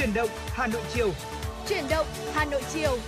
Chuyển động Hà Nội chiều. Chuyển động Hà Nội chiều.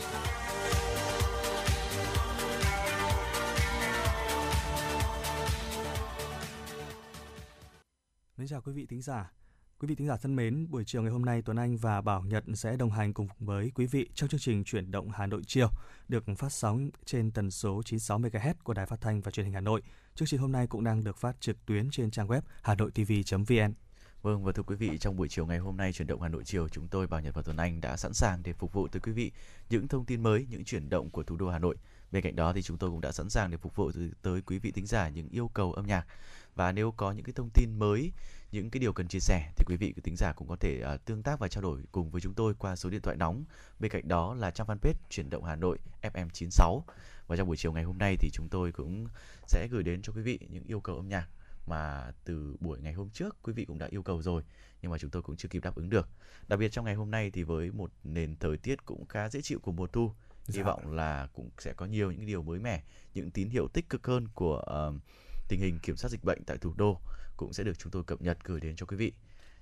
Mến chào quý vị thính giả. Quý vị thính giả thân mến, buổi chiều ngày hôm nay Tuấn Anh và Bảo Nhật sẽ đồng hành cùng với quý vị trong chương trình Chuyển động Hà Nội chiều được phát sóng trên tần số 96 MHz của Đài Phát thanh và Truyền hình Hà Nội. Chương trình hôm nay cũng đang được phát trực tuyến trên trang web hanoitv.vn. Vâng và thưa quý vị, trong buổi chiều ngày hôm nay chuyển động Hà Nội chiều, chúng tôi Bảo Nhật và Tuấn Anh đã sẵn sàng để phục vụ tới quý vị những thông tin mới, những chuyển động của thủ đô Hà Nội. Bên cạnh đó thì chúng tôi cũng đã sẵn sàng để phục vụ tới quý vị thính giả những yêu cầu âm nhạc. Và nếu có những cái thông tin mới, những cái điều cần chia sẻ thì quý vị thính giả cũng có thể uh, tương tác và trao đổi cùng với chúng tôi qua số điện thoại nóng. Bên cạnh đó là trang fanpage chuyển động Hà Nội FM 96. Và trong buổi chiều ngày hôm nay thì chúng tôi cũng sẽ gửi đến cho quý vị những yêu cầu âm nhạc mà từ buổi ngày hôm trước quý vị cũng đã yêu cầu rồi nhưng mà chúng tôi cũng chưa kịp đáp ứng được. Đặc biệt trong ngày hôm nay thì với một nền thời tiết cũng khá dễ chịu của mùa thu, dạ. hy vọng là cũng sẽ có nhiều những điều mới mẻ, những tín hiệu tích cực hơn của uh, tình hình kiểm soát dịch bệnh tại thủ đô cũng sẽ được chúng tôi cập nhật gửi đến cho quý vị.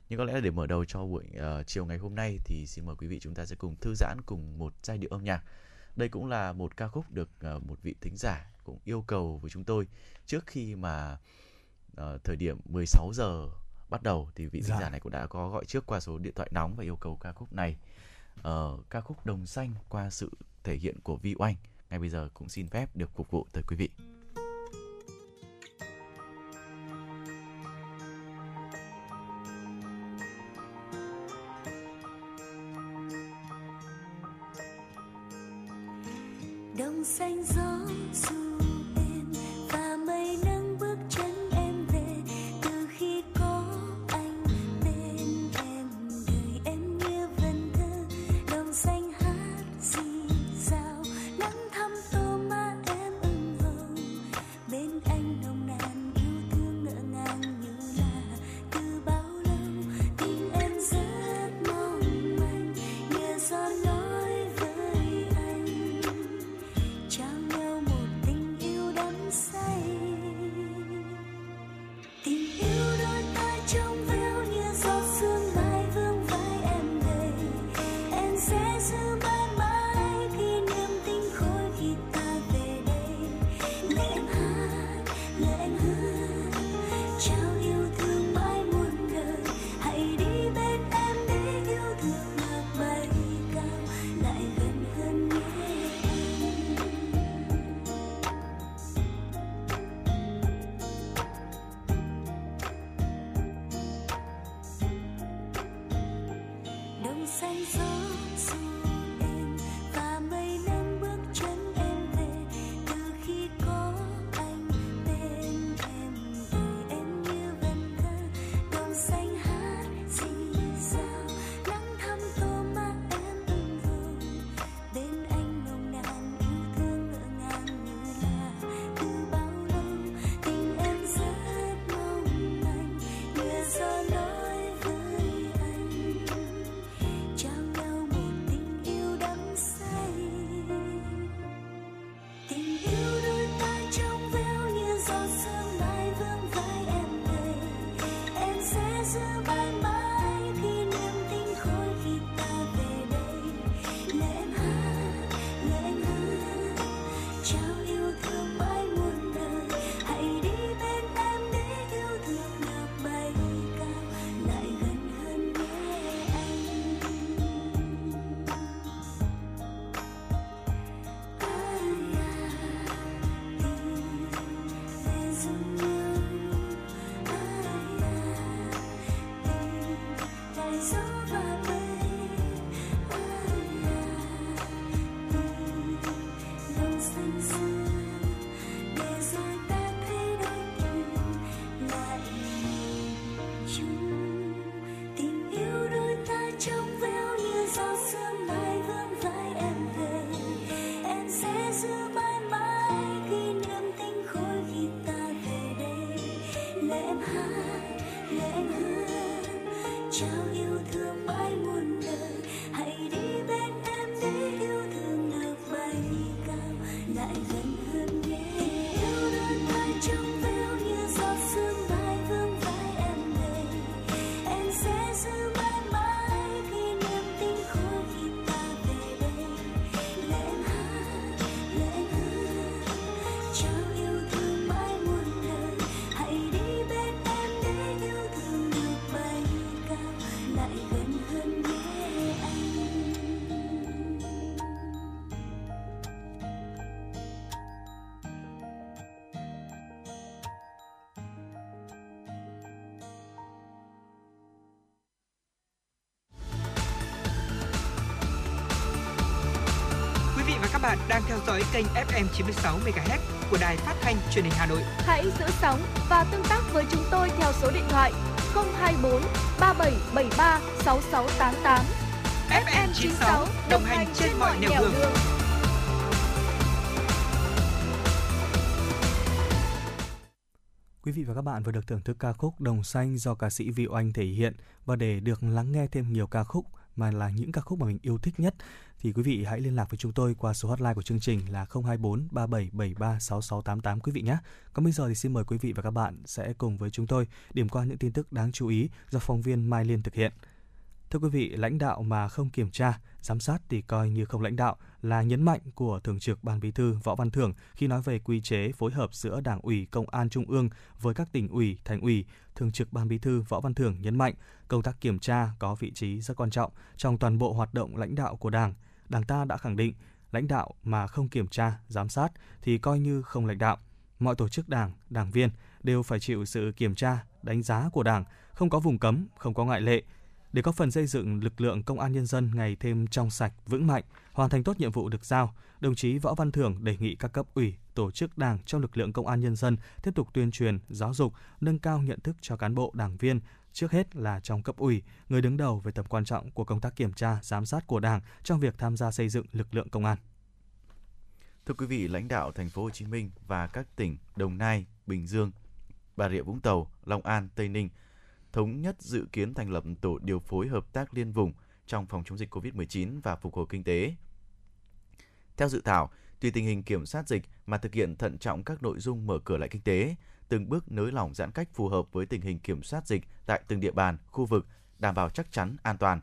Nhưng có lẽ là để mở đầu cho buổi uh, chiều ngày hôm nay thì xin mời quý vị chúng ta sẽ cùng thư giãn cùng một giai điệu âm nhạc. Đây cũng là một ca khúc được uh, một vị thính giả cũng yêu cầu với chúng tôi trước khi mà uh, thời điểm 16 giờ bắt đầu thì vị dạ. giả này cũng đã có gọi trước qua số điện thoại nóng và yêu cầu ca khúc này. Uh, ca khúc Đồng Xanh qua sự thể hiện của Vi Oanh. Ngay bây giờ cũng xin phép được phục vụ tới quý vị. Bạn đang theo dõi kênh FM 96 MHz của đài phát thanh truyền hình Hà Nội. Hãy giữ sóng và tương tác với chúng tôi theo số điện thoại 024 3773 6688. FM 96 đồng hành trên mọi nẻo đường. đường. Quý vị và các bạn vừa được thưởng thức ca khúc Đồng Xanh do ca sĩ Vi Oanh thể hiện và để được lắng nghe thêm nhiều ca khúc mà là những ca khúc mà mình yêu thích nhất, thì quý vị hãy liên lạc với chúng tôi qua số hotline của chương trình là 024 3773 6688 quý vị nhé. Còn bây giờ thì xin mời quý vị và các bạn sẽ cùng với chúng tôi điểm qua những tin tức đáng chú ý do phóng viên Mai Liên thực hiện. Thưa quý vị, lãnh đạo mà không kiểm tra, giám sát thì coi như không lãnh đạo là nhấn mạnh của Thường trực Ban Bí thư Võ Văn Thưởng khi nói về quy chế phối hợp giữa Đảng ủy Công an Trung ương với các tỉnh ủy, thành ủy. Thường trực Ban Bí thư Võ Văn Thưởng nhấn mạnh công tác kiểm tra có vị trí rất quan trọng trong toàn bộ hoạt động lãnh đạo của Đảng. Đảng ta đã khẳng định lãnh đạo mà không kiểm tra, giám sát thì coi như không lãnh đạo. Mọi tổ chức đảng, đảng viên đều phải chịu sự kiểm tra, đánh giá của Đảng, không có vùng cấm, không có ngoại lệ, để có phần xây dựng lực lượng công an nhân dân ngày thêm trong sạch, vững mạnh, hoàn thành tốt nhiệm vụ được giao, đồng chí Võ Văn Thưởng đề nghị các cấp ủy, tổ chức đảng trong lực lượng công an nhân dân tiếp tục tuyên truyền, giáo dục, nâng cao nhận thức cho cán bộ, đảng viên, trước hết là trong cấp ủy, người đứng đầu về tầm quan trọng của công tác kiểm tra, giám sát của Đảng trong việc tham gia xây dựng lực lượng công an. Thưa quý vị, lãnh đạo thành phố Hồ Chí Minh và các tỉnh Đồng Nai, Bình Dương, Bà Rịa Vũng Tàu, Long An, Tây Ninh thống nhất dự kiến thành lập tổ điều phối hợp tác liên vùng trong phòng chống dịch COVID-19 và phục hồi kinh tế. Theo dự thảo, tùy tình hình kiểm soát dịch mà thực hiện thận trọng các nội dung mở cửa lại kinh tế, từng bước nới lỏng giãn cách phù hợp với tình hình kiểm soát dịch tại từng địa bàn, khu vực, đảm bảo chắc chắn, an toàn.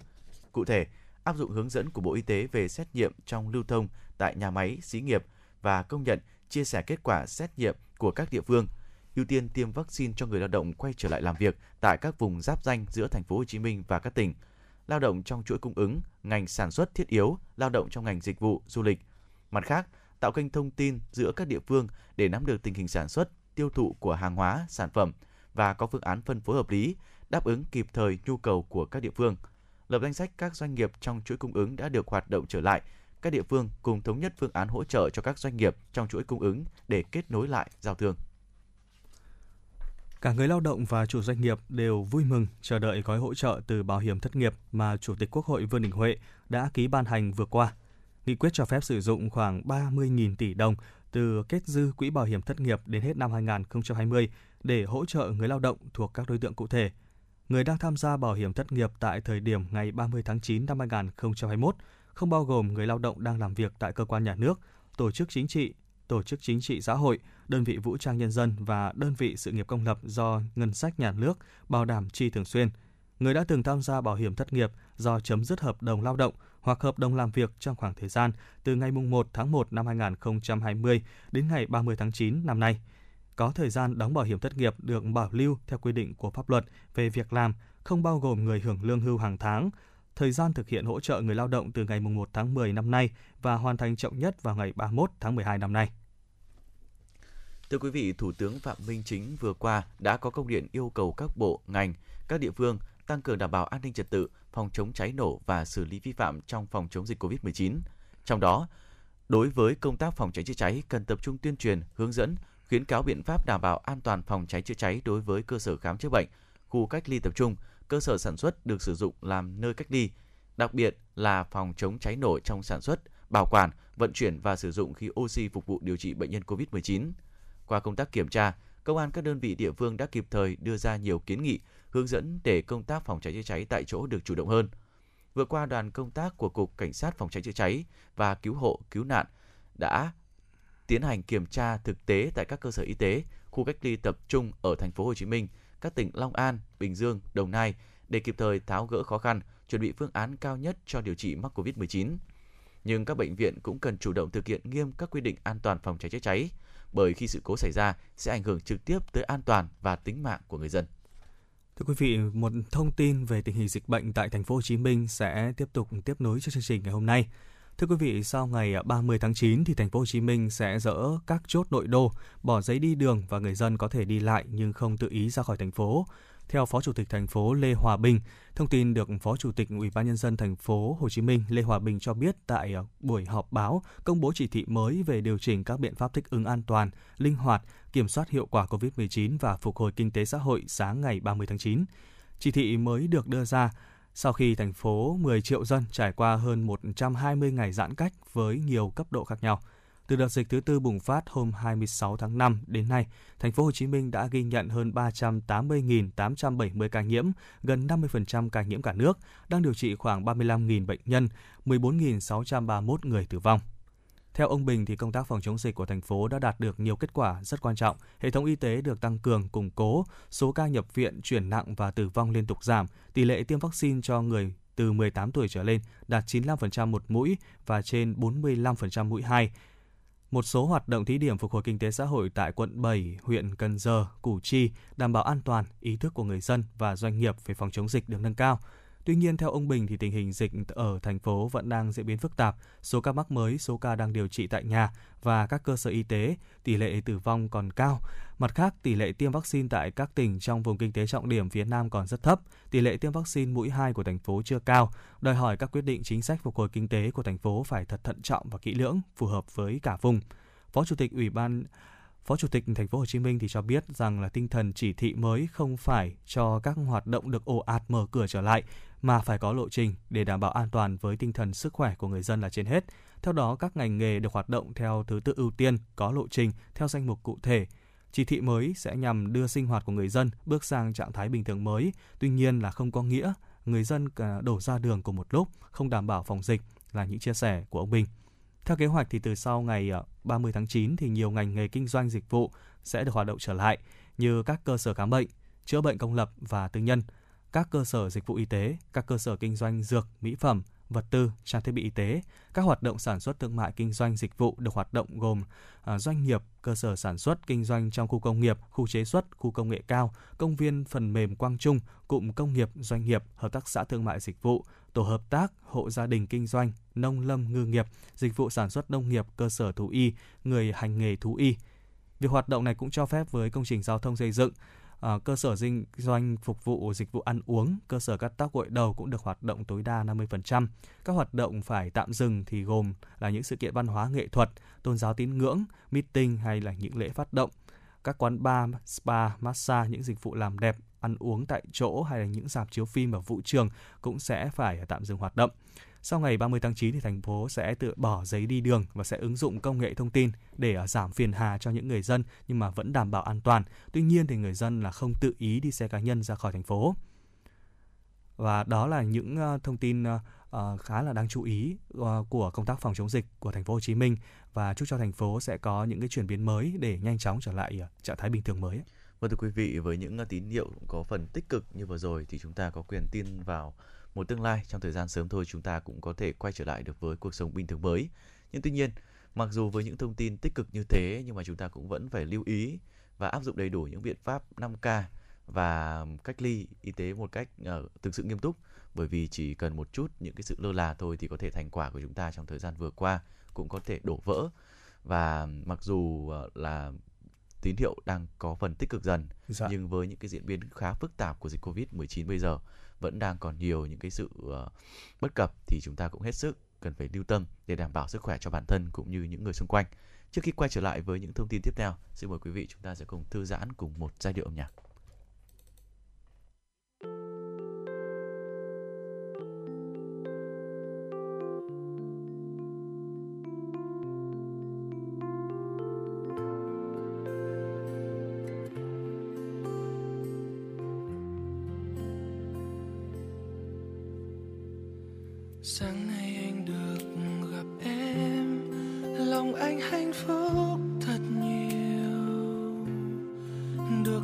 Cụ thể, áp dụng hướng dẫn của Bộ Y tế về xét nghiệm trong lưu thông tại nhà máy, xí nghiệp và công nhận chia sẻ kết quả xét nghiệm của các địa phương, ưu tiên tiêm vaccine cho người lao động quay trở lại làm việc tại các vùng giáp danh giữa thành phố Hồ Chí Minh và các tỉnh, lao động trong chuỗi cung ứng, ngành sản xuất thiết yếu, lao động trong ngành dịch vụ, du lịch. Mặt khác, tạo kênh thông tin giữa các địa phương để nắm được tình hình sản xuất, tiêu thụ của hàng hóa, sản phẩm và có phương án phân phối hợp lý, đáp ứng kịp thời nhu cầu của các địa phương. Lập danh sách các doanh nghiệp trong chuỗi cung ứng đã được hoạt động trở lại, các địa phương cùng thống nhất phương án hỗ trợ cho các doanh nghiệp trong chuỗi cung ứng để kết nối lại giao thương. Cả người lao động và chủ doanh nghiệp đều vui mừng chờ đợi gói hỗ trợ từ bảo hiểm thất nghiệp mà Chủ tịch Quốc hội Vương Đình Huệ đã ký ban hành vừa qua. Nghị quyết cho phép sử dụng khoảng 30.000 tỷ đồng từ kết dư quỹ bảo hiểm thất nghiệp đến hết năm 2020 để hỗ trợ người lao động thuộc các đối tượng cụ thể. Người đang tham gia bảo hiểm thất nghiệp tại thời điểm ngày 30 tháng 9 năm 2021 không bao gồm người lao động đang làm việc tại cơ quan nhà nước, tổ chức chính trị, tổ chức chính trị xã hội, đơn vị vũ trang nhân dân và đơn vị sự nghiệp công lập do ngân sách nhà nước bảo đảm chi thường xuyên. Người đã từng tham gia bảo hiểm thất nghiệp do chấm dứt hợp đồng lao động hoặc hợp đồng làm việc trong khoảng thời gian từ ngày 1 tháng 1 năm 2020 đến ngày 30 tháng 9 năm nay. Có thời gian đóng bảo hiểm thất nghiệp được bảo lưu theo quy định của pháp luật về việc làm, không bao gồm người hưởng lương hưu hàng tháng, thời gian thực hiện hỗ trợ người lao động từ ngày 1 tháng 10 năm nay và hoàn thành chậm nhất vào ngày 31 tháng 12 năm nay. Thưa quý vị, Thủ tướng Phạm Minh Chính vừa qua đã có công điện yêu cầu các bộ, ngành, các địa phương tăng cường đảm bảo an ninh trật tự, phòng chống cháy nổ và xử lý vi phạm trong phòng chống dịch COVID-19. Trong đó, đối với công tác phòng cháy chữa cháy cần tập trung tuyên truyền, hướng dẫn, khuyến cáo biện pháp đảm bảo an toàn phòng cháy chữa cháy đối với cơ sở khám chữa bệnh, khu cách ly tập trung, cơ sở sản xuất được sử dụng làm nơi cách ly, đặc biệt là phòng chống cháy nổ trong sản xuất, bảo quản, vận chuyển và sử dụng khí oxy phục vụ điều trị bệnh nhân COVID-19. Qua công tác kiểm tra, công an các đơn vị địa phương đã kịp thời đưa ra nhiều kiến nghị, hướng dẫn để công tác phòng cháy chữa cháy tại chỗ được chủ động hơn. Vừa qua, đoàn công tác của Cục Cảnh sát Phòng cháy chữa cháy và Cứu hộ Cứu nạn đã tiến hành kiểm tra thực tế tại các cơ sở y tế, khu cách ly tập trung ở thành phố Hồ Chí Minh, các tỉnh Long An, Bình Dương, Đồng Nai để kịp thời tháo gỡ khó khăn, chuẩn bị phương án cao nhất cho điều trị mắc COVID-19. Nhưng các bệnh viện cũng cần chủ động thực hiện nghiêm các quy định an toàn phòng cháy chữa cháy, bởi khi sự cố xảy ra sẽ ảnh hưởng trực tiếp tới an toàn và tính mạng của người dân. Thưa quý vị, một thông tin về tình hình dịch bệnh tại thành phố Hồ Chí Minh sẽ tiếp tục tiếp nối cho chương trình ngày hôm nay. Thưa quý vị, sau ngày à, 30 tháng 9 thì thành phố Hồ Chí Minh sẽ dỡ các chốt nội đô, bỏ giấy đi đường và người dân có thể đi lại nhưng không tự ý ra khỏi thành phố. Theo Phó Chủ tịch thành phố Lê Hòa Bình, thông tin được Phó Chủ tịch Ủy ban nhân dân thành phố Hồ Chí Minh Lê Hòa Bình cho biết tại à, buổi họp báo công bố chỉ thị mới về điều chỉnh các biện pháp thích ứng an toàn, linh hoạt, kiểm soát hiệu quả COVID-19 và phục hồi kinh tế xã hội sáng ngày 30 tháng 9. Chỉ thị mới được đưa ra sau khi thành phố 10 triệu dân trải qua hơn 120 ngày giãn cách với nhiều cấp độ khác nhau. Từ đợt dịch thứ tư bùng phát hôm 26 tháng 5 đến nay, thành phố Hồ Chí Minh đã ghi nhận hơn 380.870 ca nhiễm, gần 50% ca nhiễm cả nước, đang điều trị khoảng 35.000 bệnh nhân, 14.631 người tử vong. Theo ông Bình thì công tác phòng chống dịch của thành phố đã đạt được nhiều kết quả rất quan trọng. Hệ thống y tế được tăng cường, củng cố, số ca nhập viện, chuyển nặng và tử vong liên tục giảm, tỷ lệ tiêm vaccine cho người từ 18 tuổi trở lên đạt 95% một mũi và trên 45% mũi 2. Một số hoạt động thí điểm phục hồi kinh tế xã hội tại quận 7, huyện Cần Giờ, Củ Chi đảm bảo an toàn, ý thức của người dân và doanh nghiệp về phòng chống dịch được nâng cao. Tuy nhiên, theo ông Bình thì tình hình dịch ở thành phố vẫn đang diễn biến phức tạp, số ca mắc mới, số ca đang điều trị tại nhà và các cơ sở y tế, tỷ lệ tử vong còn cao. Mặt khác, tỷ lệ tiêm vaccine tại các tỉnh trong vùng kinh tế trọng điểm phía Nam còn rất thấp, tỷ lệ tiêm vaccine mũi 2 của thành phố chưa cao, đòi hỏi các quyết định chính sách phục hồi kinh tế của thành phố phải thật thận trọng và kỹ lưỡng, phù hợp với cả vùng. Phó Chủ tịch Ủy ban Phó Chủ tịch thành phố Hồ Chí Minh thì cho biết rằng là tinh thần chỉ thị mới không phải cho các hoạt động được ồ ạt mở cửa trở lại mà phải có lộ trình để đảm bảo an toàn với tinh thần sức khỏe của người dân là trên hết. Theo đó, các ngành nghề được hoạt động theo thứ tự ưu tiên, có lộ trình theo danh mục cụ thể. Chỉ thị mới sẽ nhằm đưa sinh hoạt của người dân bước sang trạng thái bình thường mới, tuy nhiên là không có nghĩa người dân đổ ra đường cùng một lúc, không đảm bảo phòng dịch là những chia sẻ của ông Bình. Theo kế hoạch thì từ sau ngày ờ, 30 tháng 9 thì nhiều ngành nghề kinh doanh dịch vụ sẽ được hoạt động trở lại như các cơ sở khám bệnh, chữa bệnh công lập và tư nhân, các cơ sở dịch vụ y tế, các cơ sở kinh doanh dược, mỹ phẩm, vật tư, trang thiết bị y tế, các hoạt động sản xuất thương mại kinh doanh dịch vụ được hoạt động gồm à, doanh nghiệp, cơ sở sản xuất kinh doanh trong khu công nghiệp, khu chế xuất, khu công nghệ cao, công viên phần mềm Quang Trung, cụm công nghiệp, doanh nghiệp, hợp tác xã thương mại dịch vụ, tổ hợp tác, hộ gia đình kinh doanh, nông lâm ngư nghiệp, dịch vụ sản xuất nông nghiệp, cơ sở thú y, người hành nghề thú y. Việc hoạt động này cũng cho phép với công trình giao thông xây dựng, à, cơ sở kinh doanh phục vụ dịch vụ ăn uống, cơ sở cắt tóc gội đầu cũng được hoạt động tối đa 50%. Các hoạt động phải tạm dừng thì gồm là những sự kiện văn hóa nghệ thuật, tôn giáo tín ngưỡng, meeting hay là những lễ phát động. Các quán bar, spa, massage, những dịch vụ làm đẹp, ăn uống tại chỗ hay là những dạp chiếu phim ở vũ trường cũng sẽ phải à, tạm dừng hoạt động. Sau ngày 30 tháng 9 thì thành phố sẽ tự bỏ giấy đi đường và sẽ ứng dụng công nghệ thông tin để à, giảm phiền hà cho những người dân nhưng mà vẫn đảm bảo an toàn. Tuy nhiên thì người dân là không tự ý đi xe cá nhân ra khỏi thành phố. Và đó là những à, thông tin khá là đáng chú ý của công tác phòng chống dịch của thành phố Hồ Chí Minh và chúc cho thành phố sẽ có những cái chuyển biến mới để nhanh chóng trở lại trạng thái bình thường mới. Vâng thưa quý vị, với những à, tín hiệu có phần tích cực như vừa rồi thì chúng ta có quyền tin vào một tương lai. Trong thời gian sớm thôi chúng ta cũng có thể quay trở lại được với cuộc sống bình thường mới. Nhưng tuy nhiên, mặc dù với những thông tin tích cực như thế nhưng mà chúng ta cũng vẫn phải lưu ý và áp dụng đầy đủ những biện pháp 5K và cách ly y tế một cách uh, thực sự nghiêm túc. Bởi vì chỉ cần một chút những cái sự lơ là thôi thì có thể thành quả của chúng ta trong thời gian vừa qua cũng có thể đổ vỡ. Và mặc dù uh, là tín hiệu đang có phần tích cực dần dạ. nhưng với những cái diễn biến khá phức tạp của dịch Covid-19 bây giờ vẫn đang còn nhiều những cái sự uh, bất cập thì chúng ta cũng hết sức cần phải lưu tâm để đảm bảo sức khỏe cho bản thân cũng như những người xung quanh. Trước khi quay trở lại với những thông tin tiếp theo, xin mời quý vị chúng ta sẽ cùng thư giãn cùng một giai điệu âm nhạc.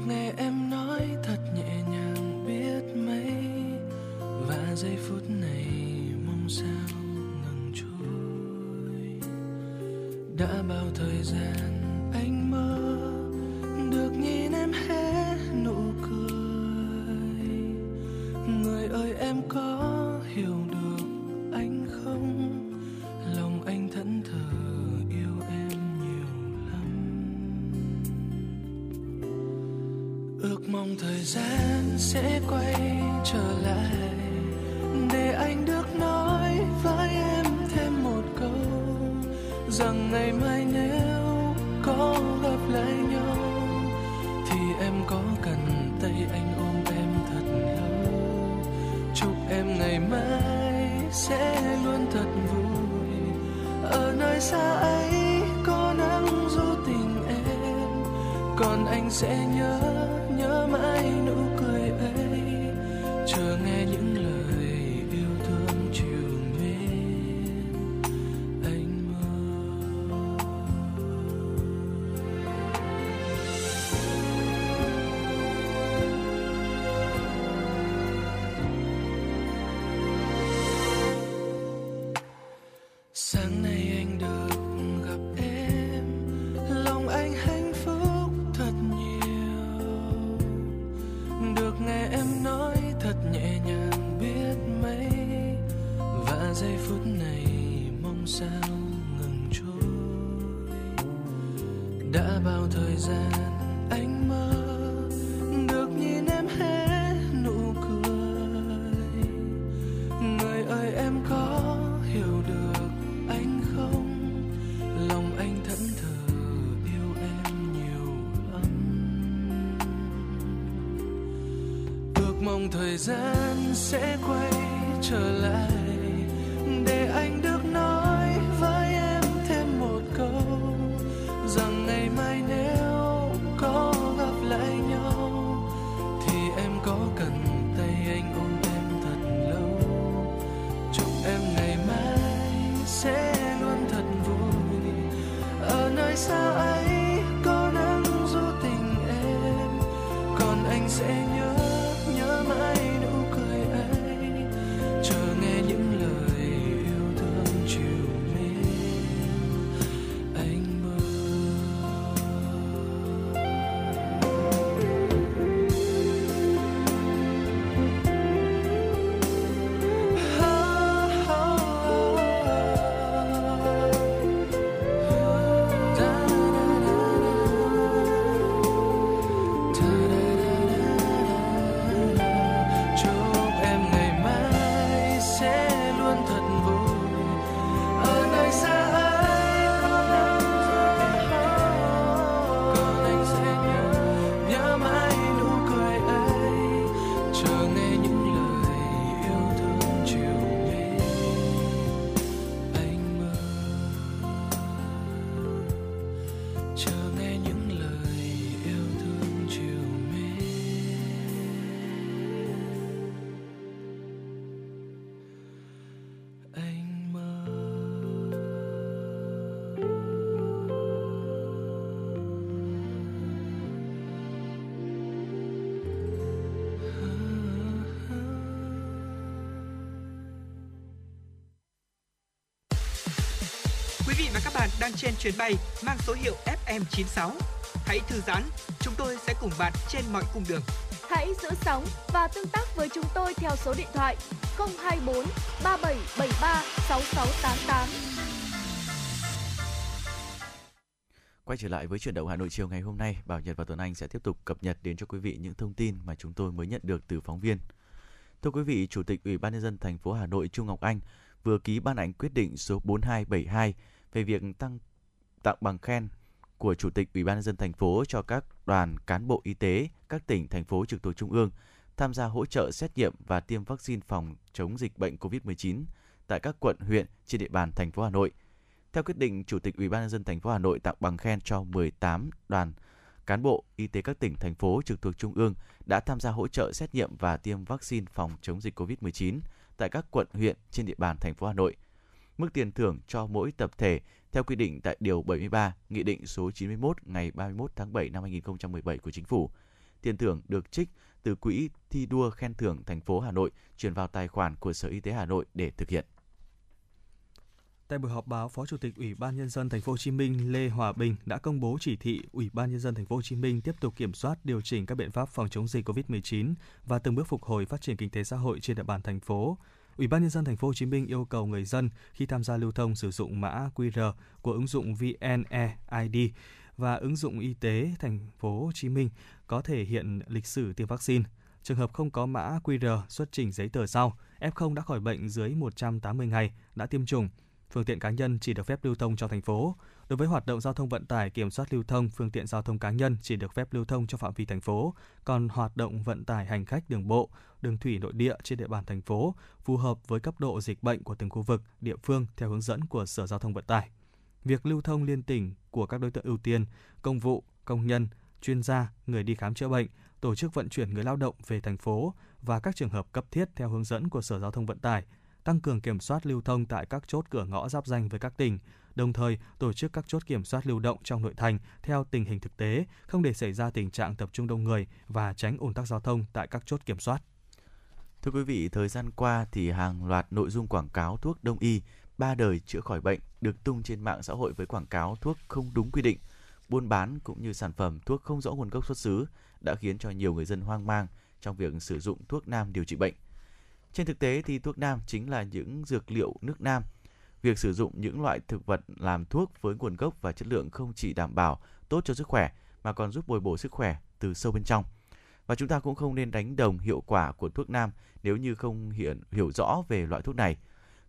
Nghe em nói thật nhẹ nhàng biết mấy, và giây phút này mong sao ngừng trôi. Đã bao thời gian anh mơ, được nhìn em hé nụ cười. Người ơi, em có hiểu được thời gian sẽ quay trở lại. Các bạn đang trên chuyến bay mang số hiệu FM96. Hãy thư giãn, chúng tôi sẽ cùng bạn trên mọi cung đường. Hãy giữ sóng và tương tác với chúng tôi theo số điện thoại 024 3773 6688. Quay trở lại với chuyển động Hà Nội chiều ngày hôm nay, Bảo Nhật và Tuấn Anh sẽ tiếp tục cập nhật đến cho quý vị những thông tin mà chúng tôi mới nhận được từ phóng viên. Thưa quý vị, Chủ tịch Ủy ban nhân dân thành phố Hà Nội Trung Ngọc Anh vừa ký ban hành quyết định số 4272 về việc tăng tặng bằng khen của Chủ tịch Ủy ban nhân dân thành phố cho các đoàn cán bộ y tế các tỉnh thành phố trực thuộc trung ương tham gia hỗ trợ xét nghiệm và tiêm vaccine phòng chống dịch bệnh COVID-19 tại các quận huyện trên địa bàn thành phố Hà Nội. Theo quyết định, Chủ tịch Ủy ban nhân dân thành phố Hà Nội tặng bằng khen cho 18 đoàn cán bộ y tế các tỉnh thành phố trực thuộc trung ương đã tham gia hỗ trợ xét nghiệm và tiêm vaccine phòng chống dịch COVID-19 tại các quận huyện trên địa bàn thành phố Hà Nội. Mức tiền thưởng cho mỗi tập thể theo quy định tại điều 73 Nghị định số 91 ngày 31 tháng 7 năm 2017 của Chính phủ. Tiền thưởng được trích từ quỹ thi đua khen thưởng thành phố Hà Nội chuyển vào tài khoản của Sở Y tế Hà Nội để thực hiện. Tại buổi họp báo, Phó Chủ tịch Ủy ban nhân dân thành phố Hồ Chí Minh Lê Hòa Bình đã công bố chỉ thị Ủy ban nhân dân thành phố Hồ Chí Minh tiếp tục kiểm soát điều chỉnh các biện pháp phòng chống dịch COVID-19 và từng bước phục hồi phát triển kinh tế xã hội trên địa bàn thành phố. Ủy ban nhân dân thành phố Hồ Chí Minh yêu cầu người dân khi tham gia lưu thông sử dụng mã QR của ứng dụng VNeID và ứng dụng y tế thành phố Hồ Chí Minh có thể hiện lịch sử tiêm vaccine. Trường hợp không có mã QR xuất trình giấy tờ sau, F0 đã khỏi bệnh dưới 180 ngày, đã tiêm chủng, phương tiện cá nhân chỉ được phép lưu thông trong thành phố. Đối với hoạt động giao thông vận tải kiểm soát lưu thông, phương tiện giao thông cá nhân chỉ được phép lưu thông trong phạm vi thành phố, còn hoạt động vận tải hành khách đường bộ, đường thủy nội địa trên địa bàn thành phố phù hợp với cấp độ dịch bệnh của từng khu vực, địa phương theo hướng dẫn của Sở Giao thông Vận tải. Việc lưu thông liên tỉnh của các đối tượng ưu tiên, công vụ, công nhân, chuyên gia, người đi khám chữa bệnh, tổ chức vận chuyển người lao động về thành phố và các trường hợp cấp thiết theo hướng dẫn của Sở Giao thông Vận tải, tăng cường kiểm soát lưu thông tại các chốt cửa ngõ giáp danh với các tỉnh, đồng thời tổ chức các chốt kiểm soát lưu động trong nội thành theo tình hình thực tế, không để xảy ra tình trạng tập trung đông người và tránh ùn tắc giao thông tại các chốt kiểm soát. Thưa quý vị, thời gian qua thì hàng loạt nội dung quảng cáo thuốc đông y ba đời chữa khỏi bệnh được tung trên mạng xã hội với quảng cáo thuốc không đúng quy định, buôn bán cũng như sản phẩm thuốc không rõ nguồn gốc xuất xứ đã khiến cho nhiều người dân hoang mang trong việc sử dụng thuốc nam điều trị bệnh. Trên thực tế thì thuốc nam chính là những dược liệu nước nam. Việc sử dụng những loại thực vật làm thuốc với nguồn gốc và chất lượng không chỉ đảm bảo tốt cho sức khỏe mà còn giúp bồi bổ sức khỏe từ sâu bên trong. Và chúng ta cũng không nên đánh đồng hiệu quả của thuốc nam nếu như không hiện hiểu rõ về loại thuốc này.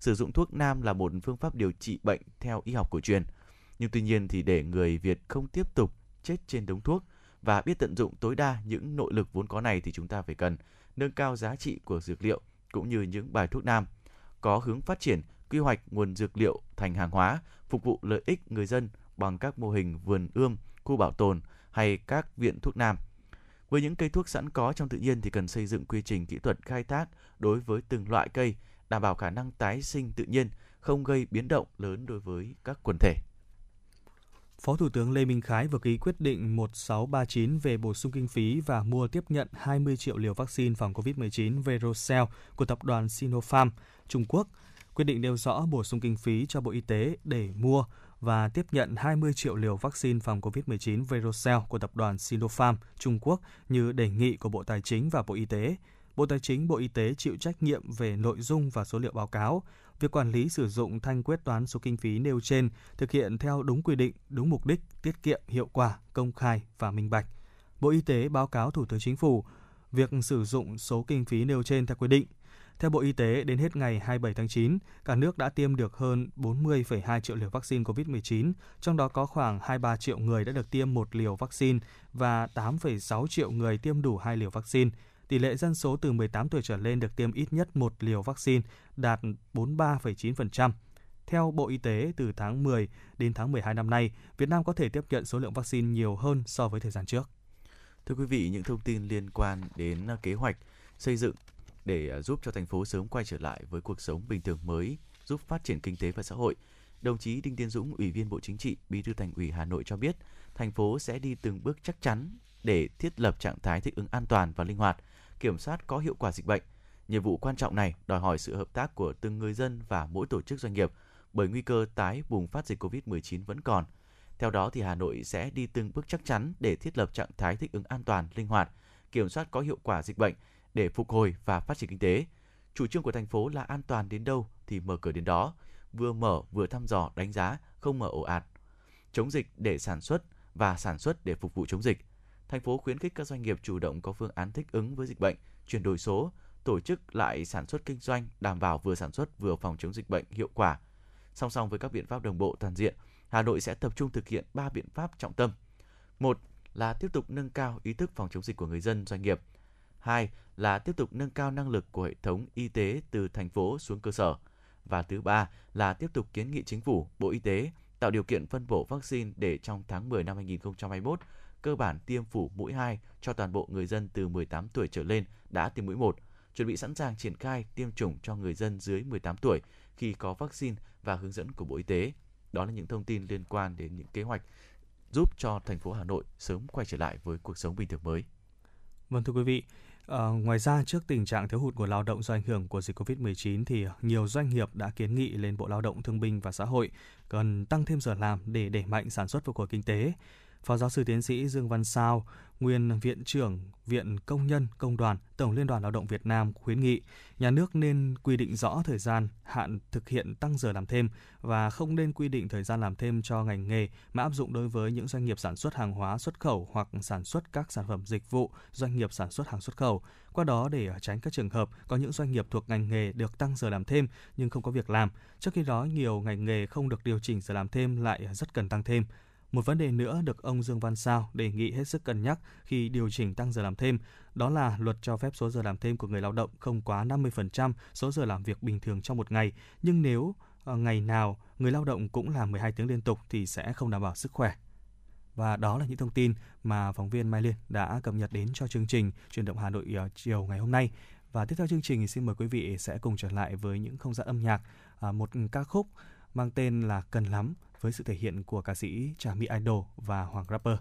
Sử dụng thuốc nam là một phương pháp điều trị bệnh theo y học cổ truyền. Nhưng tuy nhiên thì để người Việt không tiếp tục chết trên đống thuốc và biết tận dụng tối đa những nội lực vốn có này thì chúng ta phải cần nâng cao giá trị của dược liệu cũng như những bài thuốc nam, có hướng phát triển quy hoạch nguồn dược liệu thành hàng hóa, phục vụ lợi ích người dân bằng các mô hình vườn ươm, khu bảo tồn hay các viện thuốc nam. Với những cây thuốc sẵn có trong tự nhiên thì cần xây dựng quy trình kỹ thuật khai thác đối với từng loại cây, đảm bảo khả năng tái sinh tự nhiên, không gây biến động lớn đối với các quần thể. Phó Thủ tướng Lê Minh Khái vừa ký quyết định 1639 về bổ sung kinh phí và mua tiếp nhận 20 triệu liều vaccine phòng COVID-19 Verocell của tập đoàn Sinopharm, Trung Quốc. Quyết định nêu rõ bổ sung kinh phí cho Bộ Y tế để mua và tiếp nhận 20 triệu liều vaccine phòng COVID-19 Verocell của tập đoàn Sinopharm, Trung Quốc như đề nghị của Bộ Tài chính và Bộ Y tế. Bộ Tài chính, Bộ Y tế chịu trách nhiệm về nội dung và số liệu báo cáo, việc quản lý sử dụng thanh quyết toán số kinh phí nêu trên thực hiện theo đúng quy định, đúng mục đích, tiết kiệm, hiệu quả, công khai và minh bạch. Bộ Y tế báo cáo Thủ tướng Chính phủ việc sử dụng số kinh phí nêu trên theo quy định. Theo Bộ Y tế, đến hết ngày 27 tháng 9, cả nước đã tiêm được hơn 40,2 triệu liều vaccine COVID-19, trong đó có khoảng 23 triệu người đã được tiêm một liều vaccine và 8,6 triệu người tiêm đủ hai liều vaccine tỷ lệ dân số từ 18 tuổi trở lên được tiêm ít nhất một liều vaccine đạt 43,9%. Theo Bộ Y tế, từ tháng 10 đến tháng 12 năm nay, Việt Nam có thể tiếp nhận số lượng vaccine nhiều hơn so với thời gian trước. Thưa quý vị, những thông tin liên quan đến kế hoạch xây dựng để à, giúp cho thành phố sớm quay trở lại với cuộc sống bình thường mới, giúp phát triển kinh tế và xã hội. Đồng chí Đinh Tiến Dũng, Ủy viên Bộ Chính trị, Bí thư Thành ủy Hà Nội cho biết, thành phố sẽ đi từng bước chắc chắn để thiết lập trạng thái thích ứng an toàn và linh hoạt, kiểm soát có hiệu quả dịch bệnh. Nhiệm vụ quan trọng này đòi hỏi sự hợp tác của từng người dân và mỗi tổ chức doanh nghiệp bởi nguy cơ tái bùng phát dịch COVID-19 vẫn còn. Theo đó thì Hà Nội sẽ đi từng bước chắc chắn để thiết lập trạng thái thích ứng an toàn, linh hoạt, kiểm soát có hiệu quả dịch bệnh để phục hồi và phát triển kinh tế. Chủ trương của thành phố là an toàn đến đâu thì mở cửa đến đó, vừa mở vừa thăm dò đánh giá, không mở ổ ạt. Chống dịch để sản xuất và sản xuất để phục vụ chống dịch thành phố khuyến khích các doanh nghiệp chủ động có phương án thích ứng với dịch bệnh, chuyển đổi số, tổ chức lại sản xuất kinh doanh đảm bảo vừa sản xuất vừa phòng chống dịch bệnh hiệu quả. Song song với các biện pháp đồng bộ toàn diện, Hà Nội sẽ tập trung thực hiện 3 biện pháp trọng tâm. Một là tiếp tục nâng cao ý thức phòng chống dịch của người dân, doanh nghiệp. Hai là tiếp tục nâng cao năng lực của hệ thống y tế từ thành phố xuống cơ sở. Và thứ ba là tiếp tục kiến nghị chính phủ, Bộ Y tế tạo điều kiện phân bổ vaccine để trong tháng 10 năm 2021 cơ bản tiêm phủ mũi 2 cho toàn bộ người dân từ 18 tuổi trở lên đã tiêm mũi 1, chuẩn bị sẵn sàng triển khai tiêm chủng cho người dân dưới 18 tuổi khi có vaccine và hướng dẫn của Bộ Y tế. Đó là những thông tin liên quan đến những kế hoạch giúp cho thành phố Hà Nội sớm quay trở lại với cuộc sống bình thường mới. Vâng thưa quý vị, À, ngoài ra, trước tình trạng thiếu hụt của lao động do ảnh hưởng của dịch COVID-19 thì nhiều doanh nghiệp đã kiến nghị lên Bộ Lao động Thương binh và Xã hội cần tăng thêm giờ làm để đẩy mạnh sản xuất phục hồi kinh tế. Phó giáo sư tiến sĩ Dương Văn Sao, nguyên viện trưởng Viện Công nhân Công đoàn Tổng Liên đoàn Lao động Việt Nam khuyến nghị nhà nước nên quy định rõ thời gian hạn thực hiện tăng giờ làm thêm và không nên quy định thời gian làm thêm cho ngành nghề mà áp dụng đối với những doanh nghiệp sản xuất hàng hóa xuất khẩu hoặc sản xuất các sản phẩm dịch vụ, doanh nghiệp sản xuất hàng xuất khẩu. Qua đó để tránh các trường hợp có những doanh nghiệp thuộc ngành nghề được tăng giờ làm thêm nhưng không có việc làm. Trước khi đó nhiều ngành nghề không được điều chỉnh giờ làm thêm lại rất cần tăng thêm. Một vấn đề nữa được ông Dương Văn Sao đề nghị hết sức cân nhắc khi điều chỉnh tăng giờ làm thêm, đó là luật cho phép số giờ làm thêm của người lao động không quá 50% số giờ làm việc bình thường trong một ngày, nhưng nếu ờ, ngày nào người lao động cũng làm 12 tiếng liên tục thì sẽ không đảm bảo sức khỏe. Và đó là những thông tin mà phóng viên Mai Liên đã cập nhật đến cho chương trình Truyền động Hà Nội ờ, chiều ngày hôm nay. Và tiếp theo chương trình xin mời quý vị sẽ cùng trở lại với những không gian âm nhạc, ờ, một ca khúc mang tên là Cần lắm với sự thể hiện của ca sĩ Trà My Idol và Hoàng Rapper.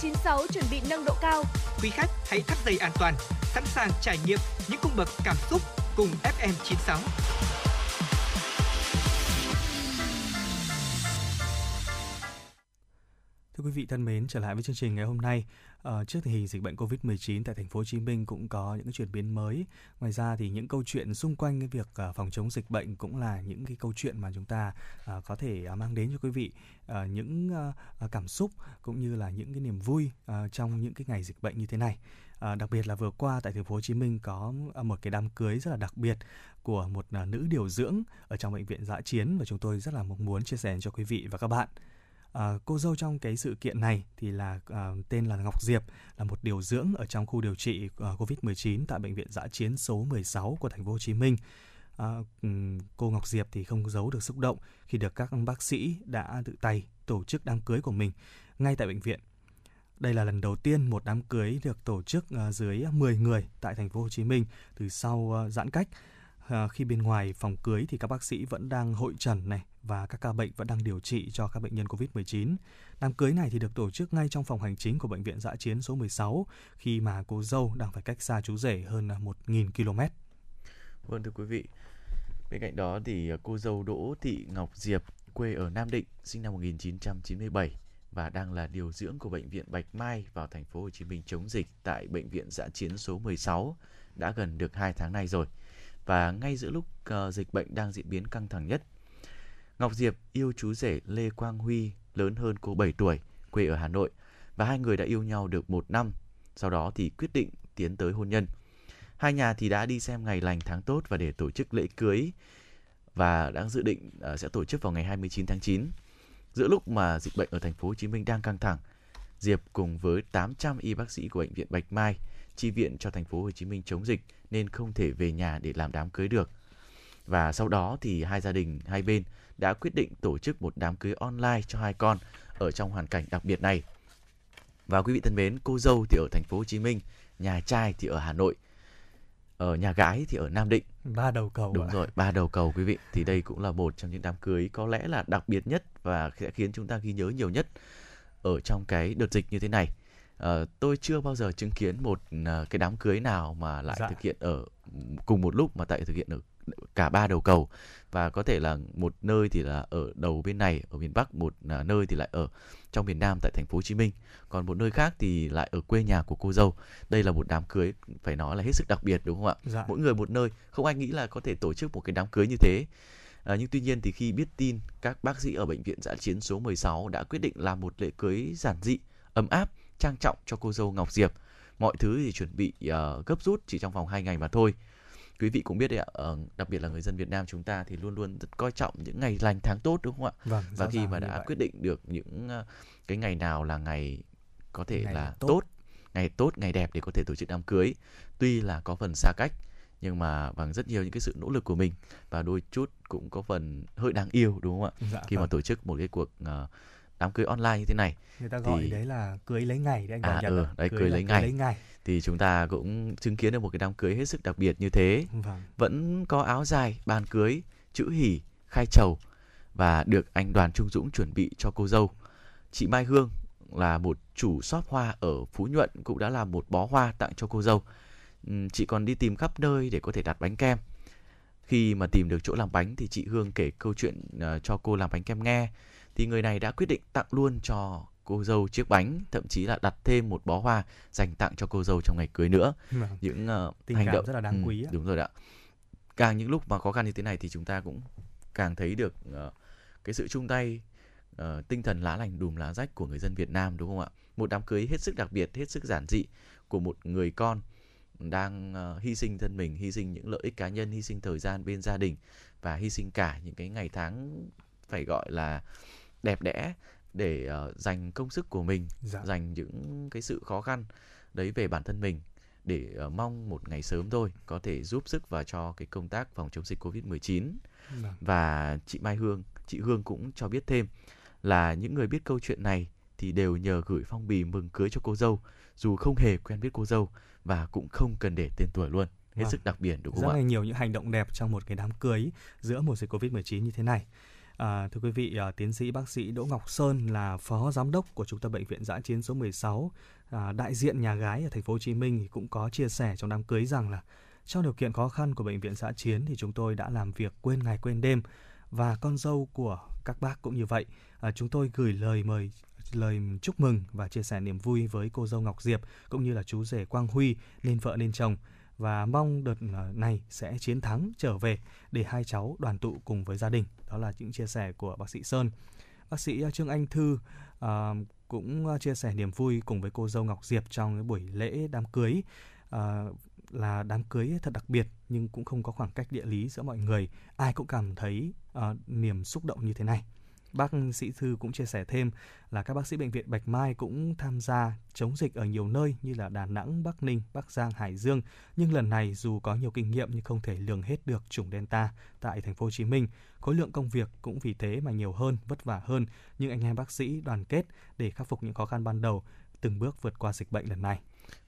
96 chuẩn bị nâng độ cao. Quý khách hãy thắt dây an toàn, sẵn sàng trải nghiệm những cung bậc cảm xúc cùng FM 96. Thưa quý vị thân mến, trở lại với chương trình ngày hôm nay. Ờ, trước tình hình dịch bệnh Covid-19 tại thành phố Hồ Chí Minh cũng có những cái chuyển biến mới. Ngoài ra thì những câu chuyện xung quanh cái việc ờ, phòng chống dịch bệnh cũng là những cái câu chuyện mà chúng ta ờ, có thể mang đến cho quý vị những cảm xúc cũng như là những cái niềm vui trong những cái ngày dịch bệnh như thế này. À, đặc biệt là vừa qua tại thành phố Hồ Chí Minh có một cái đám cưới rất là đặc biệt của một nữ điều dưỡng ở trong bệnh viện Dã Chiến và chúng tôi rất là mong muốn chia sẻ cho quý vị và các bạn. À, cô dâu trong cái sự kiện này thì là à, tên là Ngọc Diệp là một điều dưỡng ở trong khu điều trị ờ, à, Covid-19 tại bệnh viện Dã Chiến số 16 của thành phố Hồ Chí Minh. À, cô Ngọc Diệp thì không giấu được xúc động khi được các bác sĩ đã tự tay tổ chức đám cưới của mình ngay tại bệnh viện. Đây là lần đầu tiên một đám cưới được tổ chức dưới 10 người tại thành phố Hồ Chí Minh từ sau giãn cách. Khi bên ngoài phòng cưới thì các bác sĩ vẫn đang hội trần này và các ca bệnh vẫn đang điều trị cho các bệnh nhân Covid-19. Đám cưới này thì được tổ chức ngay trong phòng hành chính của bệnh viện Dã Chiến số 16 khi mà cô dâu đang phải cách xa chú rể hơn 1.000 km. Vâng thưa quý vị, bên cạnh đó thì cô dâu Đỗ Thị Ngọc Diệp quê ở Nam Định, sinh năm 1997 và đang là điều dưỡng của bệnh viện Bạch Mai vào thành phố Hồ Chí Minh chống dịch tại bệnh viện Dã Chiến số 16 đã gần được 2 tháng nay rồi. Và ngay giữa lúc uh, dịch bệnh đang diễn biến căng thẳng nhất, Ngọc Diệp yêu chú rể Lê Quang Huy lớn hơn cô 7 tuổi, quê ở Hà Nội và hai người đã yêu nhau được một năm. Sau đó thì quyết định tiến tới hôn nhân. Hai nhà thì đã đi xem ngày lành tháng tốt và để tổ chức lễ cưới và đang dự định ờ, sẽ tổ chức vào ngày 29 tháng 9. Giữa lúc mà dịch bệnh ở thành phố Hồ Chí Minh đang căng thẳng, Diệp cùng với 800 y bác sĩ của bệnh viện Bạch Mai chi viện cho thành phố Hồ Chí Minh chống dịch nên không thể về nhà để làm đám cưới được. Và sau đó thì hai gia đình hai bên đã quyết định tổ chức một đám cưới online cho hai con ở trong hoàn cảnh đặc biệt này. Và quý vị thân mến, cô dâu thì ở thành phố Hồ Chí Minh, nhà trai thì ở Hà Nội, ở nhà gái thì ở Nam Định. Ba đầu cầu Đúng ạ. rồi, ba đầu cầu quý vị. Thì đây cũng là một trong những đám cưới có lẽ là đặc biệt nhất và sẽ khiến chúng ta ghi nhớ nhiều nhất ở trong cái đợt dịch như thế này. Ờ, tôi chưa bao giờ chứng kiến một à, cái đám cưới nào mà lại Dạ. thực hiện ở cùng một lúc mà tại thực hiện ở cả ba đầu cầu và có thể là một nơi thì là ở đầu bên này ở miền Bắc, một à, nơi thì lại ở trong miền Nam tại thành phố Hồ Chí Minh, còn một nơi khác thì lại ở quê nhà của cô dâu. Đây là một đám cưới phải nói là hết sức đặc biệt đúng không ạ? Dạ. mỗi người một nơi không ai nghĩ là có thể tổ chức một cái đám cưới như thế à, nhưng tuy nhiên thì khi biết tin các bác sĩ ở bệnh viện giã chiến số 16 đã quyết định làm một lễ cưới giản dị ấm áp trang trọng cho cô dâu Ngọc Diệp mọi thứ thì chuẩn bị ờ, gấp rút chỉ trong vòng 2 ngày mà thôi quý vị cũng biết đấy ạ ờ, đặc biệt là người dân Việt Nam chúng ta thì luôn luôn rất coi trọng những ngày lành tháng tốt đúng không ạ Vâng, và khi mà đã quyết định được những ờ, cái ngày nào là ngày có thể Ngày là tốt. tốt. ngày tốt ngày đẹp để có thể tổ chức đám cưới tuy là có phần xa cách nhưng mà bằng rất nhiều những cái sự nỗ lực của mình và đôi chút cũng có phần hơi đáng yêu đúng không ạ Dạ, khi mà vâng. tổ chức một cái cuộc ờ, đám cưới online như thế này người ta gọi thì- đấy là cưới lấy ngày đấy anh À, ừ, ạ. đấy, cưới là lấy ngày. lấy ngày. thì chúng ta cũng chứng kiến được một cái đám cưới hết sức đặc biệt như thế Vâng. vẫn có áo dài bàn cưới chữ hỉ khai trầu và được anh Đoàn Trung Dũng chuẩn bị cho cô dâu chị Mai Hương là một chủ shop hoa ở Phú Nhuận cũng đã làm một bó hoa tặng cho cô dâu chị còn đi tìm khắp nơi để có thể đặt bánh kem khi mà tìm được chỗ làm bánh thì chị Hương kể câu chuyện ờ, cho cô làm bánh kem nghe thì người này đã quyết định tặng luôn cho cô dâu chiếc bánh thậm chí là đặt thêm một bó hoa dành tặng cho cô dâu trong ngày cưới nữa Vâng. những ờ, Tình hành cảm động rất là đáng Ừ, quý ạ. đúng rồi ạ càng những lúc mà khó khăn như thế này thì chúng ta cũng càng thấy được ờ, cái sự chung tay ờ, tinh thần lá lành đùm lá rách của người dân Việt Nam đúng không ạ một đám cưới hết sức đặc biệt hết sức giản dị của một người con đang ờ, hy sinh thân mình hy sinh những lợi ích cá nhân hy sinh thời gian bên gia đình và hy sinh cả những cái ngày tháng phải gọi là đẹp đẽ để ờ, dành công sức của mình Dạ. dành những cái sự khó khăn đấy về bản thân mình để ờ, mong một ngày sớm thôi có thể giúp sức và cho cái công tác phòng chống dịch Covid-19 Vâng. và chị Mai Hương, chị Hương cũng cho biết thêm là những người biết câu chuyện này thì đều nhờ gửi phong bì mừng cưới cho cô dâu dù không hề quen biết cô dâu và cũng không cần để tên tuổi luôn. Hết Vâng. sức đặc biệt đúng rất không là ạ? nhiều những hành động đẹp trong một cái đám cưới giữa mùa dịch Covid-19 như thế này. À, thưa quý vị, à, tiến sĩ bác sĩ Đỗ Ngọc Sơn là phó giám đốc của trung tâm bệnh viện giã chiến số 16, à, đại diện nhà gái ở thành phố Hồ Chí Minh thì cũng có chia sẻ trong đám cưới rằng là trong điều kiện khó khăn của bệnh viện giã chiến thì chúng tôi đã làm việc quên ngày quên đêm và con dâu của các bác cũng như vậy. À, chúng tôi gửi lời mời lời chúc mừng và chia sẻ niềm vui với cô dâu Ngọc Diệp cũng như là chú rể Quang Huy nên vợ nên chồng và mong đợt ờ, này sẽ chiến thắng trở về để hai cháu đoàn tụ cùng với gia đình. Đó là những chia sẻ của bác sĩ Sơn. Bác sĩ ờ, Trương Anh Thư ờ, cũng ờ, chia sẻ niềm vui cùng với cô dâu Ngọc Diệp trong cái buổi lễ đám cưới. Ờ, là đám cưới thật đặc biệt nhưng cũng không có khoảng cách địa lý giữa mọi người. Ai cũng cảm thấy uh, niềm xúc động như thế này. Bác sĩ Thư cũng chia sẻ thêm là các bác sĩ bệnh viện Bạch Mai cũng tham gia chống dịch ở nhiều nơi như là Đà Nẵng, Bắc Ninh, Bắc Giang, Hải Dương. Nhưng lần này dù có nhiều kinh nghiệm nhưng không thể lường hết được chủng Delta tại thành phố Hồ Chí Minh. Khối lượng công việc cũng vì thế mà nhiều hơn, vất vả hơn. Nhưng anh em bác sĩ đoàn kết để khắc phục những khó khăn ban đầu, từng bước vượt qua dịch bệnh lần này.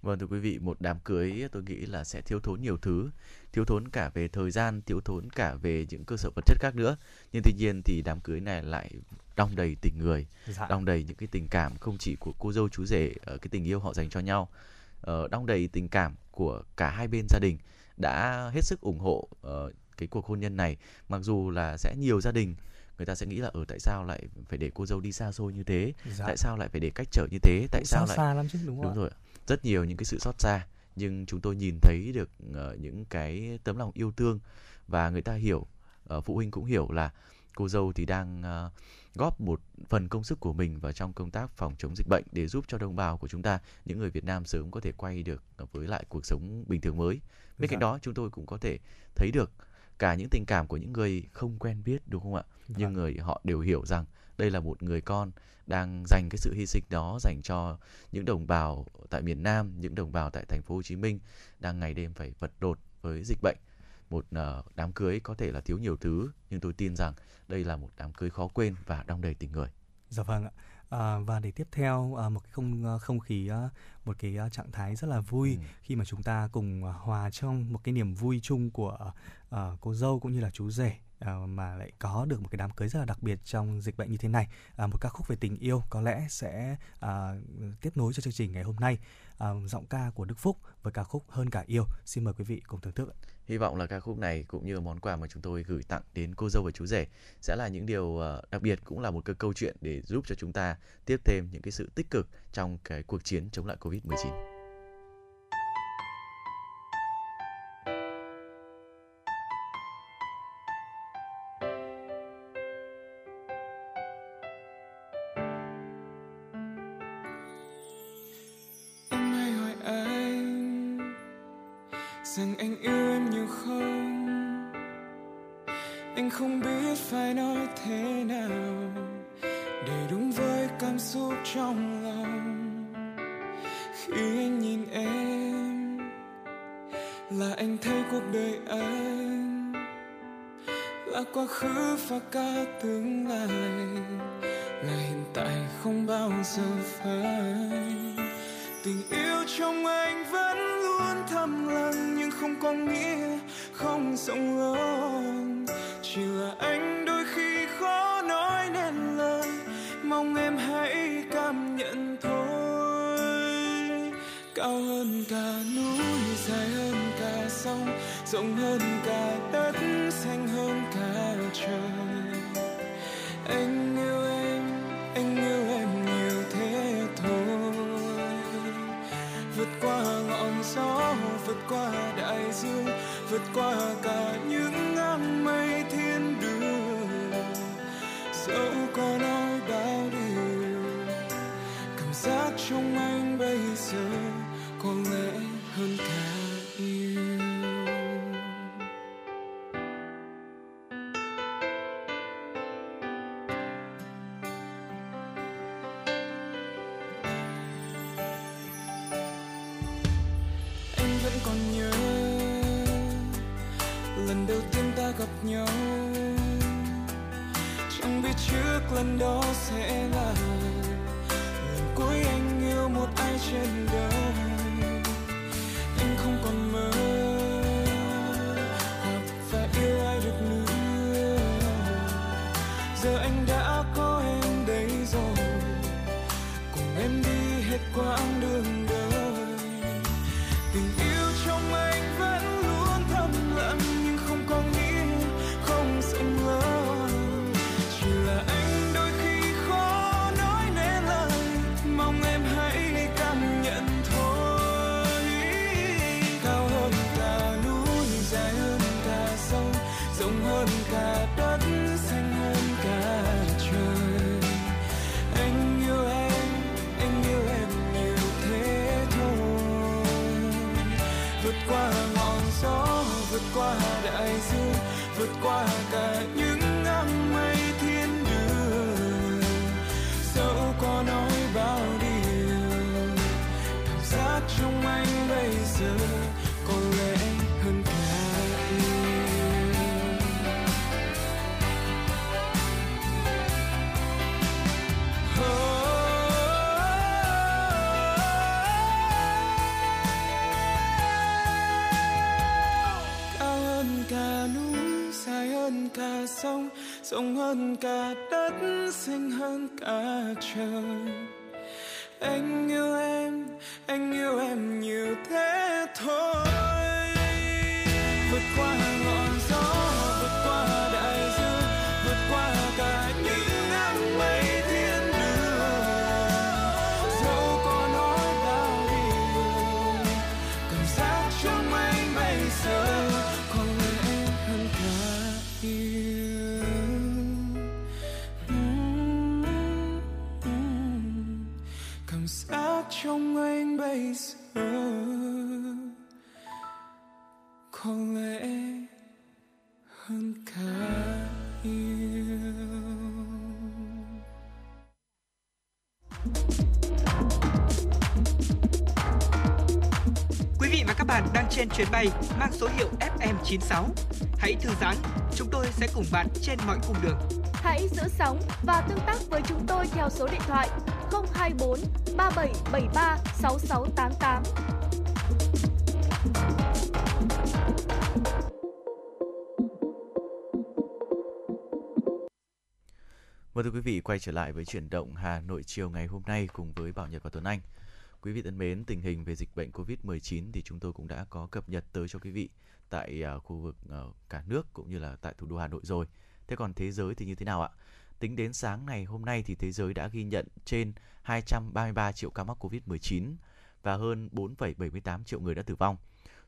Vâng thưa quý vị, một đám cưới tôi nghĩ là sẽ thiếu thốn nhiều thứ, thiếu thốn cả về thời gian, thiếu thốn cả về những cơ sở vật chất khác nữa. Nhưng tuy nhiên thì đám cưới này lại đong đầy tình người, Dạ. đong đầy những cái tình cảm không chỉ của cô dâu chú rể ở cái tình yêu họ dành cho nhau, ờ, đong đầy tình cảm của cả hai bên gia đình đã hết sức ủng hộ ờ, cái cuộc hôn nhân này. Mặc dù là sẽ nhiều gia đình người ta sẽ nghĩ là ở tại sao lại phải để cô dâu đi xa xôi như thế, Dạ. tại sao lại phải để cách trở như thế, tại Cũng sao xa lại xa lắm chứ đúng không đúng rồi. Rất nhiều những cái sự xót xa nhưng chúng tôi nhìn thấy được ờ, những cái tấm lòng yêu thương và người ta hiểu ờ, phụ huynh cũng hiểu là cô dâu thì đang ờ, góp một phần công sức của mình vào trong công tác phòng chống dịch bệnh để giúp cho đồng bào của chúng ta những người Việt Nam sớm có thể quay được với lại cuộc sống bình thường mới bên cạnh Dạ. đó chúng tôi cũng có thể thấy được cả những tình cảm của những người không quen biết đúng không ạ nhưng Vâng. người họ đều hiểu rằng đây là một người con đang dành cái sự hy sinh đó dành cho những đồng bào tại miền Nam, những đồng bào tại thành phố Hồ Chí Minh đang ngày đêm phải vật lộn với dịch bệnh. Một ờ, đám cưới có thể là thiếu nhiều thứ nhưng tôi tin rằng đây là một đám cưới khó quên và đong đầy tình người. Dạ vâng ạ. À, và để tiếp theo à, một cái không à, không khí à, một cái à, trạng thái rất là vui Ừ. khi mà chúng ta cùng à, hòa trong một cái niềm vui chung của à, cô dâu cũng như là chú rể à, mà lại có được một cái đám cưới rất là đặc biệt trong dịch bệnh như thế này. À, một ca khúc về tình yêu có lẽ sẽ à, tiếp nối cho chương trình ngày hôm nay. À, giọng ca của Đức Phúc với ca khúc Hơn cả yêu. Xin mời quý vị cùng thưởng thức. ạ. Hy vọng là ca khúc này cũng như món quà mà chúng tôi gửi tặng đến cô dâu và chú rể sẽ là những điều à, đặc biệt cũng là một cái câu chuyện để giúp cho chúng ta tiếp thêm những cái sự tích cực trong cái cuộc chiến chống lại Covid-19. Không biết phải nói thế nào Để đúng với cảm xúc trong lòng. Khi anh nhìn em, Là anh thấy cuộc đời anh Là quá khứ và cả tương lai, Là hiện tại không bao giờ phai. Tình yêu trong anh vẫn luôn thầm lặng nhưng không có nghĩa không rộng lớn. Rộng hơn cả đất, xanh hơn cả trời. Anh yêu em, anh yêu em nhiều thế thôi. Vượt qua ngọn gió, vượt qua đại dương, vượt qua cả những ngang mây thiên đường. Dẫu có nói bao điều, cảm giác trong anh còn nhớ. Lần đầu tiên ta gặp nhau chẳng biết trước lần đó sẽ trên chuyến bay mang số hiệu FM96. Hãy thư giãn, chúng tôi sẽ cùng bạn trên mọi cung đường. Hãy giữ sóng và tương tác với chúng tôi theo số điện thoại 024 3773 6688. Vâng thưa quý vị, quay trở lại với chuyển động Hà Nội chiều ngày hôm nay cùng với Bảo Nhật và Tuấn Anh. Quý vị thân mến, tình hình về dịch bệnh COVID-19 thì chúng tôi cũng đã có cập nhật tới cho quý vị tại à, khu vực ờ, cả nước cũng như là tại thủ đô Hà Nội rồi. Thế còn thế giới thì như thế nào ạ? Tính đến sáng ngày hôm nay thì thế giới đã ghi nhận trên 233 triệu ca mắc COVID-19 và hơn 4,78 triệu người đã tử vong.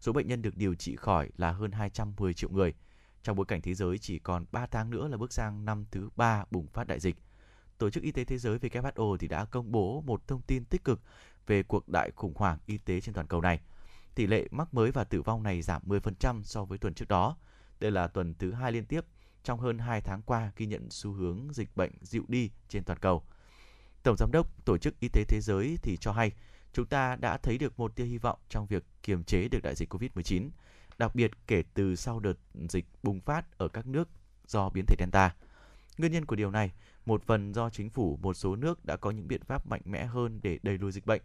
Số bệnh nhân được điều trị khỏi là hơn 210 triệu người. Trong bối cảnh thế giới chỉ còn 3 tháng nữa là bước sang năm thứ 3 bùng phát đại dịch. Tổ chức Y tế Thế giới WHO thì đã công bố một thông tin tích cực về cuộc đại khủng hoảng y tế trên toàn cầu này. Tỷ lệ mắc mới và tử vong này giảm 10% so với tuần trước đó. Đây là tuần thứ hai liên tiếp trong hơn 2 tháng qua ghi nhận xu hướng dịch bệnh dịu đi trên toàn cầu. Tổng giám đốc Tổ chức Y tế Thế giới thì cho hay chúng ta đã thấy được một tia hy vọng trong việc kiềm chế được đại dịch COVID-19, đặc biệt kể từ sau đợt dịch bùng phát ở các nước do biến thể Delta. Nguyên nhân của điều này, một phần do chính phủ một số nước đã có những biện pháp mạnh mẽ hơn để đẩy lùi dịch bệnh.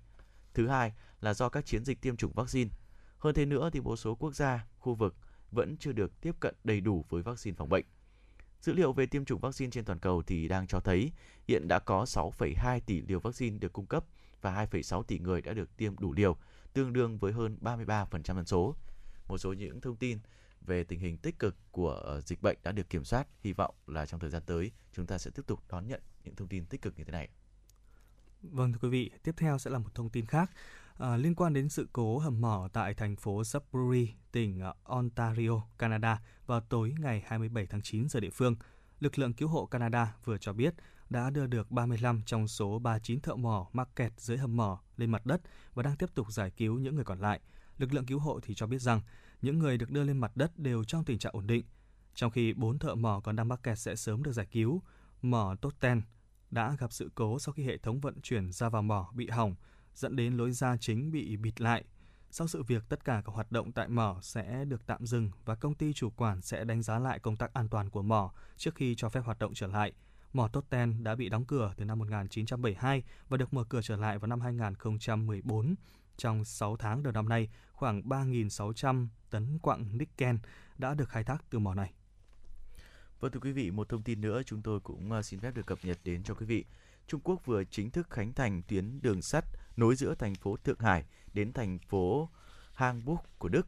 Thứ hai là do các chiến dịch tiêm chủng vaccine. Hơn thế nữa thì một số quốc gia, khu vực vẫn chưa được tiếp cận đầy đủ với vaccine phòng bệnh. Dữ liệu về tiêm chủng vaccine trên toàn cầu thì đang cho thấy hiện đã có 6,2 tỷ liều vaccine được cung cấp và 2,6 tỷ người đã được tiêm đủ liều, tương đương với hơn 33% dân số. Một số những thông tin về tình hình tích cực của ờ, dịch bệnh đã được kiểm soát. Hy vọng là trong thời gian tới chúng ta sẽ tiếp tục đón nhận những thông tin tích cực như thế này. Vâng thưa quý vị, tiếp theo sẽ là một thông tin khác à, liên quan đến sự cố hầm mỏ tại thành phố Sudbury, tỉnh à, Ontario, Canada vào tối ngày 27 tháng 9 giờ địa phương. Lực lượng cứu hộ Canada vừa cho biết đã đưa được 35 trong số 39 thợ mỏ mắc kẹt dưới hầm mỏ lên mặt đất và đang tiếp tục giải cứu những người còn lại. Lực lượng cứu hộ thì cho biết rằng những người được đưa lên mặt đất đều trong tình trạng ổn định, trong khi bốn thợ mỏ còn đang mắc kẹt sẽ sớm được giải cứu. Mỏ Totten đã gặp sự cố sau khi hệ thống vận chuyển ra vào mỏ bị hỏng, dẫn đến lối ra chính bị bịt lại. Sau sự việc, tất cả các hoạt động tại mỏ sẽ được tạm dừng và công ty chủ quản sẽ đánh giá lại công tác an toàn của mỏ trước khi cho phép hoạt động trở lại. Mỏ Totten đã bị đóng cửa từ năm 1972 và được mở cửa trở lại vào năm 2014. Trong 6 tháng đầu năm nay, khoảng 3.600 tấn quặng nickel đã được khai thác từ mỏ này. Vâng thưa quý vị, một thông tin nữa chúng tôi cũng à, xin phép được cập nhật đến cho quý vị. Trung Quốc vừa chính thức khánh thành tuyến đường sắt nối giữa thành phố Thượng Hải đến thành phố Hamburg của Đức,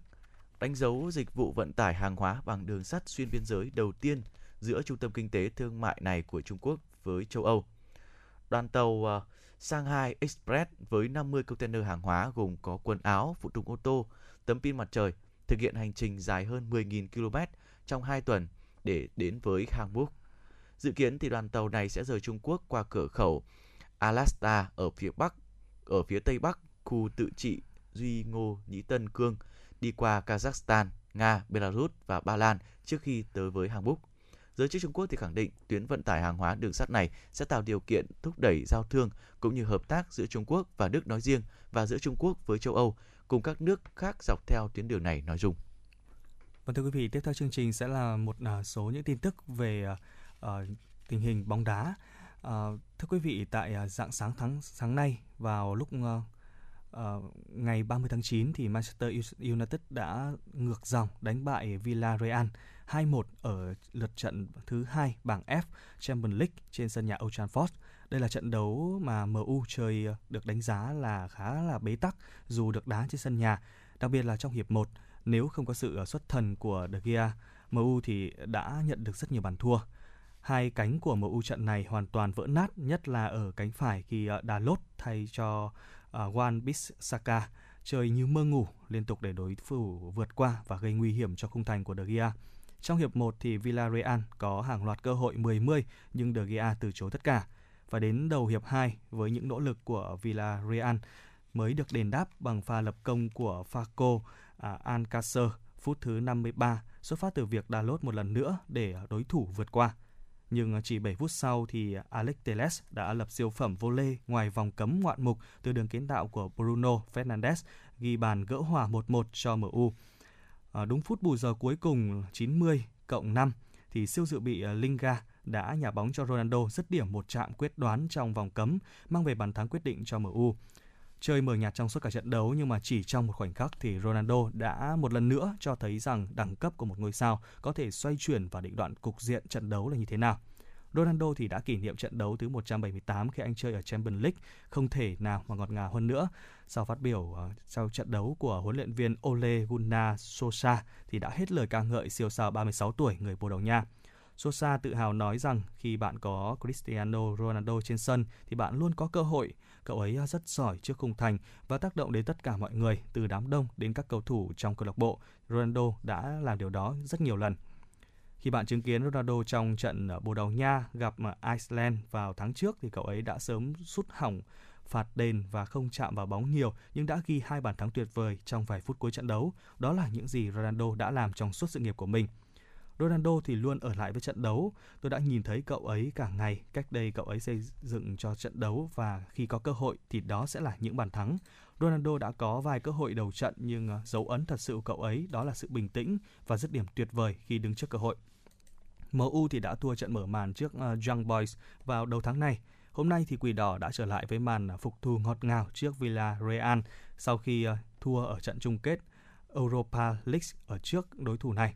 đánh dấu dịch vụ vận tải hàng hóa bằng đường sắt xuyên biên giới đầu tiên giữa trung tâm kinh tế thương mại này của Trung Quốc với châu Âu. Đoàn tàu à, Shanghai Express với 50 container hàng hóa gồm có quần áo, phụ tùng ô tô, tấm pin mặt trời, thực hiện hành trình dài hơn 10.000 km trong 2 tuần để đến với Hamburg. Dự kiến thì đoàn tàu này sẽ rời Trung Quốc qua cửa khẩu Alasta ở phía bắc, ở phía tây bắc khu tự trị Duy Ngô Nhĩ Tân Cương, đi qua Kazakhstan, Nga, Belarus và Ba Lan trước khi tới với Hamburg. Giới chức Trung Quốc thì khẳng định tuyến vận tải hàng hóa đường sắt này sẽ tạo điều kiện thúc đẩy giao thương cũng như hợp tác giữa Trung Quốc và Đức nói riêng và giữa Trung Quốc với châu Âu cùng các nước khác dọc theo tuyến đường này nói chung. Vâng thưa quý vị, tiếp theo chương trình sẽ là một à, số những tin tức về uh, tình hình bóng đá. Uh, thưa quý vị, tại uh, dạng sáng tháng sáng nay vào lúc uh, uh, ngày 30 tháng 9 thì Manchester United đã ngược dòng đánh bại Villarreal 2-1 ở lượt trận thứ hai bảng F Champions League trên sân nhà Old Trafford. Đây là trận đấu mà MU chơi được đánh giá là khá là bế tắc dù được đá trên sân nhà, đặc biệt là trong hiệp 1 nếu không có sự ờ, xuất thần của De Gea, MU thì đã nhận được rất nhiều bàn thua. Hai cánh của MU trận này hoàn toàn vỡ nát, nhất là ở cánh phải khi ờ, Đà Lốt thay cho ờ, Wan Bissaka chơi như mơ ngủ liên tục để đối thủ vượt qua và gây nguy hiểm cho khung thành của De Gea. Trong hiệp 1 thì Villarreal có hàng loạt cơ hội 10-10 nhưng De Gea từ chối tất cả. Và đến đầu hiệp 2 với những nỗ lực của Villarreal mới được đền đáp bằng pha lập công của Faco à, Alcacer phút thứ 53 xuất phát từ việc đá lốt một lần nữa để đối thủ vượt qua. Nhưng chỉ 7 phút sau thì Alex Teles đã lập siêu phẩm vô lê ngoài vòng cấm ngoạn mục từ đường kiến tạo của Bruno Fernandes ghi bàn gỡ hòa 1-1 cho MU. À, đúng phút bù giờ cuối cùng 90 cộng 5 thì siêu dự bị Linga đã nhà bóng cho Ronaldo dứt điểm một chạm quyết đoán trong vòng cấm mang về bàn thắng quyết định cho MU. Chơi mờ nhạt trong suốt cả trận đấu nhưng mà chỉ trong một khoảnh khắc thì Ronaldo đã một lần nữa cho thấy rằng đẳng cấp của một ngôi sao có thể xoay chuyển và định đoạn cục diện trận đấu là như thế nào. Ronaldo thì đã kỷ niệm trận đấu thứ 178 khi anh chơi ở Champions League, không thể nào mà ngọt ngào hơn nữa. Sau phát biểu ờ, sau trận đấu của huấn luyện viên Ole Gunnar Solskjaer thì đã hết lời ca ngợi siêu sao 36 tuổi người Bồ Đào Nha. Sosa tự hào nói rằng khi bạn có Cristiano Ronaldo trên sân thì bạn luôn có cơ hội. Cậu ấy à, rất giỏi trước khung thành và tác động đến tất cả mọi người, từ đám đông đến các cầu thủ trong câu lạc bộ. Ronaldo đã làm điều đó rất nhiều lần. Khi bạn chứng kiến Ronaldo trong trận ở Bồ Đào Nha gặp à, Iceland vào tháng trước thì cậu ấy đã sớm sút hỏng phạt đền và không chạm vào bóng nhiều nhưng đã ghi hai bàn thắng tuyệt vời trong vài phút cuối trận đấu. Đó là những gì Ronaldo đã làm trong suốt sự nghiệp của mình. Ronaldo thì luôn ở lại với trận đấu. Tôi đã nhìn thấy cậu ấy cả ngày. Cách đây cậu ấy xây dựng cho trận đấu và khi có cơ hội thì đó sẽ là những bàn thắng. Ronaldo đã có vài cơ hội đầu trận nhưng ờ, dấu ấn thật sự của cậu ấy đó là sự bình tĩnh và dứt điểm tuyệt vời khi đứng trước cơ hội. MU thì đã thua trận mở màn trước ờ, Young Boys vào đầu tháng này. Hôm nay thì Quỷ Đỏ đã trở lại với màn phục thù ngọt ngào trước Villarreal sau khi ờ, thua ở trận chung kết Europa League ở trước đối thủ này.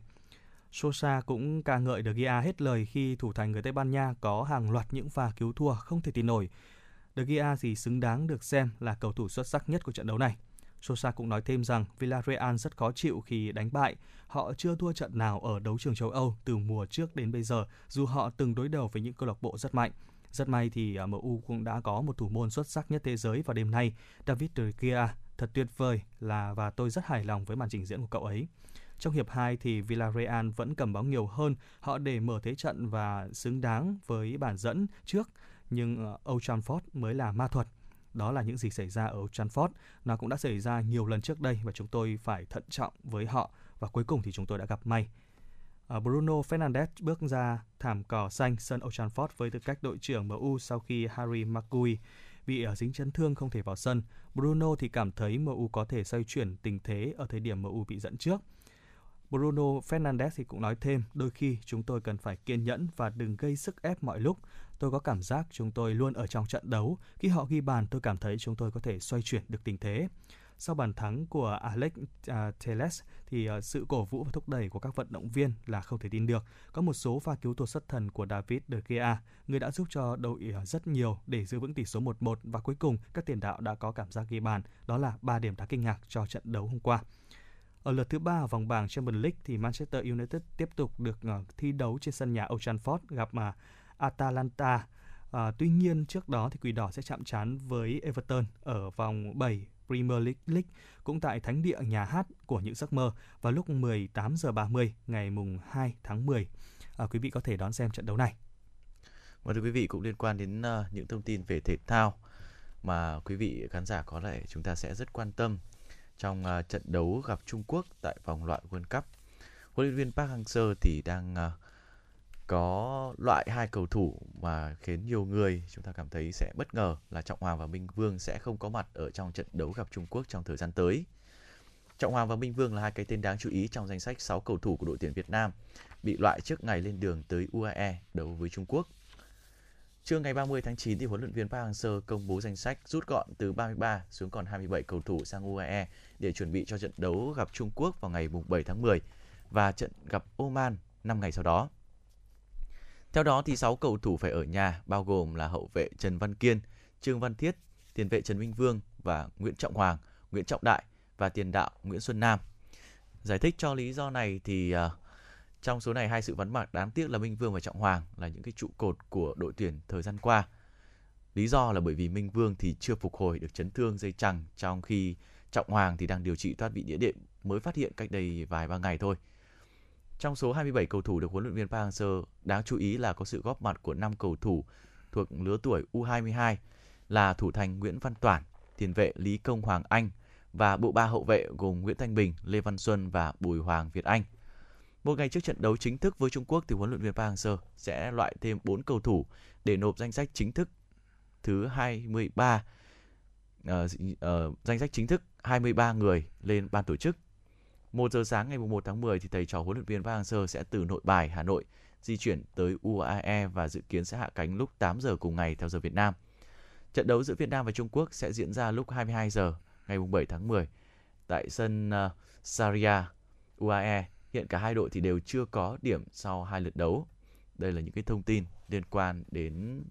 Sosa cũng ca ngợi De Gea hết lời khi thủ thành người Tây Ban Nha có hàng loạt những pha cứu thua không thể tin nổi. De Gea thì xứng đáng được xem là cầu thủ xuất sắc nhất của trận đấu này. Sosa cũng nói thêm rằng Villarreal rất khó chịu khi đánh bại. Họ chưa thua trận nào ở đấu trường châu Âu từ mùa trước đến bây giờ, dù họ từng đối đầu với những câu lạc bộ rất mạnh. Rất may thì à, MU cũng đã có một thủ môn xuất sắc nhất thế giới vào đêm nay, David De Gea. Thật tuyệt vời là và tôi rất hài lòng với màn trình diễn của cậu ấy. Trong hiệp 2 thì Villarreal vẫn cầm bóng nhiều hơn, họ để mở thế trận và xứng đáng với bản dẫn trước, nhưng ờ, Old Trafford mới là ma thuật. Đó là những gì xảy ra ở Old Trafford, nó cũng đã xảy ra nhiều lần trước đây và chúng tôi phải thận trọng với họ và cuối cùng thì chúng tôi đã gặp may. Ờ, Bruno Fernandes bước ra thảm cỏ xanh sân Old Trafford với tư cách đội trưởng MU sau khi Harry Maguire bị ở dính chấn thương không thể vào sân. Bruno thì cảm thấy MU có thể xoay chuyển tình thế ở thời điểm MU bị dẫn trước. Bruno Fernandes thì cũng nói thêm, đôi khi chúng tôi cần phải kiên nhẫn và đừng gây sức ép mọi lúc. Tôi có cảm giác chúng tôi luôn ở trong trận đấu. Khi họ ghi bàn, tôi cảm thấy chúng tôi có thể xoay chuyển được tình thế. Sau bàn thắng của Alex à, uh, Teles thì uh, sự cổ vũ và thúc đẩy của các vận động viên là không thể tin được. Có một số pha cứu thua xuất thần của David De Gea, người đã giúp cho đội à, rất nhiều để giữ vững tỷ số 1-1 và cuối cùng các tiền đạo đã có cảm giác ghi bàn. Đó là 3 điểm đá kinh ngạc cho trận đấu hôm qua. Ở lượt thứ ba vòng bảng Champions League thì Manchester United tiếp tục được uh, thi đấu trên sân nhà Old Trafford gặp uh, Atalanta. À, tuy nhiên trước đó thì Quỷ Đỏ sẽ chạm trán với Everton ở vòng 7 Premier League, League cũng tại thánh địa nhà hát của những giấc mơ vào lúc 18 giờ 30 ngày mùng 2 tháng 10. À, quý vị có thể đón xem trận đấu này. Và thưa quý vị cũng liên quan đến uh, những thông tin về thể thao mà quý vị khán giả có lẽ chúng ta sẽ rất quan tâm trong uh, trận đấu gặp Trung Quốc tại vòng loại World Cup. Huấn luyện viên Park Hang-seo thì đang uh, có loại hai cầu thủ mà khiến nhiều người chúng ta cảm thấy sẽ bất ngờ là Trọng Hoàng và Minh Vương sẽ không có mặt ở trong trận đấu gặp Trung Quốc trong thời gian tới. Trọng Hoàng và Minh Vương là hai cái tên đáng chú ý trong danh sách 6 cầu thủ của đội tuyển Việt Nam bị loại trước ngày lên đường tới UAE đấu với Trung Quốc. Trưa ngày 30 tháng 9 thì huấn luyện viên Park Hang-seo công bố danh sách rút gọn từ 33 xuống còn 27 cầu thủ sang UAE để chuẩn bị cho trận đấu gặp Trung Quốc vào ngày 7 tháng 10 và trận gặp Oman 5 ngày sau đó. Theo đó thì 6 cầu thủ phải ở nhà bao gồm là hậu vệ Trần Văn Kiên, Trương Văn Thiết, tiền vệ Trần Minh Vương và Nguyễn Trọng Hoàng, Nguyễn Trọng Đại và tiền đạo Nguyễn Xuân Nam. Giải thích cho lý do này thì uh, trong số này hai sự vắng mặt đáng tiếc là Minh Vương và Trọng Hoàng là những cái trụ cột của đội tuyển thời gian qua. Lý do là bởi vì Minh Vương thì chưa phục hồi được chấn thương dây chằng trong khi Trọng Hoàng thì đang điều trị thoát vị đĩa đệm mới phát hiện cách đây vài ba ngày thôi. Trong số 27 cầu thủ được huấn luyện viên Park Hang-seo, đáng chú ý là có sự góp mặt của 5 cầu thủ thuộc lứa tuổi U22 là thủ thành Nguyễn Văn Toản, tiền vệ Lý Công Hoàng Anh và bộ ba hậu vệ gồm Nguyễn Thanh Bình, Lê Văn Xuân và Bùi Hoàng Việt Anh. Một ngày trước trận đấu chính thức với Trung Quốc thì huấn luyện viên Park Hang-seo sẽ loại thêm 4 cầu thủ để nộp danh sách chính thức thứ 23 uh, uh, danh sách chính thức 23 người lên ban tổ chức 1 giờ sáng ngày 1 tháng 10 thì thầy trò huấn luyện viên Park Hang-seo sẽ từ Nội Bài, Hà Nội di chuyển tới UAE và dự kiến sẽ hạ cánh lúc 8 giờ cùng ngày theo giờ Việt Nam. Trận đấu giữa Việt Nam và Trung Quốc sẽ diễn ra lúc 22 giờ ngày 7 tháng 10 tại sân ờ, uh, Saria, UAE. Hiện cả hai đội thì đều chưa có điểm sau hai lượt đấu. Đây là những cái thông tin liên quan đến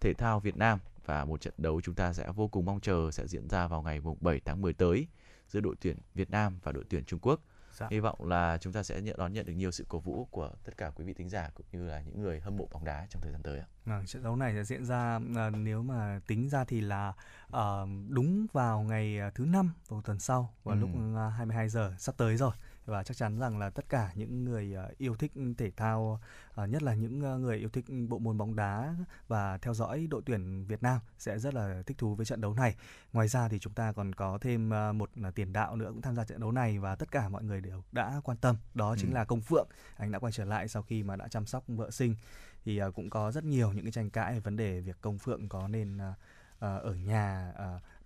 thể thao Việt Nam và một trận đấu chúng ta sẽ vô cùng mong chờ sẽ diễn ra vào ngày 7 tháng 10 tới giữa đội tuyển Việt Nam và đội tuyển Trung Quốc. Dạ. Hy vọng là chúng ta sẽ nhận đón nhận được nhiều sự cổ vũ của tất cả quý vị thính giả cũng như là những người hâm mộ bóng đá trong thời gian tới. Vâng, trận đấu này sẽ diễn ra uh, nếu mà tính ra thì là uh, đúng vào ngày thứ năm vào tuần sau vào ừ. lúc uh, 22 giờ sắp tới rồi và chắc chắn rằng là tất cả những người uh, yêu thích thể thao uh, nhất là những uh, người yêu thích bộ môn bóng đá và theo dõi đội tuyển Việt Nam sẽ rất là thích thú với trận đấu này. Ngoài ra thì chúng ta còn có thêm một tiền đạo nữa cũng tham gia trận đấu này và tất cả mọi người đều đã quan tâm đó chính ừ. là Công Phượng. Anh đã quay trở lại sau khi mà đã chăm sóc vợ sinh thì cũng có rất nhiều những cái tranh cãi về vấn đề việc Công Phượng có nên ở nhà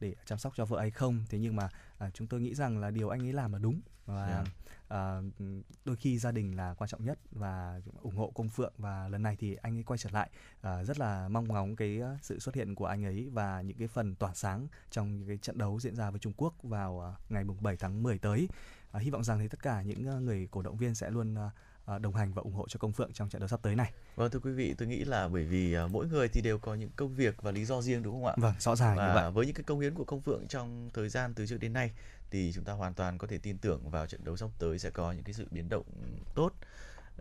để chăm sóc cho vợ hay không. Thế nhưng mà uh, chúng tôi nghĩ rằng là điều anh ấy làm là đúng. Và yeah. uh, đôi khi gia đình là quan trọng nhất và ủng hộ công phượng. Và lần này thì anh ấy quay trở lại uh, rất là mong ngóng cái sự xuất hiện của anh ấy và những cái phần tỏa sáng trong những cái trận đấu diễn ra với Trung Quốc vào uh, ngày mùng 7 tháng 10 tới. Uh, hy vọng rằng thì tất cả những người cổ động viên sẽ luôn Ờ, đồng hành và ủng hộ cho công phượng trong trận đấu sắp tới này. Vâng thưa quý vị, tôi nghĩ là bởi vì ờ, mỗi người thì đều có những công việc và lý do riêng đúng không ạ? Vâng, rõ ràng và như vậy. với những cái công hiến của công phượng trong thời gian từ trước đến nay thì chúng ta hoàn toàn có thể tin tưởng vào trận đấu sắp tới sẽ có những cái sự biến động tốt.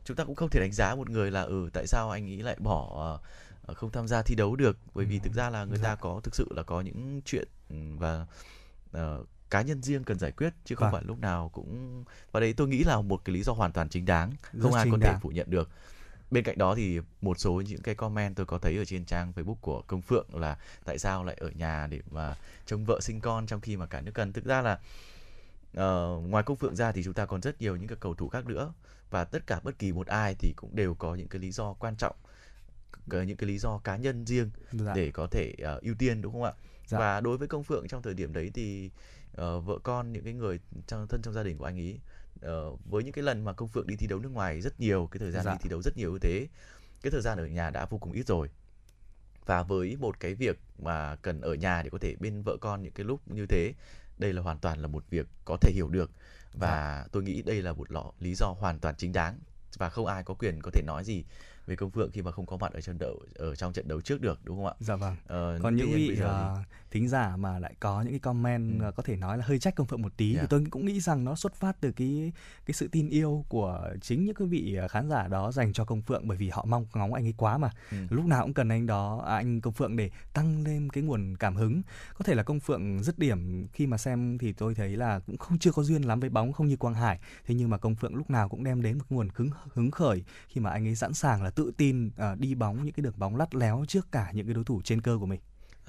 Chúng ta cũng không thể đánh giá một người là ừ tại sao anh ấy lại bỏ ờ, không tham gia thi đấu được bởi vì ừ. thực ra là người ta dạ. có thực sự là có những chuyện ừ, và uh, cá nhân riêng cần giải quyết chứ không vâng. phải lúc nào cũng và đấy tôi nghĩ là một cái lý do hoàn toàn chính đáng Rất không ai có đáng. thể phủ nhận được bên cạnh đó thì một số những cái comment tôi có thấy ở trên trang Facebook của công phượng là tại sao lại ở nhà để mà trông vợ sinh con trong khi mà cả nước cần thực ra là uh, ngoài công phượng ra thì chúng ta còn rất nhiều những cái cầu thủ khác nữa và tất cả bất kỳ một ai thì cũng đều có những cái lý do quan trọng những cái lý do cá nhân riêng Dạ. để có thể ờ, ưu tiên đúng không ạ? Dạ. Và đối với công phượng trong thời điểm đấy thì ờ, vợ con những cái người trong thân trong gia đình của anh ấy ờ, với những cái lần mà công phượng đi thi đấu nước ngoài rất nhiều cái thời gian Dạ. đi thi đấu rất nhiều như thế cái thời gian ở nhà đã vô cùng ít rồi và với một cái việc mà cần ở nhà để có thể bên vợ con những cái lúc như thế đây là hoàn toàn là một việc có thể hiểu được và tôi nghĩ đây là một lọ lý do hoàn toàn chính đáng và không ai có quyền có thể nói gì về công phượng khi mà không có mặt ở trận đấu ở trong trận đấu trước được đúng không ạ Dạ vâng. Ờ, Còn những vị bây giờ thì- ờ, thính giả mà lại có những cái comment Ừ. ờ, có thể nói là hơi trách công phượng một tí thì Yeah. tôi cũng nghĩ rằng nó xuất phát từ cái cái sự tin yêu của chính những cái vị ờ, khán giả đó dành cho công phượng bởi vì họ mong ngóng anh ấy quá mà. Ừ. Lúc nào cũng cần anh đó à, anh công phượng để tăng lên cái nguồn cảm hứng. Có thể là công phượng dứt điểm khi mà xem thì tôi thấy là cũng không chưa có duyên lắm với bóng không như Quang Hải. Thế nhưng mà công phượng lúc nào cũng đem đến một nguồn hứng hứng khởi khi mà anh ấy sẵn sàng là tự tin ờ, đi bóng những cái đường bóng lắt léo trước cả những cái đối thủ trên cơ của mình.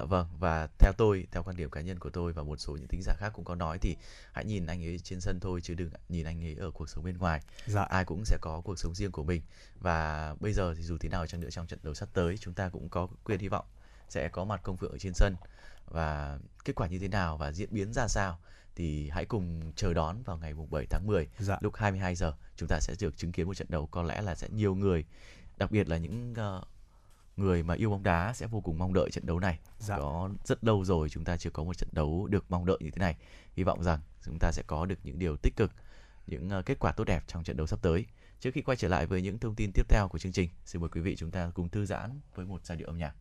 Dạ vâng và theo tôi theo quan điểm cá nhân của tôi và một số những thính giả khác cũng có nói thì hãy nhìn anh ấy trên sân thôi chứ đừng nhìn anh ấy ở cuộc sống bên ngoài Dạ. ai cũng sẽ có cuộc sống riêng của mình và bây giờ thì dù thế nào chăng nữa trong trận đấu sắp tới chúng ta cũng có quyền hy vọng sẽ có mặt công phượng ở trên sân và kết quả như thế nào và diễn biến ra sao thì hãy cùng chờ đón vào ngày mùng 7 tháng 10 Dạ. lúc 22 giờ chúng ta sẽ được chứng kiến một trận đấu có lẽ là sẽ nhiều người đặc biệt là những ờ, người mà yêu bóng đá sẽ vô cùng mong đợi trận đấu này. Dạ. có rất lâu rồi chúng ta chưa có một trận đấu được mong đợi như thế này. Hy vọng rằng chúng ta sẽ có được những điều tích cực những ờ, kết quả tốt đẹp trong trận đấu sắp tới. Trước khi quay trở lại với những thông tin tiếp theo của chương trình xin mời quý vị chúng ta cùng thư giãn với một giai điệu âm nhạc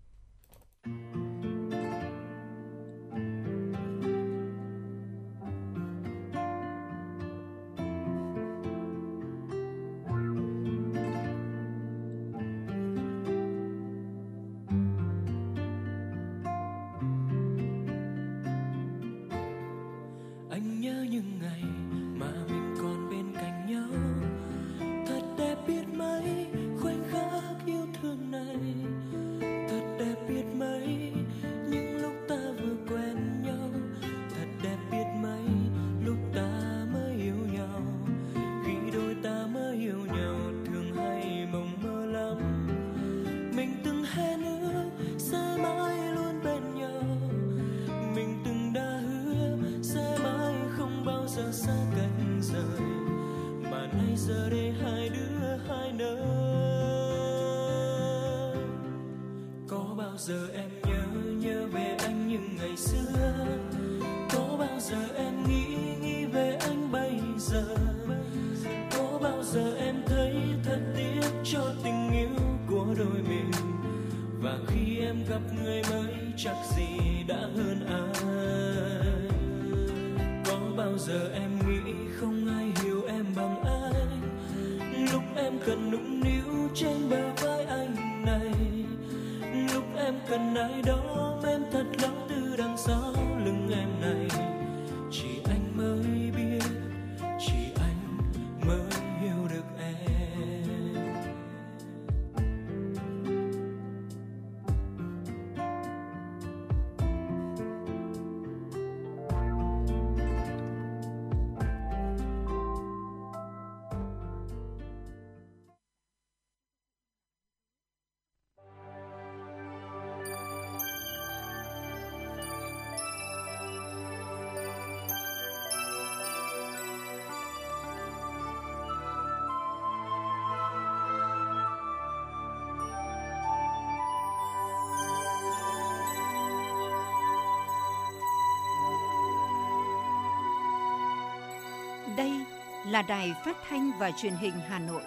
là đài phát thanh và truyền hình Hà Nội.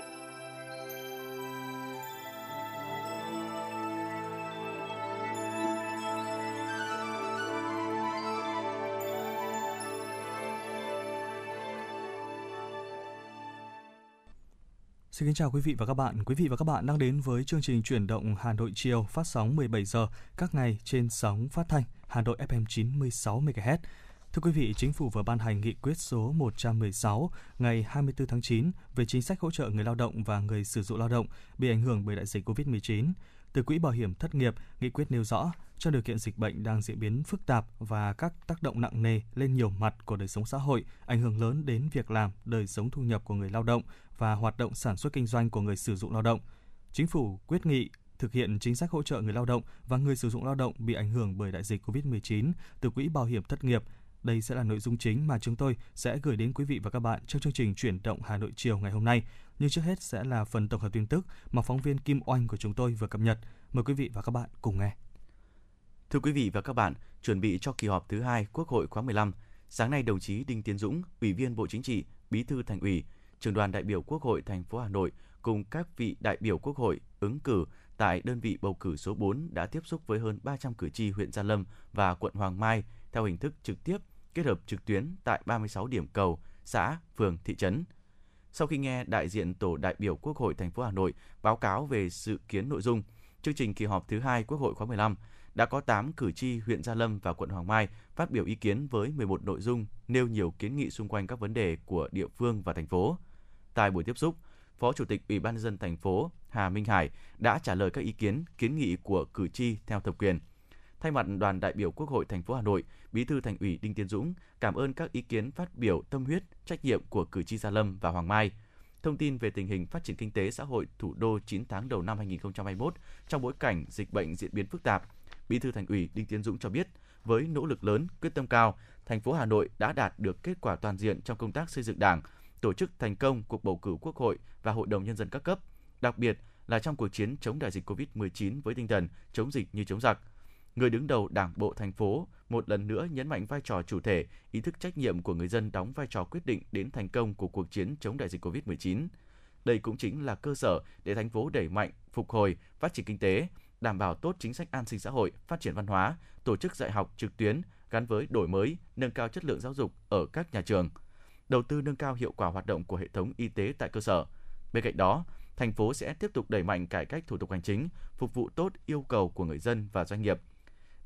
Xin kính chào quý vị và các bạn. Quý vị và các bạn đang đến với chương trình chuyển động Hà Nội chiều, phát sóng 17 giờ các ngày trên sóng phát thanh Hà Nội FM 96 MHz. Thưa quý vị, Chính phủ vừa ban hành nghị quyết số 116 ngày 24 tháng 9 về chính sách hỗ trợ người lao động và người sử dụng lao động bị ảnh hưởng bởi đại dịch COVID-19. Từ quỹ bảo hiểm thất nghiệp, nghị quyết nêu rõ trong điều kiện dịch bệnh đang diễn biến phức tạp và các tác động nặng nề lên nhiều mặt của đời sống xã hội, ảnh hưởng lớn đến việc làm, đời sống thu nhập của người lao động và hoạt động sản xuất kinh doanh của người sử dụng lao động. Chính phủ quyết nghị thực hiện chính sách hỗ trợ người lao động và người sử dụng lao động bị ảnh hưởng bởi đại dịch COVID-19 từ quỹ bảo hiểm thất nghiệp. Đây sẽ là nội dung chính mà chúng tôi sẽ gửi đến quý vị và các bạn trong chương trình chuyển động Hà Nội chiều ngày hôm nay. Nhưng trước hết sẽ là phần tổng hợp tin tức mà phóng viên Kim Oanh của chúng tôi vừa cập nhật. Mời quý vị và các bạn cùng nghe. Thưa quý vị và các bạn, chuẩn bị cho kỳ họp thứ hai Quốc hội khóa 15, sáng nay đồng chí Đinh Tiến Dũng, Ủy viên Bộ Chính trị, Bí thư Thành ủy, trường đoàn đại biểu Quốc hội thành phố Hà Nội cùng các vị đại biểu Quốc hội ứng cử tại đơn vị bầu cử số 4 đã tiếp xúc với hơn 300 cử tri huyện Gia Lâm và quận Hoàng Mai theo hình thức trực tiếp kết hợp trực tuyến tại 36 điểm cầu, xã, phường, thị trấn. Sau khi nghe đại diện tổ đại biểu Quốc hội thành phố Hà Nội báo cáo về dự kiến nội dung, chương trình kỳ họp thứ hai Quốc hội khóa 15 đã có 8 cử tri huyện Gia Lâm và quận Hoàng Mai phát biểu ý kiến với 11 nội dung nêu nhiều kiến nghị xung quanh các vấn đề của địa phương và thành phố. Tại buổi tiếp xúc, Phó Chủ tịch Ủy ban nhân dân thành phố Hà Minh Hải đã trả lời các ý kiến, kiến nghị của cử tri theo thẩm quyền. Thay mặt đoàn đại biểu Quốc hội thành phố Hà Nội, Bí thư Thành ủy Đinh Tiến Dũng cảm ơn các ý kiến phát biểu tâm huyết, trách nhiệm của cử tri Gia Lâm và Hoàng Mai. Thông tin về tình hình phát triển kinh tế xã hội thủ đô 9 tháng đầu năm 2021 trong bối cảnh dịch bệnh diễn biến phức tạp, Bí thư Thành ủy Đinh Tiến Dũng cho biết, với nỗ lực lớn, quyết tâm cao, thành phố Hà Nội đã đạt được kết quả toàn diện trong công tác xây dựng Đảng, tổ chức thành công cuộc bầu cử Quốc hội và Hội đồng nhân dân các cấp, đặc biệt là trong cuộc chiến chống đại dịch COVID-19 với tinh thần chống dịch như chống giặc. Người đứng đầu Đảng bộ thành phố một lần nữa nhấn mạnh vai trò chủ thể, ý thức trách nhiệm của người dân đóng vai trò quyết định đến thành công của cuộc chiến chống đại dịch COVID-19. Đây cũng chính là cơ sở để thành phố đẩy mạnh, phục hồi, phát triển kinh tế, đảm bảo tốt chính sách an sinh xã hội, phát triển văn hóa, tổ chức dạy học trực tuyến gắn với đổi mới, nâng cao chất lượng giáo dục ở các nhà trường, đầu tư nâng cao hiệu quả hoạt động của hệ thống y tế tại cơ sở. Bên cạnh đó, thành phố sẽ tiếp tục đẩy mạnh cải cách thủ tục hành chính, phục vụ tốt yêu cầu của người dân và doanh nghiệp.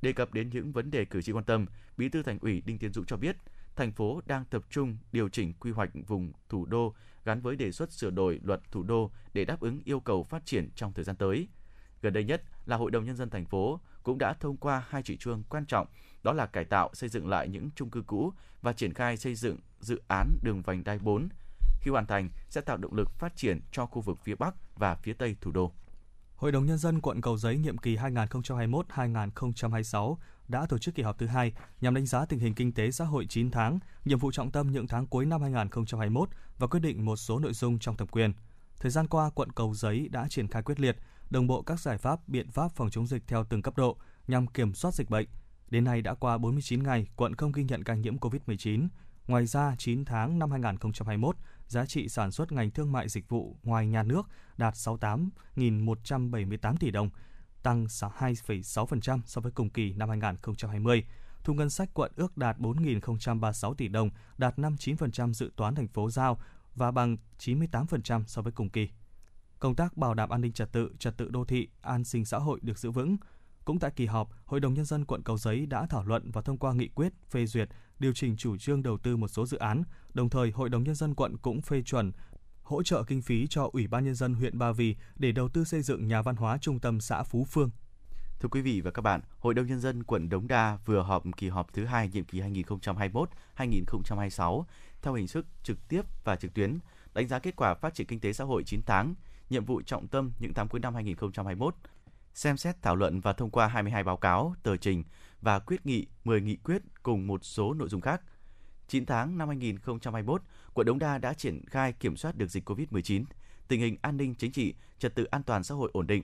Đề cập đến những vấn đề cử tri quan tâm, Bí thư Thành ủy Đinh Tiến Dũng cho biết, thành phố đang tập trung điều chỉnh quy hoạch vùng thủ đô gắn với đề xuất sửa đổi luật thủ đô để đáp ứng yêu cầu phát triển trong thời gian tới. Gần đây nhất là Hội đồng nhân dân thành phố cũng đã thông qua hai chỉ trương quan trọng, đó là cải tạo xây dựng lại những chung cư cũ và triển khai xây dựng dự án đường vành đai 4. Khi hoàn thành sẽ tạo động lực phát triển cho khu vực phía Bắc và phía Tây thủ đô. Hội đồng Nhân dân quận Cầu Giấy nhiệm kỳ 2021-2026 đã tổ chức kỳ họp thứ hai nhằm đánh giá tình hình kinh tế xã hội 9 tháng, nhiệm vụ trọng tâm những tháng cuối năm 2021 và quyết định một số nội dung trong thẩm quyền. Thời gian qua, quận Cầu Giấy đã triển khai quyết liệt, đồng bộ các giải pháp, biện pháp phòng chống dịch theo từng cấp độ nhằm kiểm soát dịch bệnh. Đến nay đã qua 49 ngày, quận không ghi nhận ca nhiễm COVID-19. Ngoài ra, 9 tháng năm 2021, giá trị sản xuất ngành thương mại dịch vụ ngoài nhà nước đạt 68.178 tỷ đồng, tăng 2,6% so với cùng kỳ năm 2020. Thu ngân sách quận ước đạt 4.036 tỷ đồng, đạt 59% dự toán thành phố giao và bằng 98% so với cùng kỳ. Công tác bảo đảm an ninh trật tự, trật tự đô thị, an sinh xã hội được giữ vững. Cũng tại kỳ họp, Hội đồng Nhân dân quận Cầu Giấy đã thảo luận và thông qua nghị quyết phê duyệt điều chỉnh chủ trương đầu tư một số dự án. Đồng thời, Hội đồng Nhân dân quận cũng phê chuẩn hỗ trợ kinh phí cho Ủy ban Nhân dân huyện Ba Vì để đầu tư xây dựng nhà văn hóa trung tâm xã Phú Phương. Thưa quý vị và các bạn, Hội đồng Nhân dân quận Đống Đa vừa họp kỳ họp thứ hai nhiệm kỳ 2021-2026 theo hình thức trực tiếp và trực tuyến, đánh giá kết quả phát triển kinh tế xã hội 9 tháng, nhiệm vụ trọng tâm những tháng cuối năm 2021, xem xét thảo luận và thông qua 22 báo cáo, tờ trình và quyết nghị 10 nghị quyết cùng một số nội dung khác. 9 tháng năm 2021, quận Đống Đa đã triển khai kiểm soát được dịch COVID-19, tình hình an ninh chính trị, trật tự an toàn xã hội ổn định.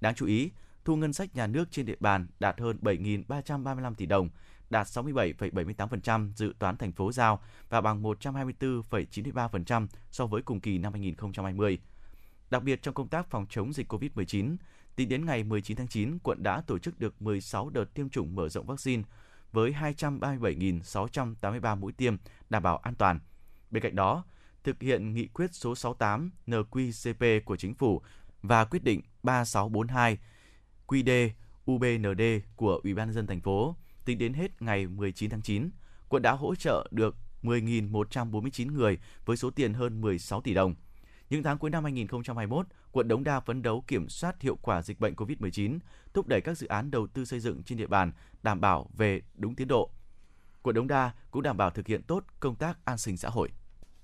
Đáng chú ý, thu ngân sách nhà nước trên địa bàn đạt hơn 7.335 tỷ đồng, đạt 67,78% dự toán thành phố giao và bằng 124,93% so với cùng kỳ năm 2020. Đặc biệt trong công tác phòng chống dịch COVID-19, tính đến ngày 19 tháng 9, quận đã tổ chức được 16 đợt tiêm chủng mở rộng vaccine với 237.683 mũi tiêm đảm bảo an toàn. Bên cạnh đó, thực hiện nghị quyết số 68 NQCP của Chính phủ và quyết định 3642 QD UBND của Ủy ban nhân dân thành phố, tính đến hết ngày 19 tháng 9, quận đã hỗ trợ được 10.149 người với số tiền hơn 16 tỷ đồng. Những tháng cuối năm 2021, quận Đống Đa phấn đấu kiểm soát hiệu quả dịch bệnh COVID-19, thúc đẩy các dự án đầu tư xây dựng trên địa bàn đảm bảo về đúng tiến độ. Quận Đống Đa cũng đảm bảo thực hiện tốt công tác an sinh xã hội.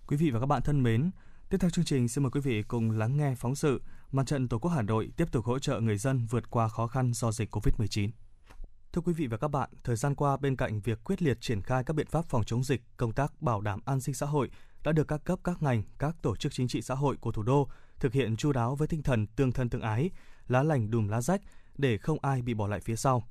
Quý vị và các bạn thân mến, tiếp theo chương trình xin mời quý vị cùng lắng nghe phóng sự Mặt trận Tổ quốc Hà Nội tiếp tục hỗ trợ người dân vượt qua khó khăn do dịch COVID-19. Thưa quý vị và các bạn, thời gian qua bên cạnh việc quyết liệt triển khai các biện pháp phòng chống dịch, công tác bảo đảm an sinh xã hội đã được các cấp các ngành, các tổ chức chính trị xã hội của thủ đô thực hiện chu đáo với tinh thần tương thân tương ái, lá lành đùm lá rách để không ai bị bỏ lại phía sau.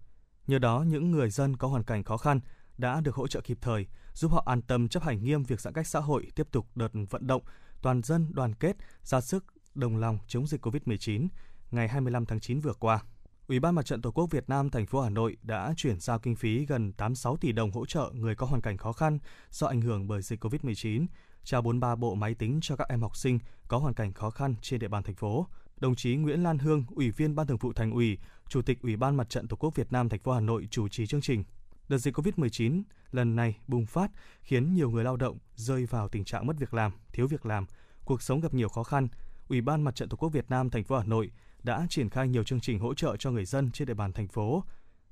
Nhờ đó, những người dân có hoàn cảnh khó khăn đã được hỗ trợ kịp thời, giúp họ an tâm chấp hành nghiêm việc giãn cách xã hội, tiếp tục đợt vận động toàn dân đoàn kết ra sức đồng lòng chống dịch COVID-19 ngày 25 tháng 9 vừa qua. Ủy ban Mặt trận Tổ quốc Việt Nam thành phố Hà Nội đã chuyển giao kinh phí gần 86 tỷ đồng hỗ trợ người có hoàn cảnh khó khăn do ảnh hưởng bởi dịch COVID-19, trao 43 bộ máy tính cho các em học sinh có hoàn cảnh khó khăn trên địa bàn thành phố. Đồng chí Nguyễn Lan Hương, Ủy viên Ban Thường vụ Thành ủy, Chủ tịch Ủy ban Mặt trận Tổ quốc Việt Nam thành phố Hà Nội chủ trì chương trình. Đợt dịch COVID-19 lần này bùng phát khiến nhiều người lao động rơi vào tình trạng mất việc làm, thiếu việc làm, cuộc sống gặp nhiều khó khăn. Ủy ban Mặt trận Tổ quốc Việt Nam thành phố Hà Nội đã triển khai nhiều chương trình hỗ trợ cho người dân trên địa bàn thành phố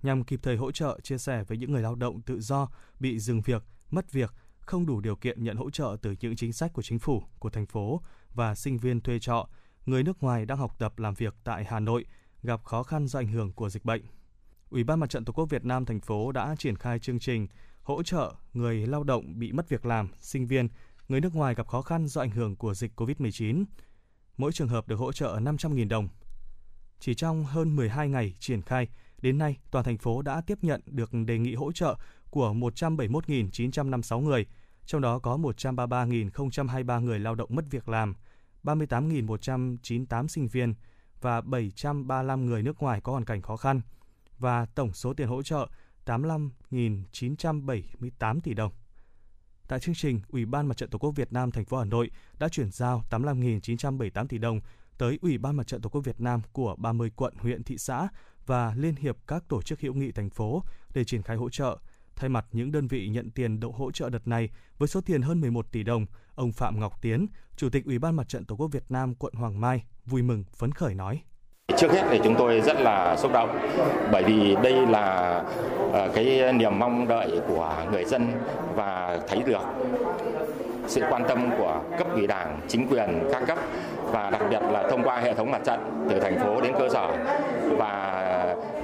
nhằm kịp thời hỗ trợ chia sẻ với những người lao động tự do bị dừng việc, mất việc, không đủ điều kiện nhận hỗ trợ từ những chính sách của chính phủ, của thành phố và sinh viên thuê trọ, người nước ngoài đang học tập làm việc tại Hà Nội gặp khó khăn do ảnh hưởng của dịch bệnh. Ủy ban Mặt trận Tổ quốc Việt Nam thành phố đã triển khai chương trình hỗ trợ người lao động bị mất việc làm, sinh viên, người nước ngoài gặp khó khăn do ảnh hưởng của dịch COVID-19. Mỗi trường hợp được hỗ trợ 500.000 đồng. Chỉ trong hơn 12 ngày triển khai, đến nay toàn thành phố đã tiếp nhận được đề nghị hỗ trợ của 171.956 người, trong đó có 133.023 người lao động mất việc làm, 38.198 sinh viên và 735 người nước ngoài có hoàn cảnh khó khăn và tổng số tiền hỗ trợ 85.978 tỷ đồng. Tại chương trình, Ủy ban Mặt trận Tổ quốc Việt Nam thành phố Hà Nội đã chuyển giao 85.978 tỷ đồng tới Ủy ban Mặt trận Tổ quốc Việt Nam của 30 quận, huyện, thị xã và Liên hiệp các tổ chức hữu nghị thành phố để triển khai hỗ trợ. Thay mặt những đơn vị nhận tiền đậu hỗ trợ đợt này với số tiền hơn 11 tỷ đồng, ông Phạm Ngọc Tiến, Chủ tịch Ủy ban Mặt trận Tổ quốc Việt Nam quận Hoàng Mai vui mừng phấn khởi nói. Trước hết thì chúng tôi rất là xúc động bởi vì đây là ờ, cái niềm mong đợi của người dân và thấy được sự quan tâm của cấp ủy đảng, chính quyền các cấp và đặc biệt là thông qua hệ thống mặt trận từ thành phố đến cơ sở và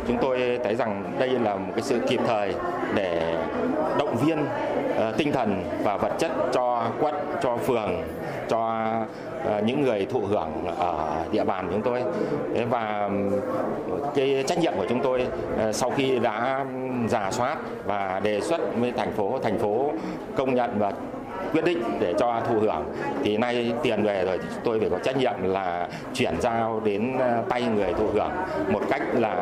chúng tôi thấy rằng đây là một cái sự kịp thời để động viên ờ, tinh thần và vật chất cho quận, cho phường, cho ờ, những người thụ hưởng ở địa bàn chúng tôi. Và cái trách nhiệm của chúng tôi ờ, sau khi đã giả soát và đề xuất với thành phố thành phố công nhận và quyết định để cho thụ hưởng. Thì nay tiền về rồi thì tôi phải có trách nhiệm là chuyển giao đến ờ, tay người thụ hưởng một cách là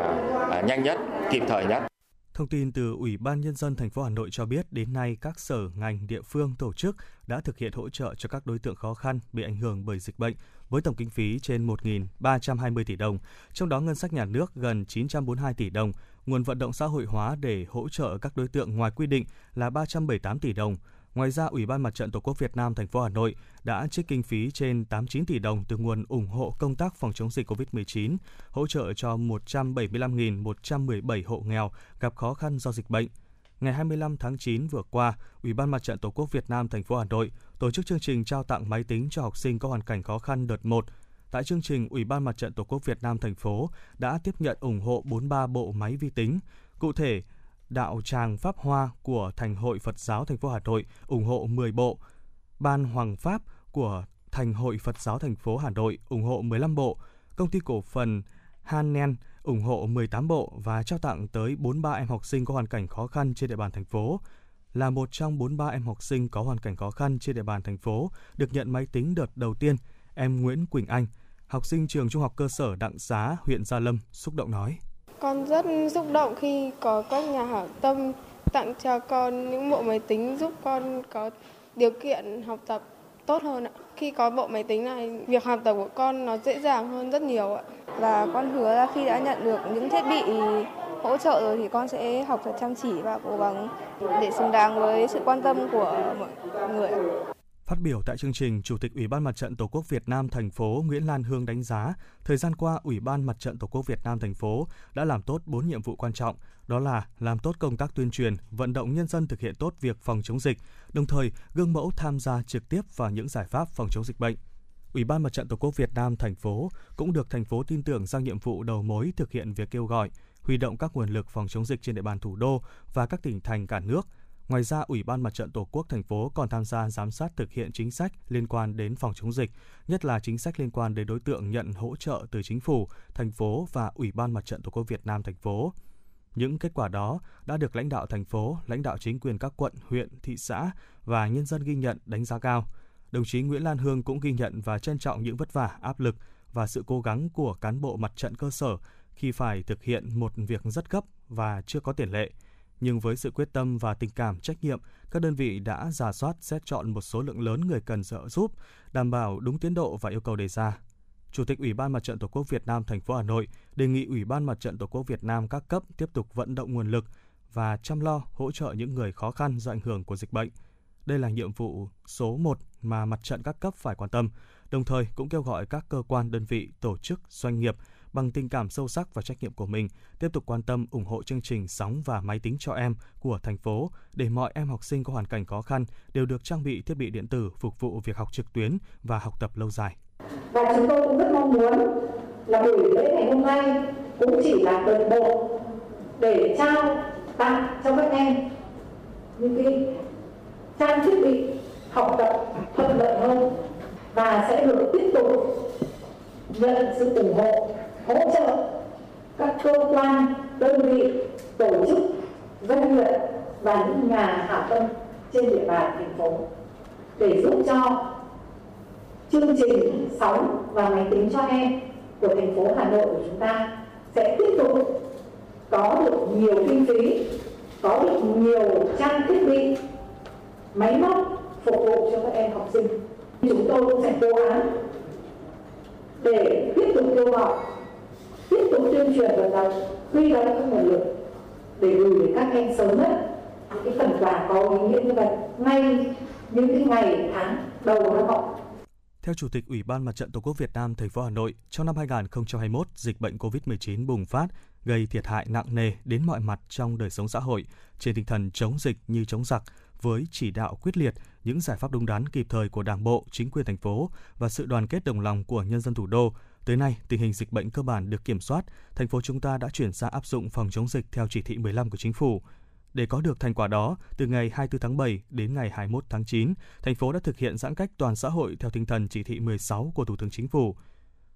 ờ, nhanh nhất kịp thời nhất. Thông tin từ Ủy ban Nhân dân thành phố Hà Nội cho biết đến nay các sở ngành địa phương tổ chức đã thực hiện hỗ trợ cho các đối tượng khó khăn bị ảnh hưởng bởi dịch bệnh với tổng kinh phí trên 1.320 tỷ đồng, trong đó ngân sách nhà nước gần 942 tỷ đồng, nguồn vận động xã hội hóa để hỗ trợ các đối tượng ngoài quy định là 378 tỷ đồng, Ngoài ra, Ủy ban Mặt trận Tổ quốc Việt Nam thành phố Hà Nội đã trích kinh phí trên 89 tỷ đồng từ nguồn ủng hộ công tác phòng chống dịch COVID-19, hỗ trợ cho 175.117 hộ nghèo gặp khó khăn do dịch bệnh. Ngày 25 tháng 9 vừa qua, Ủy ban Mặt trận Tổ quốc Việt Nam thành phố Hà Nội tổ chức chương trình trao tặng máy tính cho học sinh có hoàn cảnh khó khăn đợt 1. Tại chương trình, Ủy ban Mặt trận Tổ quốc Việt Nam thành phố đã tiếp nhận ủng hộ 43 bộ máy vi tính. Cụ thể, đạo tràng Pháp Hoa của Thành hội Phật giáo thành phố Hà Nội ủng hộ 10 bộ, Ban Hoàng Pháp của Thành hội Phật giáo thành phố Hà Nội ủng hộ 15 bộ, công ty cổ phần Hanen ủng hộ 18 bộ và trao tặng tới 43 em học sinh có hoàn cảnh khó khăn trên địa bàn thành phố. Là một trong 43 em học sinh có hoàn cảnh khó khăn trên địa bàn thành phố được nhận máy tính đợt đầu tiên, em Nguyễn Quỳnh Anh, học sinh trường Trung học cơ sở Đặng Xá, huyện Gia Lâm, xúc động nói. Con rất xúc động khi có các nhà hảo tâm tặng cho con những bộ máy tính giúp con có điều kiện học tập tốt hơn ạ. Khi có bộ máy tính này, việc học tập của con nó dễ dàng hơn rất nhiều ạ. Và con hứa là khi đã nhận được những thiết bị hỗ trợ rồi thì con sẽ học thật chăm chỉ và cố gắng để xứng đáng với sự quan tâm của mọi người. Phát biểu tại chương trình, Chủ tịch Ủy ban Mặt trận Tổ quốc Việt Nam thành phố Nguyễn Lan Hương đánh giá, thời gian qua Ủy ban Mặt trận Tổ quốc Việt Nam thành phố đã làm tốt 4 nhiệm vụ quan trọng, đó là làm tốt công tác tuyên truyền, vận động nhân dân thực hiện tốt việc phòng chống dịch, đồng thời gương mẫu tham gia trực tiếp vào những giải pháp phòng chống dịch bệnh. Ủy ban Mặt trận Tổ quốc Việt Nam thành phố cũng được thành phố tin tưởng giao nhiệm vụ đầu mối thực hiện việc kêu gọi, huy động các nguồn lực phòng chống dịch trên địa bàn thủ đô và các tỉnh thành cả nước. Ngoài ra, Ủy ban Mặt trận Tổ quốc thành phố còn tham gia giám sát thực hiện chính sách liên quan đến phòng chống dịch, nhất là chính sách liên quan đến đối tượng nhận hỗ trợ từ chính phủ, thành phố và Ủy ban Mặt trận Tổ quốc Việt Nam thành phố. Những kết quả đó đã được lãnh đạo thành phố, lãnh đạo chính quyền các quận, huyện, thị xã và nhân dân ghi nhận đánh giá cao. Đồng chí Nguyễn Lan Hương cũng ghi nhận và trân trọng những vất vả, áp lực và sự cố gắng của cán bộ mặt trận cơ sở khi phải thực hiện một việc rất gấp và chưa có tiền lệ. Nhưng với sự quyết tâm và tình cảm trách nhiệm, các đơn vị đã giả soát xét chọn một số lượng lớn người cần trợ giúp, đảm bảo đúng tiến độ và yêu cầu đề ra. Chủ tịch Ủy ban Mặt trận Tổ quốc Việt Nam thành phố Hà Nội đề nghị Ủy ban Mặt trận Tổ quốc Việt Nam các cấp tiếp tục vận động nguồn lực và chăm lo hỗ trợ những người khó khăn do ảnh hưởng của dịch bệnh. Đây là nhiệm vụ số 1 mà mặt trận các cấp phải quan tâm, đồng thời cũng kêu gọi các cơ quan, đơn vị, tổ chức, doanh nghiệp bằng tình cảm sâu sắc và trách nhiệm của mình, tiếp tục quan tâm, ủng hộ chương trình sóng và máy tính cho em của thành phố để mọi em học sinh có hoàn cảnh khó khăn đều được trang bị thiết bị điện tử phục vụ việc học trực tuyến và học tập lâu dài. Và chúng tôi cũng rất mong muốn là buổi lễ ngày hôm nay cũng chỉ là đợt bộ để trao tặng cho các em những cái trang thiết bị học tập thuận lợi hơn và sẽ được tiếp tục nhận sự ủng hộ hỗ trợ các cơ quan đơn vị tổ chức doanh nghiệp và những nhà hảo tâm trên địa bàn thành phố để giúp cho chương trình sóng và máy tính cho em của thành phố Hà Nội của chúng ta sẽ tiếp tục có được nhiều kinh phí, có được nhiều trang thiết bị, máy móc phục vụ cho các em học sinh. Chúng tôi cũng sẽ cố gắng để tiếp tục kêu gọi, tiếp tục tuyên truyền vận động, huy động các nguồn lực để gửi đến các em sớm nhất. Những cái phần quà có ý nghĩa như vậy ngay những cái ngày tháng đầu năm học. Theo Chủ tịch Ủy ban Mặt trận Tổ quốc Việt Nam thành phố Hà Nội, trong năm 2021, dịch bệnh COVID-19 bùng phát gây thiệt hại nặng nề đến mọi mặt trong đời sống xã hội, trên tinh thần chống dịch như chống giặc, với chỉ đạo quyết liệt, những giải pháp đúng đắn kịp thời của Đảng bộ, chính quyền thành phố và sự đoàn kết đồng lòng của nhân dân thủ đô, tới nay tình hình dịch bệnh cơ bản được kiểm soát, thành phố chúng ta đã chuyển sang áp dụng phòng chống dịch theo chỉ thị 15 của chính phủ. Để có được thành quả đó, từ ngày 24 tháng 7 đến ngày 21 tháng 9, thành phố đã thực hiện giãn cách toàn xã hội theo tinh thần chỉ thị 16 của Thủ tướng Chính phủ.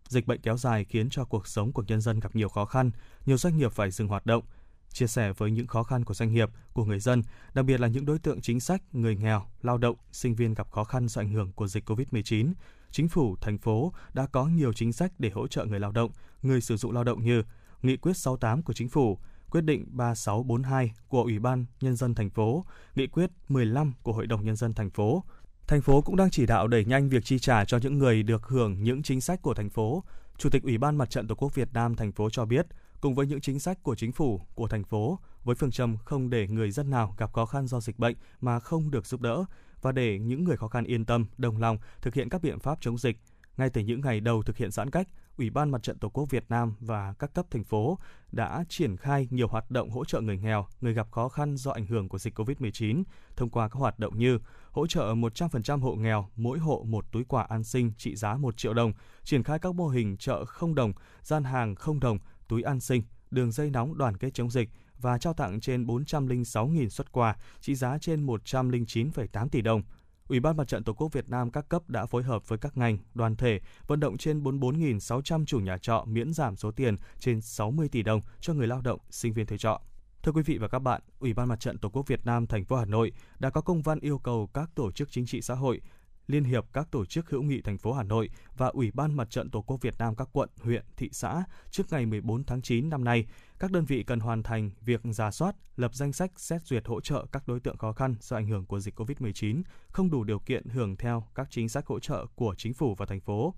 Dịch bệnh kéo dài khiến cho cuộc sống của nhân dân gặp nhiều khó khăn, nhiều doanh nghiệp phải dừng hoạt động. Chia sẻ với những khó khăn của doanh nghiệp, của người dân, đặc biệt là những đối tượng chính sách, người nghèo, lao động, sinh viên gặp khó khăn do ảnh hưởng của dịch COVID-19, chính phủ, thành phố đã có nhiều chính sách để hỗ trợ người lao động, người sử dụng lao động như Nghị quyết 68 của chính phủ, quyết định 3642 của Ủy ban Nhân dân thành phố, nghị quyết 15 của Hội đồng Nhân dân thành phố. Thành phố cũng đang chỉ đạo đẩy nhanh việc chi trả cho những người được hưởng những chính sách của thành phố. Chủ tịch Ủy ban Mặt trận Tổ quốc Việt Nam thành phố cho biết, cùng với những chính sách của chính phủ, của thành phố, với phương châm không để người dân nào gặp khó khăn do dịch bệnh mà không được giúp đỡ và để những người khó khăn yên tâm, đồng lòng thực hiện các biện pháp chống dịch. Ngay từ những ngày đầu thực hiện giãn cách, Ủy ban Mặt trận Tổ quốc Việt Nam và các cấp thành phố đã triển khai nhiều hoạt động hỗ trợ người nghèo, người gặp khó khăn do ảnh hưởng của dịch COVID-19 thông qua các hoạt động như hỗ trợ 100% hộ nghèo, mỗi hộ một túi quà an sinh trị giá 1 triệu đồng, triển khai các mô hình chợ không đồng, gian hàng không đồng, túi an sinh, đường dây nóng đoàn kết chống dịch và trao tặng trên 406.000 xuất quà trị giá trên 109,8 tỷ đồng – Ủy ban Mặt trận Tổ quốc Việt Nam các cấp đã phối hợp với các ngành, đoàn thể vận động trên 44.600 chủ nhà trọ miễn giảm số tiền trên 60 tỷ đồng cho người lao động, sinh viên thuê trọ. Thưa quý vị và các bạn, Ủy ban Mặt trận Tổ quốc Việt Nam thành phố Hà Nội đã có công văn yêu cầu các tổ chức chính trị xã hội Liên hiệp các tổ chức hữu nghị thành phố Hà Nội và Ủy ban Mặt trận Tổ quốc Việt Nam các quận, huyện, thị xã trước ngày 14 tháng 9 năm nay, các đơn vị cần hoàn thành việc giả soát, lập danh sách xét duyệt hỗ trợ các đối tượng khó khăn do ảnh hưởng của dịch COVID-19, không đủ điều kiện hưởng theo các chính sách hỗ trợ của chính phủ và thành phố.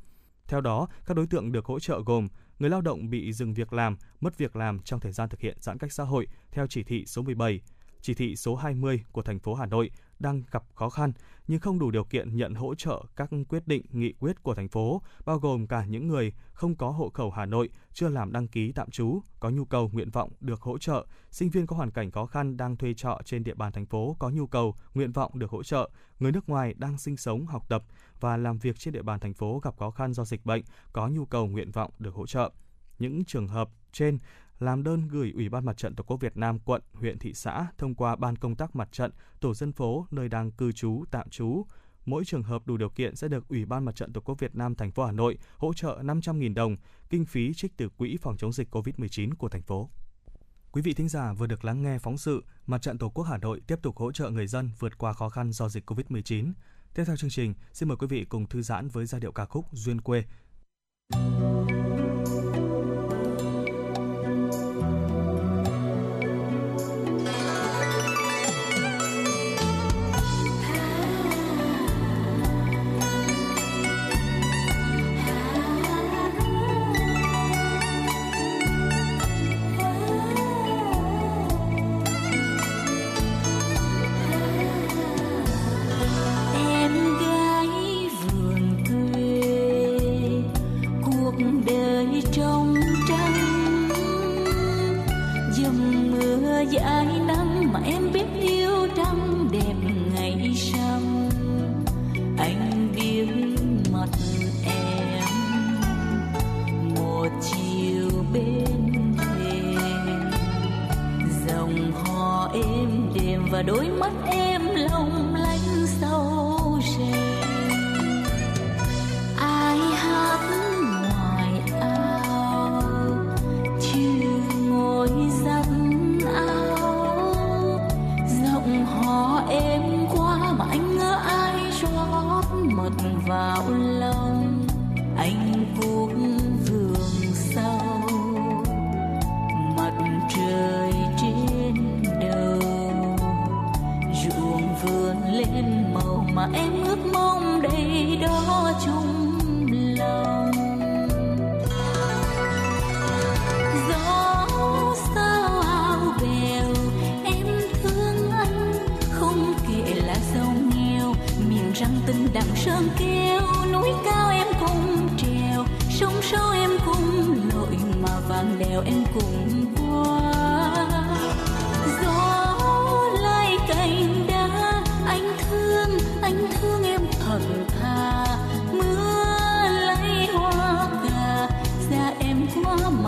Theo đó, các đối tượng được hỗ trợ gồm người lao động bị dừng việc làm, mất việc làm trong thời gian thực hiện giãn cách xã hội theo chỉ thị số 17, chỉ thị số 20 của thành phố Hà Nội đang gặp khó khăn nhưng không đủ điều kiện nhận hỗ trợ các quyết định nghị quyết của thành phố, bao gồm cả những người không có hộ khẩu Hà Nội, chưa làm đăng ký tạm trú, có nhu cầu nguyện vọng được hỗ trợ, sinh viên có hoàn cảnh khó khăn đang thuê trọ trên địa bàn thành phố có nhu cầu nguyện vọng được hỗ trợ, người nước ngoài đang sinh sống, học tập và làm việc trên địa bàn thành phố gặp khó khăn do dịch bệnh có nhu cầu nguyện vọng được hỗ trợ. Những trường hợp trên làm đơn gửi Ủy ban Mặt trận Tổ quốc Việt Nam quận, huyện, thị xã thông qua Ban công tác mặt trận, tổ dân phố nơi đang cư trú, tạm trú. Mỗi trường hợp đủ điều kiện sẽ được Ủy ban Mặt trận Tổ quốc Việt Nam thành phố Hà Nội hỗ trợ 500.000 đồng, kinh phí trích từ Quỹ phòng chống dịch COVID-19 của thành phố. Quý vị thính giả vừa được lắng nghe phóng sự Mặt trận Tổ quốc Hà Nội tiếp tục hỗ trợ người dân vượt qua khó khăn do dịch COVID-19. Tiếp theo chương trình, xin mời quý vị cùng thư giãn với giai điệu ca khúc Duyên quê. em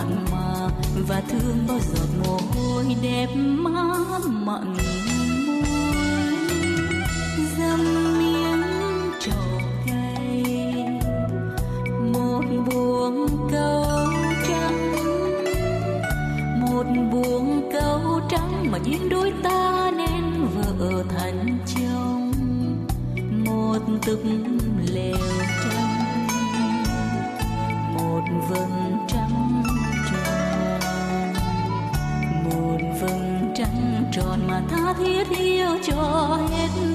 mặn mà, và thương bao giọt mồ hôi đẹp má mặn môi. Dăm miếng trầu cây, một buồng câu trắng. Một buồng câu trắng mà duyên đôi ta nên vợ thành chồng. Một túp mà tha thiết yêu cho hết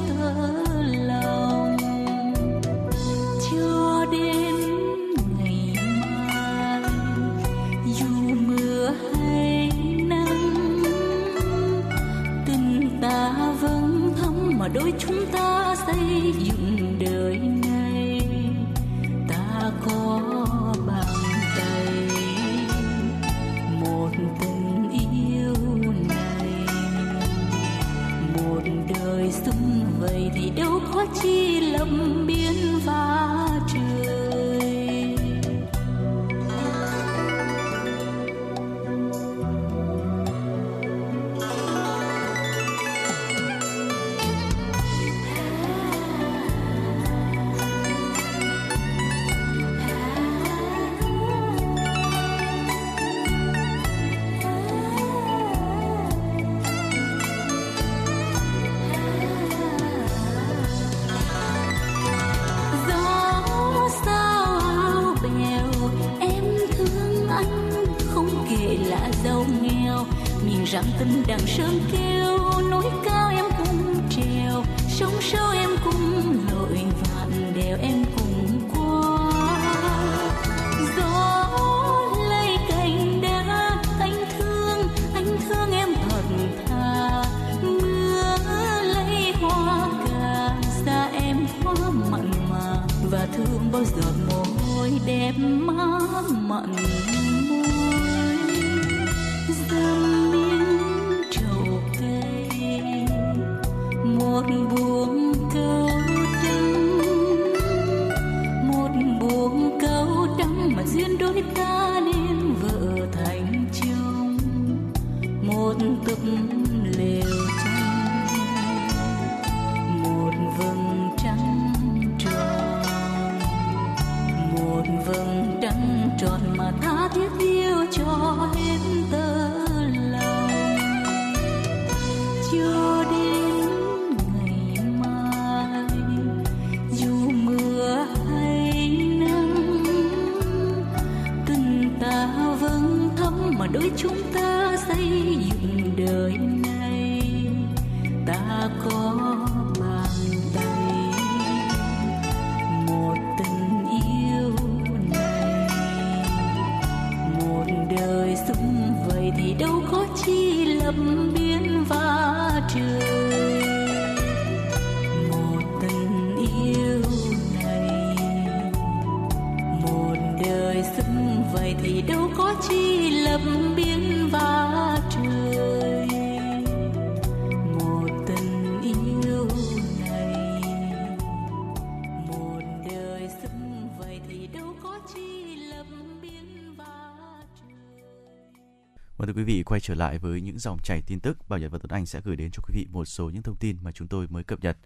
Vâng thưa quý vị, quay trở lại với những dòng chảy tin tức, Bảo Nhật và Tuấn Anh sẽ gửi đến cho quý vị một số những thông tin mà chúng tôi mới cập nhật.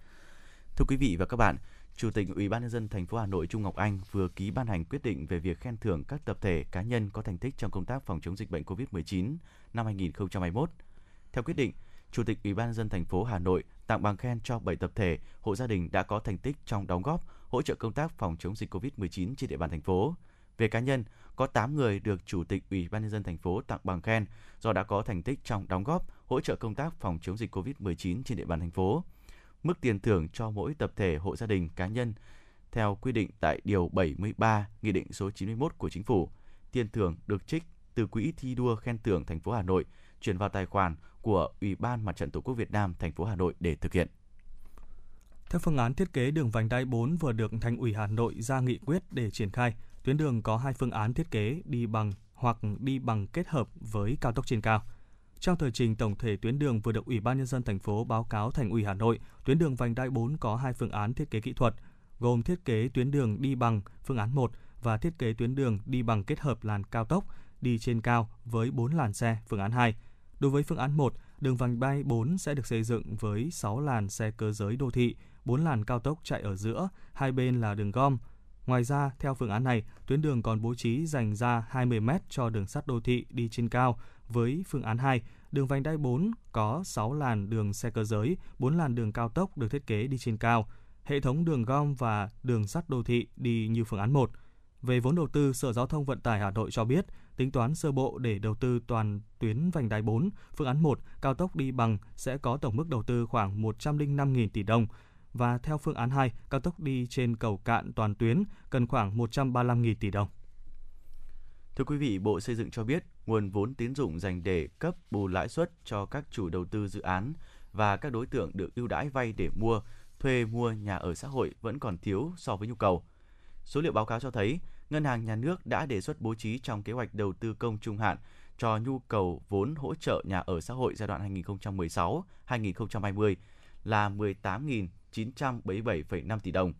Thưa quý vị và các bạn, Chủ tịch Ủy ban nhân dân thành phố Hà Nội Trung Ngọc Anh vừa ký ban hành quyết định về việc khen thưởng các tập thể cá nhân có thành tích trong công tác phòng chống dịch bệnh COVID-19 năm 2021. Theo quyết định, Chủ tịch Ủy ban nhân dân thành phố Hà Nội tặng bằng khen cho 7 tập thể, hộ gia đình đã có thành tích trong đóng góp hỗ trợ công tác phòng chống dịch COVID-19 trên địa bàn thành phố. Về cá nhân, có 8 người được Chủ tịch Ủy ban nhân dân thành phố tặng bằng khen do đã có thành tích trong đóng góp hỗ trợ công tác phòng chống dịch COVID-19 trên địa bàn thành phố. Mức tiền thưởng cho mỗi tập thể, hộ gia đình, cá nhân theo quy định tại điều 73 Nghị định số 91 của Chính phủ. Tiền thưởng được trích từ quỹ thi đua khen thưởng thành phố Hà Nội chuyển vào tài khoản của Ủy ban Mặt trận Tổ quốc Việt Nam thành phố Hà Nội để thực hiện. Theo phương án thiết kế đường vành đai 4 vừa được Thành ủy Hà Nội ra nghị quyết để triển khai, tuyến đường có hai phương án thiết kế đi bằng hoặc đi bằng kết hợp với cao tốc trên cao. Trong thời trình tổng thể tuyến đường vừa được Ủy ban nhân dân thành phố báo cáo Thành ủy Hà Nội, tuyến đường vành đai 4 có hai phương án thiết kế kỹ thuật, gồm thiết kế tuyến đường đi bằng phương án 1 và thiết kế tuyến đường đi bằng kết hợp làn cao tốc đi trên cao với 4 làn xe phương án 2. Đối với phương án 1, đường vành đai 4 sẽ được xây dựng với 6 làn xe cơ giới đô thị, 4 làn cao tốc chạy ở giữa, hai bên là đường gom. Ngoài ra, theo phương án này, tuyến đường còn bố trí dành ra 20 m cho đường sắt đô thị đi trên cao. Với phương án 2, đường vành đai 4 có 6 làn đường xe cơ giới, 4 làn đường cao tốc được thiết kế đi trên cao. Hệ thống đường gom và đường sắt đô thị đi như phương án 1. Về vốn đầu tư, Sở Giao thông Vận tải Hà Nội cho biết, tính toán sơ bộ để đầu tư toàn tuyến vành đai 4, phương án 1, cao tốc đi bằng sẽ có tổng mức đầu tư khoảng 105.000 tỷ đồng và theo phương án 2, cao tốc đi trên cầu cạn toàn tuyến cần khoảng 135.000 tỷ đồng. Thưa quý vị, Bộ Xây dựng cho biết nguồn vốn tín dụng dành để cấp bù lãi suất cho các chủ đầu tư dự án và các đối tượng được ưu đãi vay để mua, thuê mua nhà ở xã hội vẫn còn thiếu so với nhu cầu. Số liệu báo cáo cho thấy, Ngân hàng Nhà nước đã đề xuất bố trí trong kế hoạch đầu tư công trung hạn cho nhu cầu vốn hỗ trợ nhà ở xã hội giai đoạn 2016-2020 là 977,5 tỷ đồng.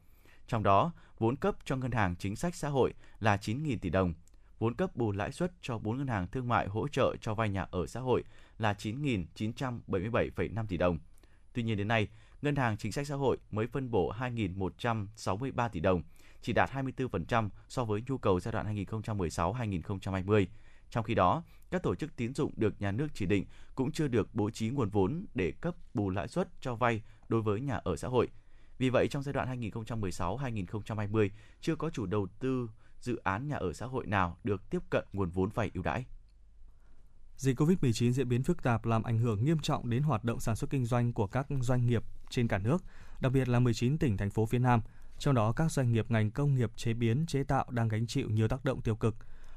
Trong đó, vốn cấp cho ngân hàng chính sách xã hội là 9.000 tỷ đồng, vốn cấp bù lãi suất cho 4 ngân hàng thương mại hỗ trợ cho vay nhà ở xã hội là 9.977,5 tỷ đồng. Tuy nhiên đến nay, Ngân hàng Chính sách Xã hội mới phân bổ 2.163 tỷ đồng, chỉ đạt 24% so với nhu cầu giai đoạn 2016-2020. Trong khi đó, các tổ chức tín dụng được nhà nước chỉ định cũng chưa được bố trí nguồn vốn để cấp bù lãi suất cho vay đối với nhà ở xã hội. Vì vậy, trong giai đoạn 2016-2020, chưa có chủ đầu tư dự án nhà ở xã hội nào được tiếp cận nguồn vốn vay ưu đãi. Dịch COVID-19 diễn biến phức tạp làm ảnh hưởng nghiêm trọng đến hoạt động sản xuất kinh doanh của các doanh nghiệp trên cả nước, đặc biệt là 19 tỉnh thành phố phía Nam. Trong đó, các doanh nghiệp ngành công nghiệp chế biến, chế tạo đang gánh chịu nhiều tác động tiêu cực.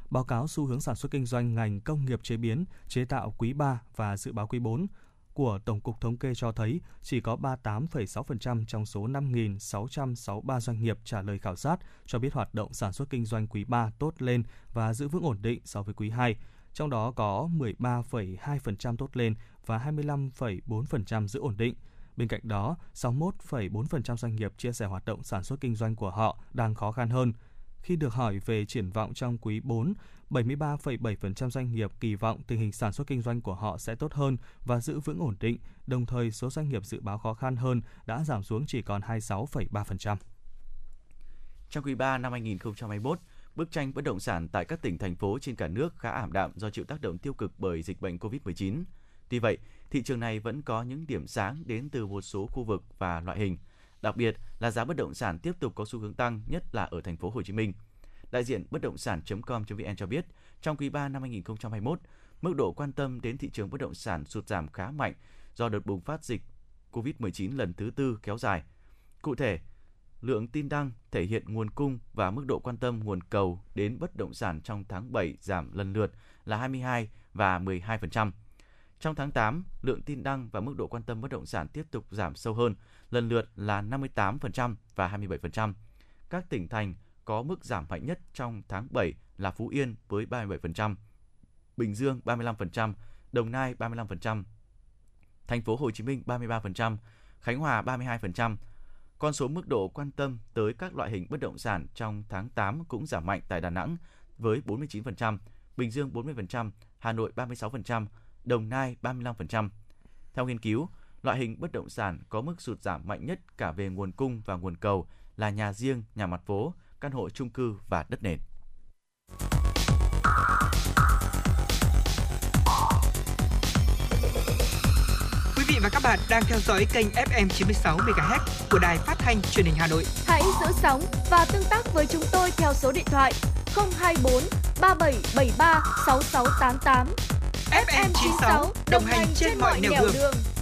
Báo cáo xu hướng sản xuất kinh doanh ngành công nghiệp chế biến, chế tạo quý 3 và dự báo quý 4 của Tổng cục Thống kê cho thấy chỉ có 38,6% trong số 5.663 doanh nghiệp trả lời khảo sát cho biết hoạt động sản xuất kinh doanh quý 3 tốt lên và giữ vững ổn định so với quý 2. Trong đó có 13,2% tốt lên và 25,4% giữ ổn định. Bên cạnh đó, 61,4% doanh nghiệp chia sẻ hoạt động sản xuất kinh doanh của họ đang khó khăn hơn. Khi được hỏi về triển vọng trong quý 4, 73,7% doanh nghiệp kỳ vọng tình hình sản xuất kinh doanh của họ sẽ tốt hơn và giữ vững ổn định, đồng thời số doanh nghiệp dự báo khó khăn hơn đã giảm xuống chỉ còn 26,3%. Trong quý 3 năm 2021, bức tranh bất động sản tại các tỉnh thành phố trên cả nước khá ảm đạm do chịu tác động tiêu cực bởi dịch bệnh COVID-19. Tuy vậy, thị trường này vẫn có những điểm sáng đến từ một số khu vực và loại hình. Đặc biệt là giá bất động sản tiếp tục có xu hướng tăng, nhất là ở thành phố Hồ Chí Minh. Đại diện bất động sản.com.vn cho biết, trong quý 3 năm 2021, mức độ quan tâm đến thị trường bất động sản sụt giảm khá mạnh do đợt bùng phát dịch COVID-19 lần thứ tư kéo dài. Cụ thể, lượng tin đăng thể hiện nguồn cung và mức độ quan tâm nguồn cầu đến bất động sản trong tháng 7 giảm lần lượt là 22 và 12%. Trong tháng 8, lượng tin đăng và mức độ quan tâm bất động sản tiếp tục giảm sâu hơn, lần lượt là 58% và 27%. Các tỉnh thành có mức giảm mạnh nhất trong tháng 7 là Phú Yên với 37%, Bình Dương 35%, Đồng Nai 35%, Thành phố Hồ Chí Minh 33%, Khánh Hòa 32%. Con số mức độ quan tâm tới các loại hình bất động sản trong tháng 8 cũng giảm mạnh tại Đà Nẵng với 49%, Bình Dương 40%, Hà Nội 36%, Đồng Nai 35%. Theo nghiên cứu, loại hình bất động sản có mức sụt giảm mạnh nhất cả về nguồn cung và nguồn cầu là nhà riêng, nhà mặt phố, căn hộ chung cư và đất nền. Quý vị và các bạn đang theo dõi kênh FM 96 MHz của đài phát thanh truyền hình Hà Nội. Hãy giữ sóng và tương tác với chúng tôi theo số điện thoại 024 3773 6688. FM 96 đồng hành trên mọi nẻo đường. đường.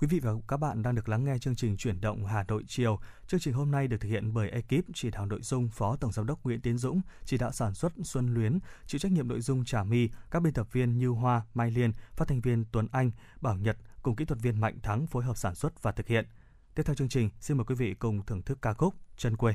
Quý vị và các bạn đang được lắng nghe chương trình Chuyển động Hà Nội chiều. Chương trình hôm nay được thực hiện bởi ekip chỉ đạo nội dung Phó Tổng giám đốc Nguyễn Tiến Dũng, chỉ đạo sản xuất Xuân Luyến, chịu trách nhiệm nội dung Trà My, các biên tập viên Như Hoa, Mai Liên, phát thanh viên Tuấn Anh, Bảo Nhật cùng kỹ thuật viên Mạnh Thắng phối hợp sản xuất và thực hiện. Tiếp theo chương trình, xin mời quý vị cùng thưởng thức ca khúc Chân quê.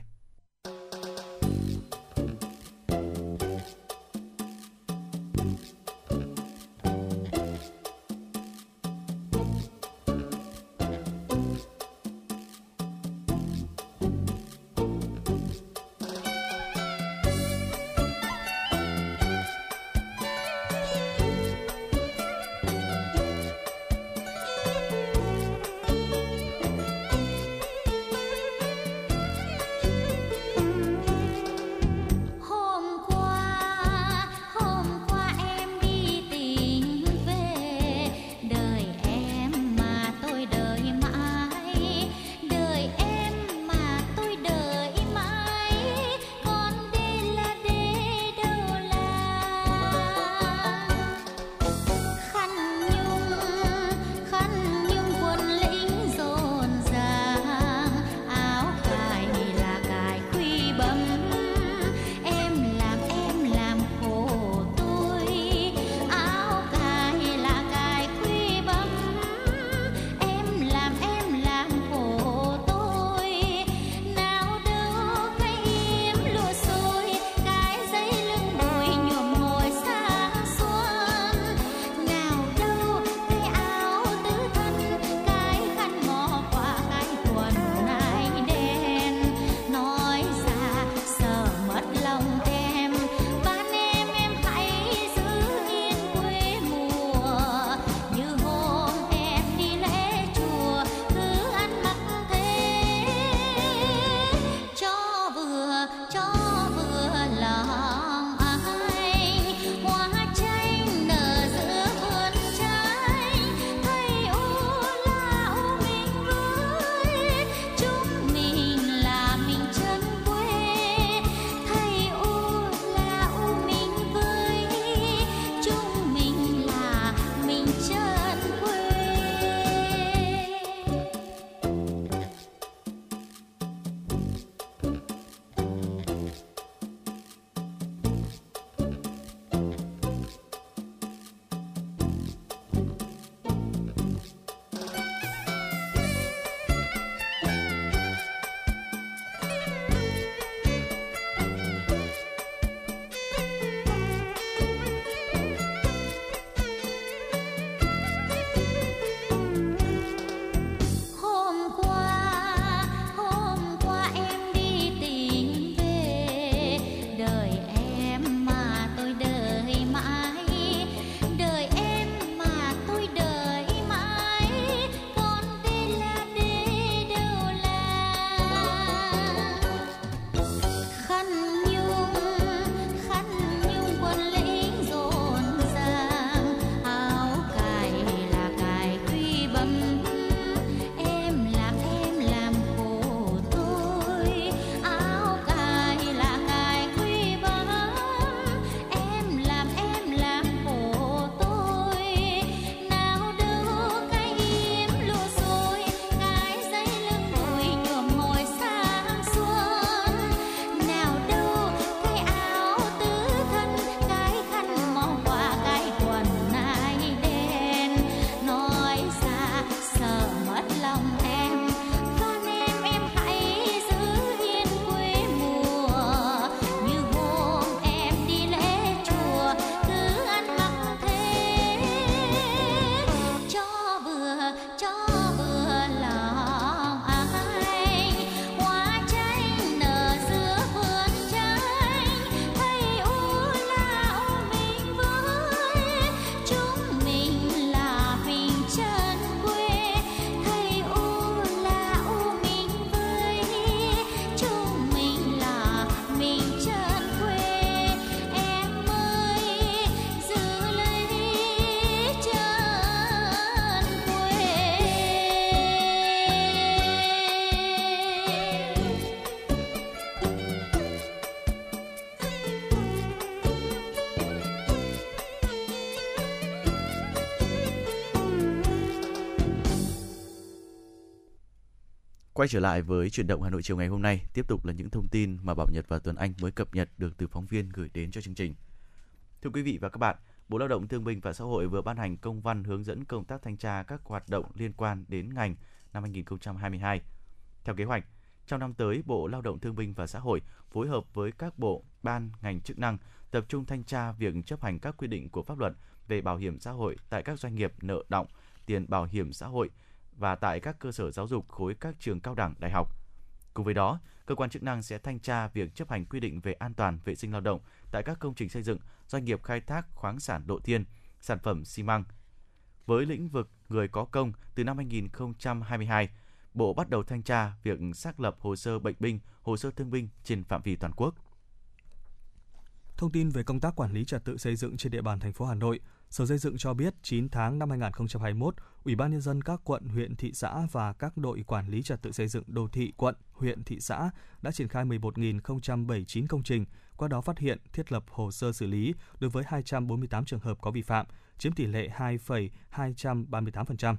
Quay trở lại với chuyển động Hà Nội chiều ngày hôm nay, tiếp tục là những thông tin mà Bảo Nhật và Tuấn Anh mới cập nhật được từ phóng viên gửi đến cho chương trình. Thưa quý vị và các bạn, Bộ Lao động Thương binh và Xã hội vừa ban hành công văn hướng dẫn công tác thanh tra các hoạt động liên quan đến ngành năm 2022. Theo kế hoạch, trong năm tới, Bộ Lao động Thương binh và Xã hội phối hợp với các bộ, ban, ngành chức năng tập trung thanh tra việc chấp hành các quy định của pháp luật về bảo hiểm xã hội tại các doanh nghiệp nợ động, tiền bảo hiểm xã hội và tại các cơ sở giáo dục khối các trường cao đẳng, đại học. Cùng với đó, cơ quan chức năng sẽ thanh tra việc chấp hành quy định về an toàn vệ sinh lao động tại các công trình xây dựng, doanh nghiệp khai thác khoáng sản độ thiên, sản phẩm xi măng. Với lĩnh vực người có công từ năm 2022, Bộ bắt đầu thanh tra việc xác lập hồ sơ bệnh binh, hồ sơ thương binh trên phạm vi toàn quốc. Thông tin về công tác quản lý trật tự xây dựng trên địa bàn thành phố Hà Nội, Sở Xây dựng cho biết 9 tháng năm 2021, Ủy ban nhân dân các quận, huyện, thị xã và các đội quản lý trật tự xây dựng đô thị quận, huyện, thị xã đã triển khai 11.079 công trình, qua đó phát hiện, thiết lập hồ sơ xử lý đối với 248 trường hợp có vi phạm, chiếm tỷ lệ 2,238%.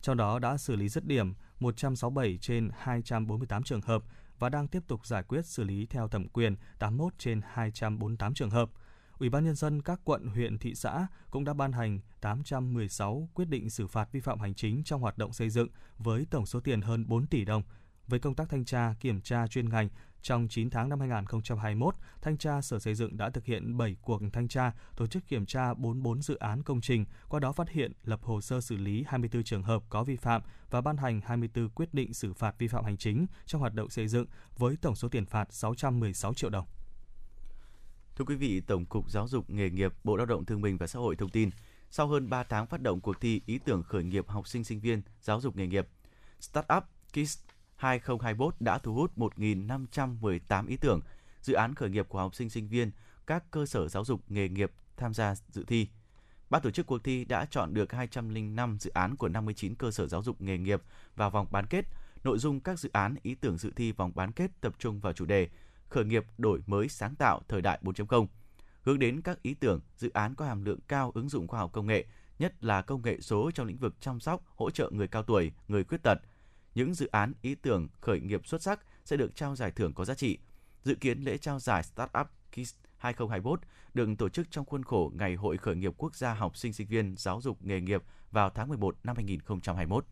Trong đó đã xử lý dứt điểm 167 trên 248 trường hợp và đang tiếp tục giải quyết xử lý theo thẩm quyền 81 trên 248 trường hợp. Ủy ban nhân dân các quận, huyện, thị xã cũng đã ban hành 816 quyết định xử phạt vi phạm hành chính trong hoạt động xây dựng với tổng số tiền hơn 4 tỷ đồng. Với công tác thanh tra, kiểm tra chuyên ngành, trong 9 tháng năm 2021, Thanh tra Sở Xây dựng đã thực hiện 7 cuộc thanh tra, tổ chức kiểm tra 44 dự án công trình, qua đó phát hiện, lập hồ sơ xử lý 24 trường hợp có vi phạm và ban hành 24 quyết định xử phạt vi phạm hành chính trong hoạt động xây dựng với tổng số tiền phạt 616 triệu đồng. Thưa quý vị, Tổng cục Giáo dục nghề nghiệp, Bộ Lao động Thương binh và Xã hội thông tin, sau hơn 3 tháng phát động cuộc thi ý tưởng khởi nghiệp học sinh sinh viên giáo dục nghề nghiệp, Startup Kids 2021 đã thu hút 1.518 ý tưởng, dự án khởi nghiệp của học sinh sinh viên các cơ sở giáo dục nghề nghiệp tham gia dự thi. Ban tổ chức cuộc thi đã chọn được 205 dự án của 59 cơ sở giáo dục nghề nghiệp vào vòng bán kết. Nội dung các dự án ý tưởng dự thi vòng bán kết tập trung vào chủ đề khởi nghiệp đổi mới sáng tạo thời đại 4.0, hướng đến các ý tưởng, dự án có hàm lượng cao ứng dụng khoa học công nghệ, nhất là công nghệ số trong lĩnh vực chăm sóc, hỗ trợ người cao tuổi, người khuyết tật. Những dự án ý tưởng khởi nghiệp xuất sắc sẽ được trao giải thưởng có giá trị. Dự kiến lễ trao giải Startup Kids 2021 được tổ chức trong khuôn khổ Ngày hội khởi nghiệp quốc gia học sinh sinh viên giáo dục nghề nghiệp vào tháng 11 năm 2021.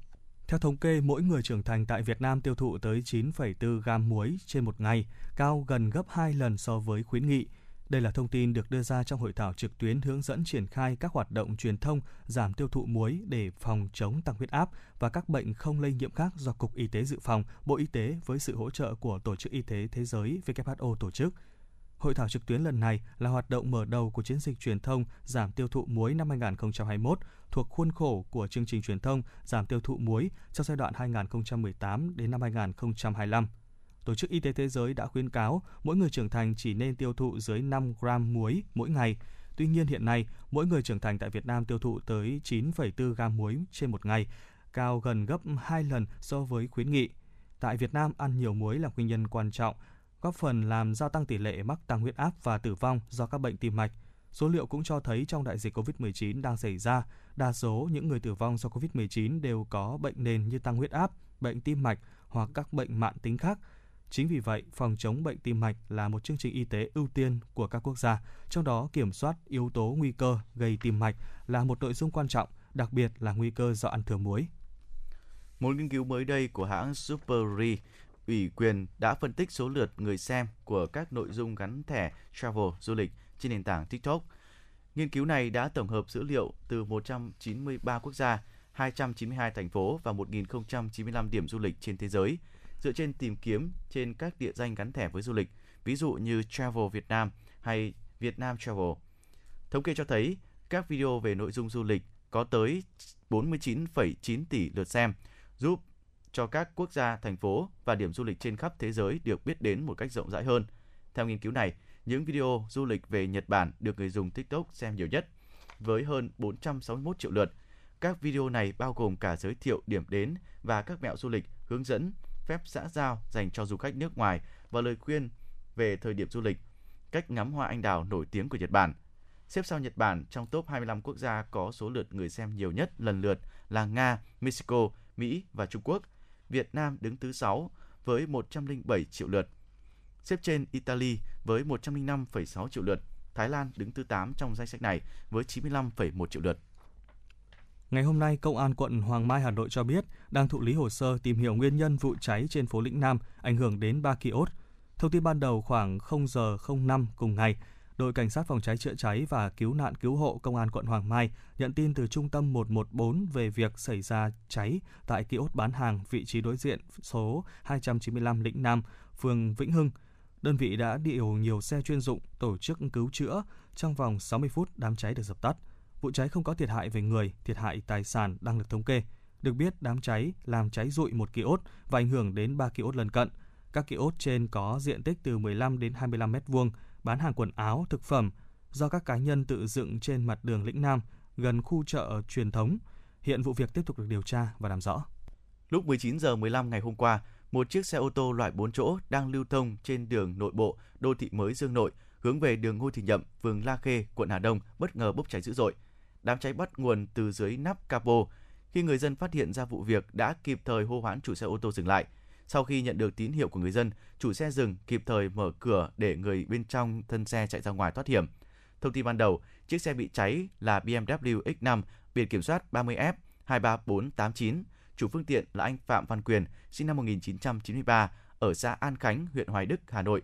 Theo thống kê, mỗi người trưởng thành tại Việt Nam tiêu thụ tới 9,4 gam muối trên một ngày, cao gần gấp 2 lần so với khuyến nghị. Đây là thông tin được đưa ra trong hội thảo trực tuyến hướng dẫn triển khai các hoạt động truyền thông giảm tiêu thụ muối để phòng chống tăng huyết áp và các bệnh không lây nhiễm khác do Cục Y tế Dự phòng, Bộ Y tế với sự hỗ trợ của Tổ chức Y tế Thế giới WHO tổ chức. Hội thảo trực tuyến lần này là hoạt động mở đầu của chiến dịch truyền thông giảm tiêu thụ muối năm 2021 thuộc khuôn khổ của chương trình truyền thông giảm tiêu thụ muối trong giai đoạn 2018 đến năm 2025. Tổ chức Y tế Thế giới đã khuyến cáo mỗi người trưởng thành chỉ nên tiêu thụ dưới 5 gram muối mỗi ngày. Tuy nhiên hiện nay, mỗi người trưởng thành tại Việt Nam tiêu thụ tới 9,4 gram muối trên một ngày, cao gần gấp 2 lần so với khuyến nghị. Tại Việt Nam, ăn nhiều muối là nguyên nhân quan trọng, góp phần làm gia tăng tỷ lệ mắc tăng huyết áp và tử vong do các bệnh tim mạch. Số liệu cũng cho thấy trong đại dịch COVID-19 đang xảy ra, đa số những người tử vong do COVID-19 đều có bệnh nền như tăng huyết áp, bệnh tim mạch hoặc các bệnh mạng tính khác. Chính vì vậy, phòng chống bệnh tim mạch là một chương trình y tế ưu tiên của các quốc gia, trong đó kiểm soát yếu tố nguy cơ gây tim mạch là một nội dung quan trọng, đặc biệt là nguy cơ do ăn thừa muối. Một nghiên cứu mới đây của hãng Superi ủy quyền đã phân tích số lượt người xem của các nội dung gắn thẻ travel du lịch trên nền tảng TikTok. Nghiên cứu này đã tổng hợp dữ liệu từ 193 quốc gia, 292 thành phố và 1.095 điểm du lịch trên thế giới, dựa trên tìm kiếm trên các địa danh gắn thẻ với du lịch, ví dụ như Travel Việt Nam hay Việt Nam Travel. Thống kê cho thấy, các video về nội dung du lịch có tới 49,9 tỷ lượt xem, giúp cho các quốc gia, thành phố và điểm du lịch trên khắp thế giới được biết đến một cách rộng rãi hơn. Theo nghiên cứu này, những video du lịch về Nhật Bản được người dùng TikTok xem nhiều nhất, với hơn 461 triệu lượt. Các video này bao gồm cả giới thiệu điểm đến và các mẹo du lịch, hướng dẫn, phép xã giao dành cho du khách nước ngoài và lời khuyên về thời điểm du lịch, cách ngắm hoa anh đào nổi tiếng của Nhật Bản. Xếp sau Nhật Bản trong top 25 quốc gia có số lượt người xem nhiều nhất lần lượt là Nga, Mexico, Mỹ và Trung Quốc – Việt Nam đứng thứ 6 với 107 triệu lượt. Xếp trên Italy với 105,6 triệu lượt. Thái Lan đứng thứ 8 trong danh sách này với 95,1 triệu lượt. Ngày hôm nay, Công an quận Hoàng Mai Hà Nội cho biết đang thụ lý hồ sơ tìm hiểu nguyên nhân vụ cháy trên phố Lĩnh Nam ảnh hưởng đến 3 kiosk. Thông tin ban đầu khoảng 0 giờ 05 cùng ngày, đội cảnh sát phòng cháy chữa cháy và cứu nạn cứu hộ công an quận Hoàng Mai nhận tin từ trung tâm 114 về việc xảy ra cháy tại kiosk bán hàng vị trí đối diện số 295 Lĩnh Nam, phường Vĩnh Hưng. Đơn vị đã điều nhiều xe chuyên dụng tổ chức cứu chữa, trong vòng 60 phút đám cháy được dập tắt. Vụ cháy không có thiệt hại về người, thiệt hại tài sản đang được thống kê. Được biết đám cháy làm cháy rụi một kiosk và ảnh hưởng đến 3 kiosk lân cận. Các kiosk trên có diện tích từ 15 đến 25 mét vuông, bán hàng quần áo, thực phẩm do các cá nhân tự dựng trên mặt đường Lĩnh Nam gần khu chợ truyền thống. Hiện vụ việc tiếp tục được điều tra và làm rõ. Lúc 19 giờ 15 ngày hôm qua, một chiếc xe ô tô loại 4 chỗ đang lưu thông trên đường nội bộ đô thị mới Dương Nội hướng về đường Ngô Thị Nhậm, phường La Khê, quận Hà Đông bất ngờ bốc cháy dữ dội. Đám cháy bắt nguồn từ dưới nắp capo. Khi người dân phát hiện ra vụ việc đã kịp thời hô hoán chủ xe ô tô dừng lại. Sau khi nhận được tín hiệu của người dân, chủ xe dừng kịp thời mở cửa để người bên trong thân xe chạy ra ngoài thoát hiểm. Thông tin ban đầu, chiếc xe bị cháy là BMW X5 biển kiểm soát 30F 23489. Chủ phương tiện là anh Phạm Văn Quyền, sinh năm 1993, ở xã An Khánh, huyện Hoài Đức, Hà Nội.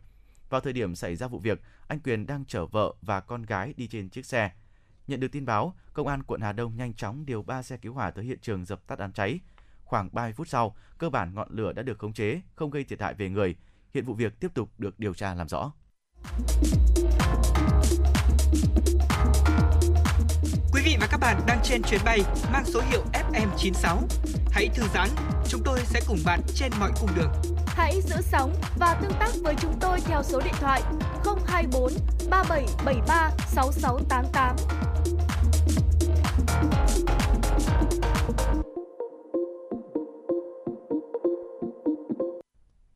Vào thời điểm xảy ra vụ việc, anh Quyền đang chở vợ và con gái đi trên chiếc xe. Nhận được tin báo, công an quận Hà Đông nhanh chóng điều 3 xe cứu hỏa tới hiện trường dập tắt đám cháy. Khoảng 30 phút sau, cơ bản ngọn lửa đã được khống chế, không gây thiệt hại về người. Hiện vụ việc tiếp tục được điều tra làm rõ. Quý vị và các bạn đang trên chuyến bay mang số hiệu FM96. Hãy thư giãn, chúng tôi sẽ cùng bạn trên mọi cung đường. Hãy giữ sóng và tương tác với chúng tôi theo số điện thoại 024 3773 6688.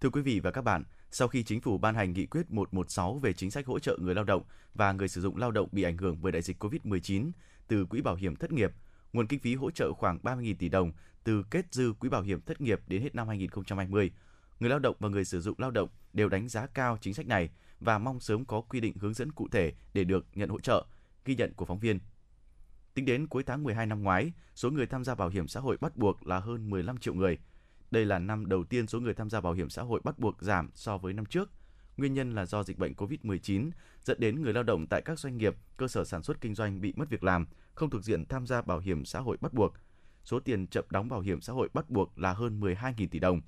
Thưa quý vị và các bạn, sau khi chính phủ ban hành nghị quyết 116 về chính sách hỗ trợ người lao động và người sử dụng lao động bị ảnh hưởng bởi đại dịch COVID-19 từ quỹ bảo hiểm thất nghiệp, nguồn kinh phí hỗ trợ khoảng 30.000 tỷ đồng từ kết dư quỹ bảo hiểm thất nghiệp đến hết năm 2020. Người lao động và người sử dụng lao động đều đánh giá cao chính sách này và mong sớm có quy định hướng dẫn cụ thể để được nhận hỗ trợ, ghi nhận của phóng viên. Tính đến cuối tháng 12 năm ngoái, số người tham gia bảo hiểm xã hội bắt buộc là hơn 15 triệu người. Đây là năm đầu tiên số người tham gia bảo hiểm xã hội bắt buộc giảm so với năm trước. Nguyên nhân là do dịch bệnh COVID-19 dẫn đến người lao động tại các doanh nghiệp, cơ sở sản xuất kinh doanh bị mất việc làm, không thuộc diện tham gia bảo hiểm xã hội bắt buộc. Số tiền chậm đóng bảo hiểm xã hội bắt buộc là hơn 12.000 tỷ đồng.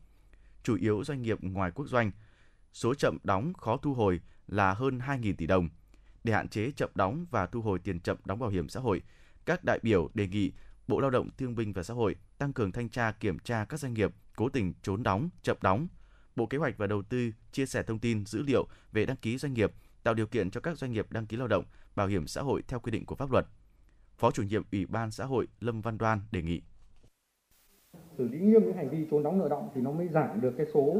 Chủ yếu doanh nghiệp ngoài quốc doanh, số chậm đóng khó thu hồi là hơn 2.000 tỷ đồng. Để hạn chế chậm đóng và thu hồi tiền chậm đóng bảo hiểm xã hội, các đại biểu đề nghị Bộ Lao động Thương binh và Xã hội tăng cường thanh tra kiểm tra các doanh nghiệp cố tình trốn đóng, chậm đóng. Bộ Kế hoạch và Đầu tư chia sẻ thông tin dữ liệu về đăng ký doanh nghiệp, tạo điều kiện cho các doanh nghiệp đăng ký lao động, bảo hiểm xã hội theo quy định của pháp luật. Phó chủ nhiệm Ủy ban xã hội Lâm Văn Đoan đề nghị xử lý nghiêm những hành vi trốn đóng nợ động thì nó mới giảm được cái số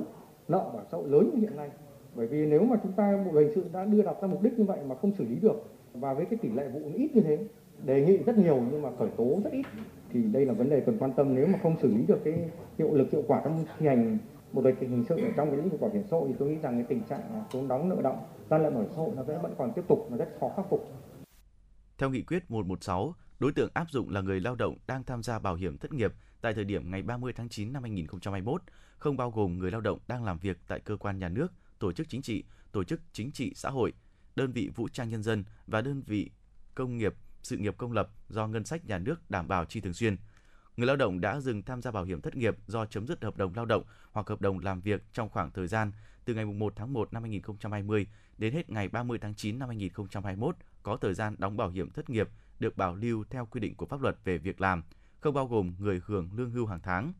nợ bảo xã hội lớn như hiện nay bởi vì nếu mà chúng ta bộ hình sự đã đưa đặt ra mục đích như vậy mà không xử lý được và với cái tỷ lệ vụ ít như thế đề nghị rất nhiều nhưng mà khởi tố rất ít thì đây là vấn đề cần quan tâm nếu mà không xử lý được cái hiệu lực hiệu quả trong thi hành một luật hình sự ở trong cái lĩnh vực bảo hiểm xã hội thì tôi nghĩ rằng cái tình trạng trốn đóng nợ động gian lận bảo hiểm xã hội nó sẽ vẫn còn tiếp tục và rất khó khắc phục. Theo nghị quyết 116, đối tượng áp dụng là người lao động đang tham gia bảo hiểm thất nghiệp tại thời điểm ngày 30 tháng 9 năm 2021, không bao gồm người lao động đang làm việc tại cơ quan nhà nước, tổ chức chính trị, tổ chức chính trị xã hội, đơn vị vũ trang nhân dân và đơn vị công nghiệp, sự nghiệp công lập do ngân sách nhà nước đảm bảo chi thường xuyên. Người lao động đã dừng tham gia bảo hiểm thất nghiệp do chấm dứt hợp đồng lao động hoặc hợp đồng làm việc trong khoảng thời gian từ ngày 1 tháng 1 năm 2020 đến hết ngày 30 tháng 9 năm 2021 có thời gian đóng bảo hiểm thất nghiệp được bảo lưu theo quy định của pháp luật về việc làm, không bao gồm người hưởng lương hưu hàng tháng.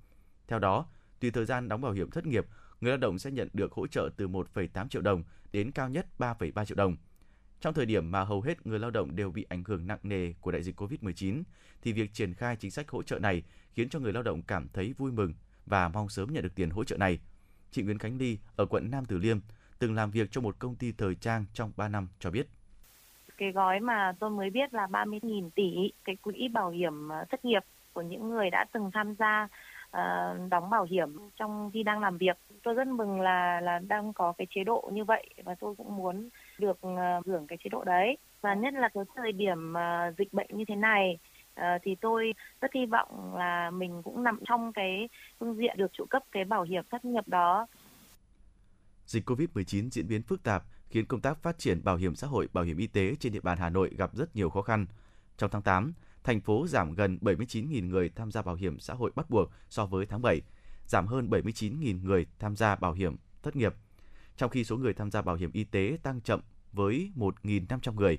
Theo đó, tùy thời gian đóng bảo hiểm thất nghiệp, người lao động sẽ nhận được hỗ trợ từ 1,8 triệu đồng đến cao nhất 3,3 triệu đồng. Trong thời điểm mà hầu hết người lao động đều bị ảnh hưởng nặng nề của đại dịch COVID-19, thì việc triển khai chính sách hỗ trợ này khiến cho người lao động cảm thấy vui mừng và mong sớm nhận được tiền hỗ trợ này. Chị Nguyễn Khánh Ly ở quận Nam Từ Liêm từng làm việc cho một công ty thời trang trong 3 năm cho biết. Cái gói mà tôi mới biết là 30.000 tỷ cái quỹ bảo hiểm ờ, thất nghiệp của những người đã từng tham gia ờ, đóng bảo hiểm trong khi đang làm việc. Tôi rất mừng là là đang có cái chế độ như vậy và tôi cũng muốn được ờ, hưởng cái chế độ đấy. Và nhất là cái thời điểm ờ, dịch bệnh như thế này ờ, thì tôi rất hy vọng là mình cũng nằm trong cái phương diện được trụ cấp cái bảo hiểm thất nghiệp đó. Dịch COVID-19 diễn biến phức tạp khiến công tác phát triển bảo hiểm xã hội, bảo hiểm y tế trên địa bàn Hà Nội gặp rất nhiều khó khăn. Trong tháng 8, thành phố giảm gần 79.000 người tham gia bảo hiểm xã hội bắt buộc so với tháng 7, giảm hơn 79.000 người tham gia bảo hiểm thất nghiệp. Trong khi số người tham gia bảo hiểm y tế tăng chậm với 1.500 người.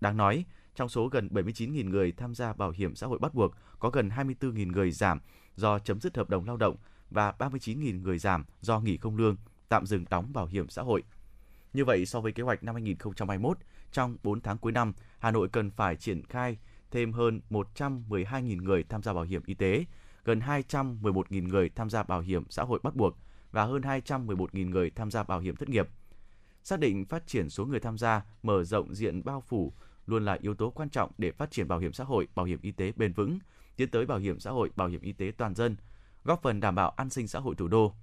Đáng nói, trong số gần 79.000 người tham gia bảo hiểm xã hội bắt buộc, có gần 24.000 người giảm do chấm dứt hợp đồng lao động và 39.000 người giảm do nghỉ không lương, tạm dừng đóng bảo hiểm xã hội. Như vậy, so với kế hoạch năm 2021, trong 4 tháng cuối năm, Hà Nội cần phải triển khai thêm hơn 112.000 người tham gia bảo hiểm y tế, gần 211.000 người tham gia bảo hiểm xã hội bắt buộc và hơn 211.000 người tham gia bảo hiểm thất nghiệp. Xác định phát triển số người tham gia, mở rộng diện bao phủ luôn là yếu tố quan trọng để phát triển bảo hiểm xã hội, bảo hiểm y tế bền vững, tiến tới bảo hiểm xã hội, bảo hiểm y tế toàn dân, góp phần đảm bảo an sinh xã hội thủ đô.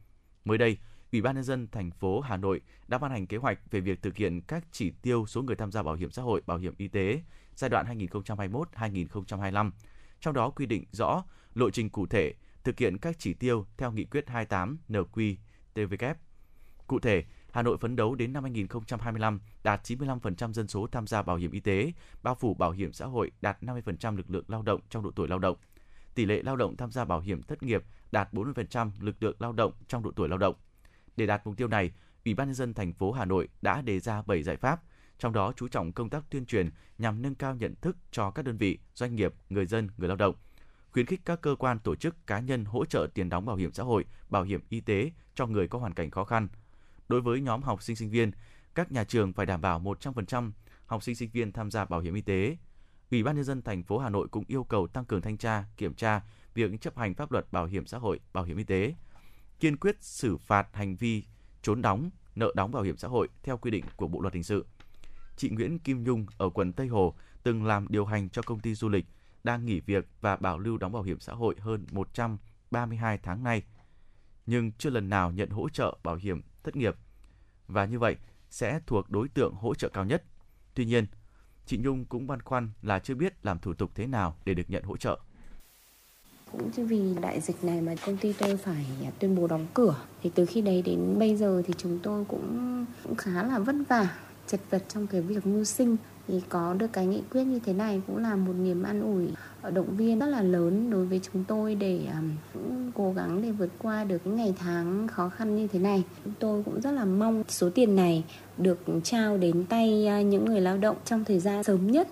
Mới đây, Ủy ban nhân dân thành phố Hà Nội đã ban hành kế hoạch về việc thực hiện các chỉ tiêu số người tham gia bảo hiểm xã hội, bảo hiểm y tế giai đoạn 2021-2025. Trong đó quy định rõ lộ trình cụ thể thực hiện các chỉ tiêu theo nghị quyết 28 NQ-TVK. Cụ thể, Hà Nội phấn đấu đến năm 2025 đạt 95% dân số tham gia bảo hiểm y tế, bao phủ bảo hiểm xã hội đạt 50% lực lượng lao động trong độ tuổi lao động. Tỷ lệ lao động tham gia bảo hiểm thất nghiệp đạt 40% lực lượng lao động trong độ tuổi lao động. Để đạt mục tiêu này, Ủy ban nhân dân thành phố Hà Nội đã đề ra 7 giải pháp, trong đó chú trọng công tác tuyên truyền nhằm nâng cao nhận thức cho các đơn vị, doanh nghiệp, người dân, người lao động, khuyến khích các cơ quan tổ chức cá nhân hỗ trợ tiền đóng bảo hiểm xã hội, bảo hiểm y tế cho người có hoàn cảnh khó khăn. Đối với nhóm học sinh sinh viên, các nhà trường phải đảm bảo 100% học sinh sinh viên tham gia bảo hiểm y tế. Ủy ban nhân dân thành phố Hà Nội cũng yêu cầu tăng cường thanh tra, kiểm tra việc chấp hành pháp luật bảo hiểm xã hội, bảo hiểm y tế, kiên quyết xử phạt hành vi trốn đóng, nợ đóng bảo hiểm xã hội theo quy định của Bộ luật hình sự. Chị Nguyễn Kim Nhung ở quận Tây Hồ từng làm điều hành cho công ty du lịch, đang nghỉ việc và bảo lưu đóng bảo hiểm xã hội hơn 132 tháng nay, nhưng chưa lần nào nhận hỗ trợ bảo hiểm thất nghiệp. Và như vậy sẽ thuộc đối tượng hỗ trợ cao nhất. Tuy nhiên, chị Nhung cũng băn khoăn là chưa biết làm thủ tục thế nào để được nhận hỗ trợ cũng chứ vì đại dịch này mà công ty tôi phải tuyên bố đóng cửa thì từ khi đấy đến bây giờ thì chúng tôi cũng, cũng khá là vất vả chật vật trong cái việc mưu sinh thì có được cái nghị quyết như thế này cũng là một niềm an ủi ờ, động viên rất là lớn đối với chúng tôi để um, cố gắng để vượt qua được những ngày tháng khó khăn như thế này. Chúng tôi cũng rất là mong số tiền này được trao đến tay à, những người lao động trong thời gian sớm nhất.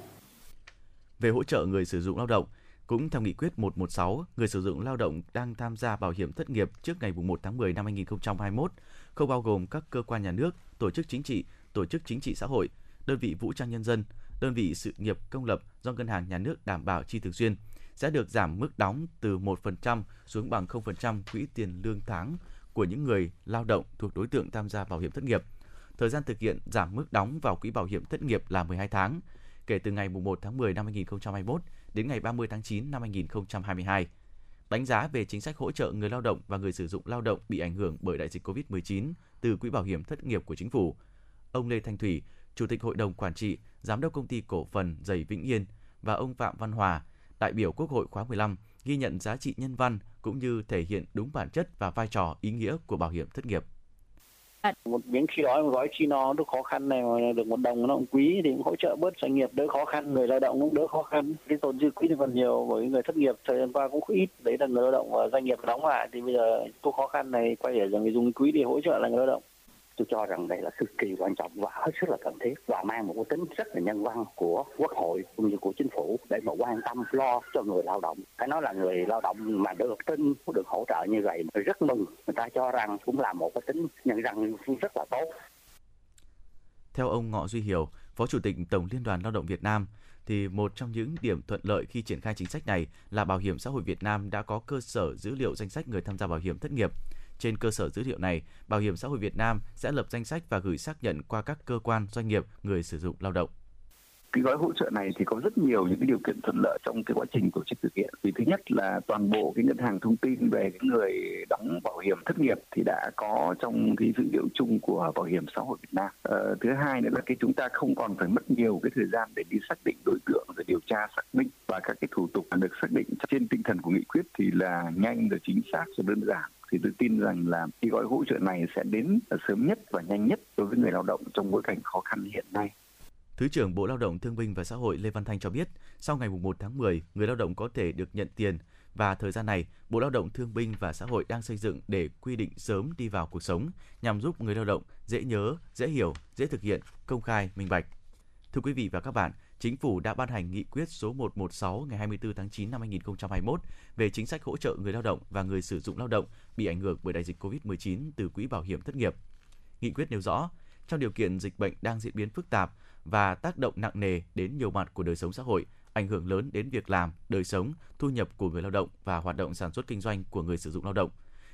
Về hỗ trợ người sử dụng lao động cũng theo nghị quyết 116, người sử dụng lao động đang tham gia bảo hiểm thất nghiệp trước ngày 1 tháng 10 năm 2021, không bao gồm các cơ quan nhà nước, tổ chức chính trị, tổ chức chính trị xã hội, đơn vị vũ trang nhân dân, đơn vị sự nghiệp công lập do ngân hàng nhà nước đảm bảo chi thường xuyên sẽ được giảm mức đóng từ 1% xuống bằng 0% quỹ tiền lương tháng của những người lao động thuộc đối tượng tham gia bảo hiểm thất nghiệp. Thời gian thực hiện giảm mức đóng vào quỹ bảo hiểm thất nghiệp là 12 tháng, kể từ ngày 1 tháng 10 năm 2021 đến ngày 30 tháng 9 năm 2022. Đánh giá về chính sách hỗ trợ người lao động và người sử dụng lao động bị ảnh hưởng bởi đại dịch COVID-19 từ Quỹ Bảo hiểm Thất nghiệp của Chính phủ. Ông Lê Thanh Thủy, Chủ tịch Hội đồng Quản trị, Giám đốc Công ty Cổ phần Giày Vĩnh Yên và ông Phạm Văn Hòa, đại biểu Quốc hội khóa 15, ghi nhận giá trị nhân văn cũng như thể hiện đúng bản chất và vai trò ý nghĩa của bảo hiểm thất nghiệp. Một miếng khi đói một gói chi nó lúc khó khăn này mà được một đồng nó cũng quý thì cũng hỗ trợ bớt doanh nghiệp đỡ khó khăn, người lao động cũng đỡ khó khăn. Cái tồn dư quỹ thì còn nhiều bởi người thất nghiệp thời gian qua cũng ít. Đấy là người lao động và doanh nghiệp đóng lại thì bây giờ lúc khó khăn này quay trở rằng dùng quỹ để hỗ trợ là người lao động tôi cho rằng đây là cực kỳ quan trọng và hết sức là cần thiết và mang một cái tính rất là nhân văn của quốc hội cũng như của chính phủ để mà quan tâm lo cho người lao động. Phải nói là người lao động mà được tin được hỗ trợ như vậy rất mừng. Người ta cho rằng cũng là một cái tính nhân văn rất là tốt. Theo ông Ngọ Duy Hiểu, Phó Chủ tịch Tổng Liên đoàn Lao động Việt Nam, thì một trong những điểm thuận lợi khi triển khai chính sách này là Bảo hiểm xã hội Việt Nam đã có cơ sở dữ liệu danh sách người tham gia bảo hiểm thất nghiệp. Trên cơ sở dữ liệu này, Bảo hiểm xã hội Việt Nam sẽ lập danh sách và gửi xác nhận qua các cơ quan doanh nghiệp người sử dụng lao động. cái gói hỗ trợ này thì có rất nhiều những cái điều kiện thuận lợi trong cái quá trình tổ chức thực hiện. Vì thứ nhất là toàn bộ cái ngân hàng thông tin về cái người đóng bảo hiểm thất nghiệp thì đã có trong cái dữ liệu chung của bảo hiểm xã hội Việt Nam. Ờ, thứ hai nữa là cái chúng ta không còn phải mất nhiều cái thời gian để đi xác định đối tượng rồi điều tra xác minh. Và các cái thủ tục được xác định trên tinh thần của nghị quyết thì là nhanh rồi chính xác rồi đơn giản thì tôi tin rằng là cái gói hỗ trợ này sẽ đến sớm nhất và nhanh nhất đối với người lao động trong bối cảnh khó khăn hiện nay. Thứ trưởng Bộ Lao động Thương binh và Xã hội Lê Văn Thanh cho biết, sau ngày 1 tháng 10, người lao động có thể được nhận tiền và thời gian này, Bộ Lao động Thương binh và Xã hội đang xây dựng để quy định sớm đi vào cuộc sống nhằm giúp người lao động dễ nhớ, dễ hiểu, dễ thực hiện, công khai, minh bạch. Thưa quý vị và các bạn, Chính phủ đã ban hành nghị quyết số 116 ngày 24 tháng 9 năm 2021 về chính sách hỗ trợ người lao động và người sử dụng lao động bị ảnh hưởng bởi đại dịch COVID-19 từ quỹ bảo hiểm thất nghiệp. Nghị quyết nêu rõ, trong điều kiện dịch bệnh đang diễn biến phức tạp và tác động nặng nề đến nhiều mặt của đời sống xã hội, ảnh hưởng lớn đến việc làm, đời sống, thu nhập của người lao động và hoạt động sản xuất kinh doanh của người sử dụng lao động.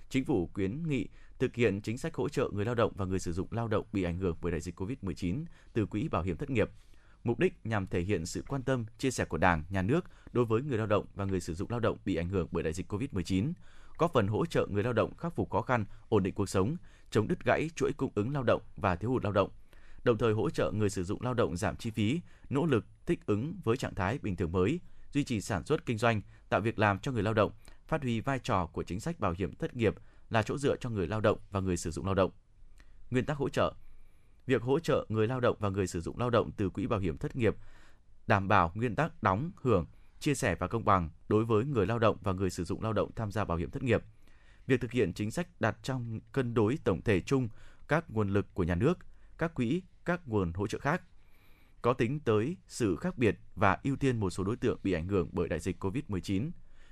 Chính phủ khuyến nghị thực hiện chính sách hỗ trợ người lao động và người sử dụng lao động bị ảnh hưởng bởi đại dịch COVID-19 từ quỹ bảo hiểm thất nghiệp mục đích nhằm thể hiện sự quan tâm, chia sẻ của Đảng, Nhà nước đối với người lao động và người sử dụng lao động bị ảnh hưởng bởi đại dịch COVID-19, góp phần hỗ trợ người lao động khắc phục khó khăn, ổn định cuộc sống, chống đứt gãy chuỗi cung ứng lao động và thiếu hụt lao động, đồng thời hỗ trợ người sử dụng lao động giảm chi phí, nỗ lực thích ứng với trạng thái bình thường mới, duy trì sản xuất kinh doanh, tạo việc làm cho người lao động, phát huy vai trò của chính sách bảo hiểm thất nghiệp là chỗ dựa cho người lao động và người sử dụng lao động. Nguyên tắc hỗ trợ việc hỗ trợ người lao động và người sử dụng lao động từ quỹ bảo hiểm thất nghiệp đảm bảo nguyên tắc đóng, hưởng, chia sẻ và công bằng đối với người lao động và người sử dụng lao động tham gia bảo hiểm thất nghiệp. Việc thực hiện chính sách đặt trong cân đối tổng thể chung các nguồn lực của nhà nước, các quỹ, các nguồn hỗ trợ khác có tính tới sự khác biệt và ưu tiên một số đối tượng bị ảnh hưởng bởi đại dịch COVID-19.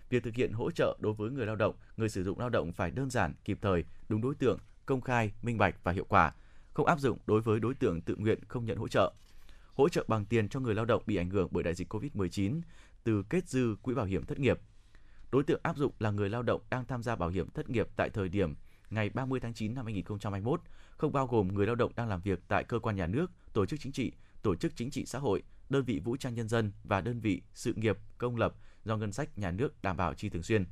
Việc thực hiện hỗ trợ đối với người lao động, người sử dụng lao động phải đơn giản, kịp thời, đúng đối tượng, công khai, minh bạch và hiệu quả, không áp dụng đối với đối tượng tự nguyện không nhận hỗ trợ. Hỗ trợ bằng tiền cho người lao động bị ảnh hưởng bởi đại dịch COVID-19 từ kết dư quỹ bảo hiểm thất nghiệp. Đối tượng áp dụng là người lao động đang tham gia bảo hiểm thất nghiệp tại thời điểm ngày 30 tháng 9 năm 2021, không bao gồm người lao động đang làm việc tại cơ quan nhà nước, tổ chức chính trị, tổ chức chính trị xã hội, đơn vị vũ trang nhân dân và đơn vị sự nghiệp công lập do ngân sách nhà nước đảm bảo chi thường xuyên.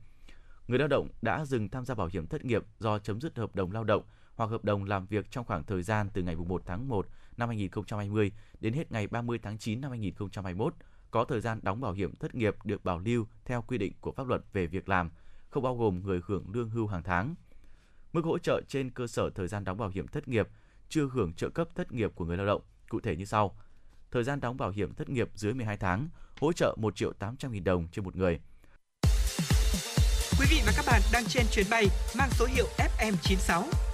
Người lao động đã dừng tham gia bảo hiểm thất nghiệp do chấm dứt hợp đồng lao động hoặc hợp đồng làm việc trong khoảng thời gian từ ngày 1 tháng 1 năm 2020 đến hết ngày 30 tháng 9 năm 2021 có thời gian đóng bảo hiểm thất nghiệp được bảo lưu theo quy định của pháp luật về việc làm, không bao gồm người hưởng lương hưu hàng tháng. Mức hỗ trợ trên cơ sở thời gian đóng bảo hiểm thất nghiệp chưa hưởng trợ cấp thất nghiệp của người lao động, cụ thể như sau. Thời gian đóng bảo hiểm thất nghiệp dưới 12 tháng, hỗ trợ 1 triệu 800 nghìn đồng trên một người. Quý vị và các bạn đang trên chuyến bay mang số hiệu FM96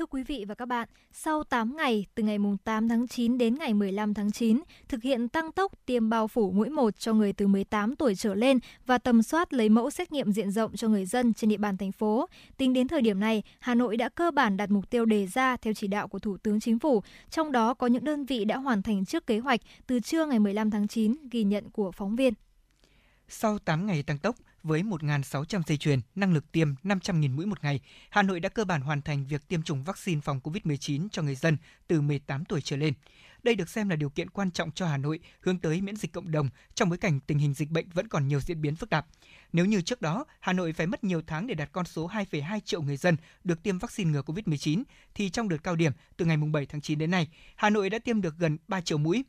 Thưa quý vị và các bạn, sau 8 ngày, từ ngày 8 tháng 9 đến ngày 15 tháng 9, thực hiện tăng tốc tiêm bao phủ mũi 1 cho người từ 18 tuổi trở lên và tầm soát lấy mẫu xét nghiệm diện rộng cho người dân trên địa bàn thành phố. Tính đến thời điểm này, Hà Nội đã cơ bản đạt mục tiêu đề ra theo chỉ đạo của Thủ tướng Chính phủ, trong đó có những đơn vị đã hoàn thành trước kế hoạch từ trưa ngày 15 tháng 9, ghi nhận của phóng viên. Sau 8 ngày tăng tốc, với 1.600 dây chuyền, năng lực tiêm 500.000 mũi một ngày, Hà Nội đã cơ bản hoàn thành việc tiêm chủng vaccine phòng COVID-19 cho người dân từ 18 tuổi trở lên. Đây được xem là điều kiện quan trọng cho Hà Nội hướng tới miễn dịch cộng đồng trong bối cảnh tình hình dịch bệnh vẫn còn nhiều diễn biến phức tạp. Nếu như trước đó, Hà Nội phải mất nhiều tháng để đạt con số 2,2 triệu người dân được tiêm vaccine ngừa COVID-19, thì trong đợt cao điểm từ ngày 7 tháng 9 đến nay, Hà Nội đã tiêm được gần 3 triệu mũi,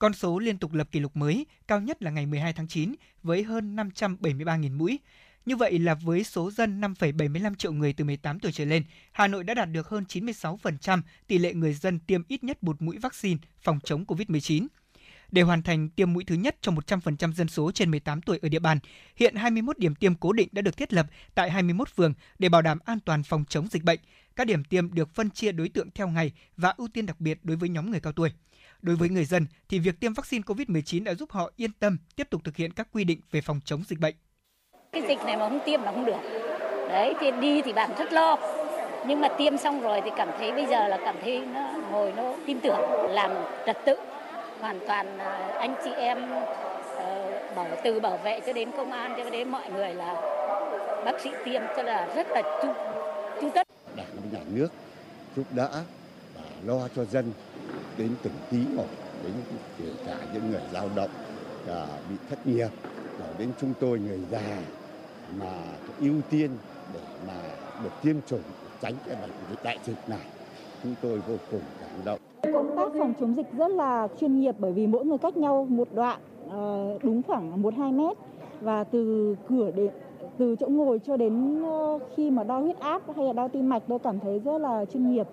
con số liên tục lập kỷ lục mới, cao nhất là ngày 12 tháng 9 với hơn 573.000 mũi. Như vậy là với số dân 5,75 triệu người từ 18 tuổi trở lên, Hà Nội đã đạt được hơn 96% tỷ lệ người dân tiêm ít nhất một mũi vaccine phòng chống COVID-19. Để hoàn thành tiêm mũi thứ nhất cho 100% dân số trên 18 tuổi ở địa bàn, hiện 21 điểm tiêm cố định đã được thiết lập tại 21 phường để bảo đảm an toàn phòng chống dịch bệnh. Các điểm tiêm được phân chia đối tượng theo ngày và ưu tiên đặc biệt đối với nhóm người cao tuổi. Đối với người dân thì việc tiêm vaccine COVID-19 đã giúp họ yên tâm tiếp tục thực hiện các quy định về phòng chống dịch bệnh. Cái dịch này mà không tiêm là không được. Đấy, thì đi thì bạn rất lo. Nhưng mà tiêm xong rồi thì cảm thấy bây giờ là cảm thấy nó ngồi nó tin tưởng, làm trật tự hoàn toàn à, anh chị em uh, bảo từ bảo vệ cho đến công an cho đến mọi người là bác sĩ tiêm cho là rất là chu chu tất đảng nhà nước giúp đỡ lo cho dân đến từng tí một, đến kể cả những người lao động cả bị thất nghiệp và đến chúng tôi người già mà ưu tiên để mà được tiêm chủng, tránh cái bệnh đại dịch này. Chúng tôi vô cùng cảm động. Công tác phòng chống dịch rất là chuyên nghiệp bởi vì mỗi người cách nhau một đoạn ờ, đúng khoảng một hai mét. Và từ cửa đến, từ chỗ ngồi cho đến ờ, khi mà đo huyết áp hay là đo tim mạch, tôi cảm thấy rất là chuyên nghiệp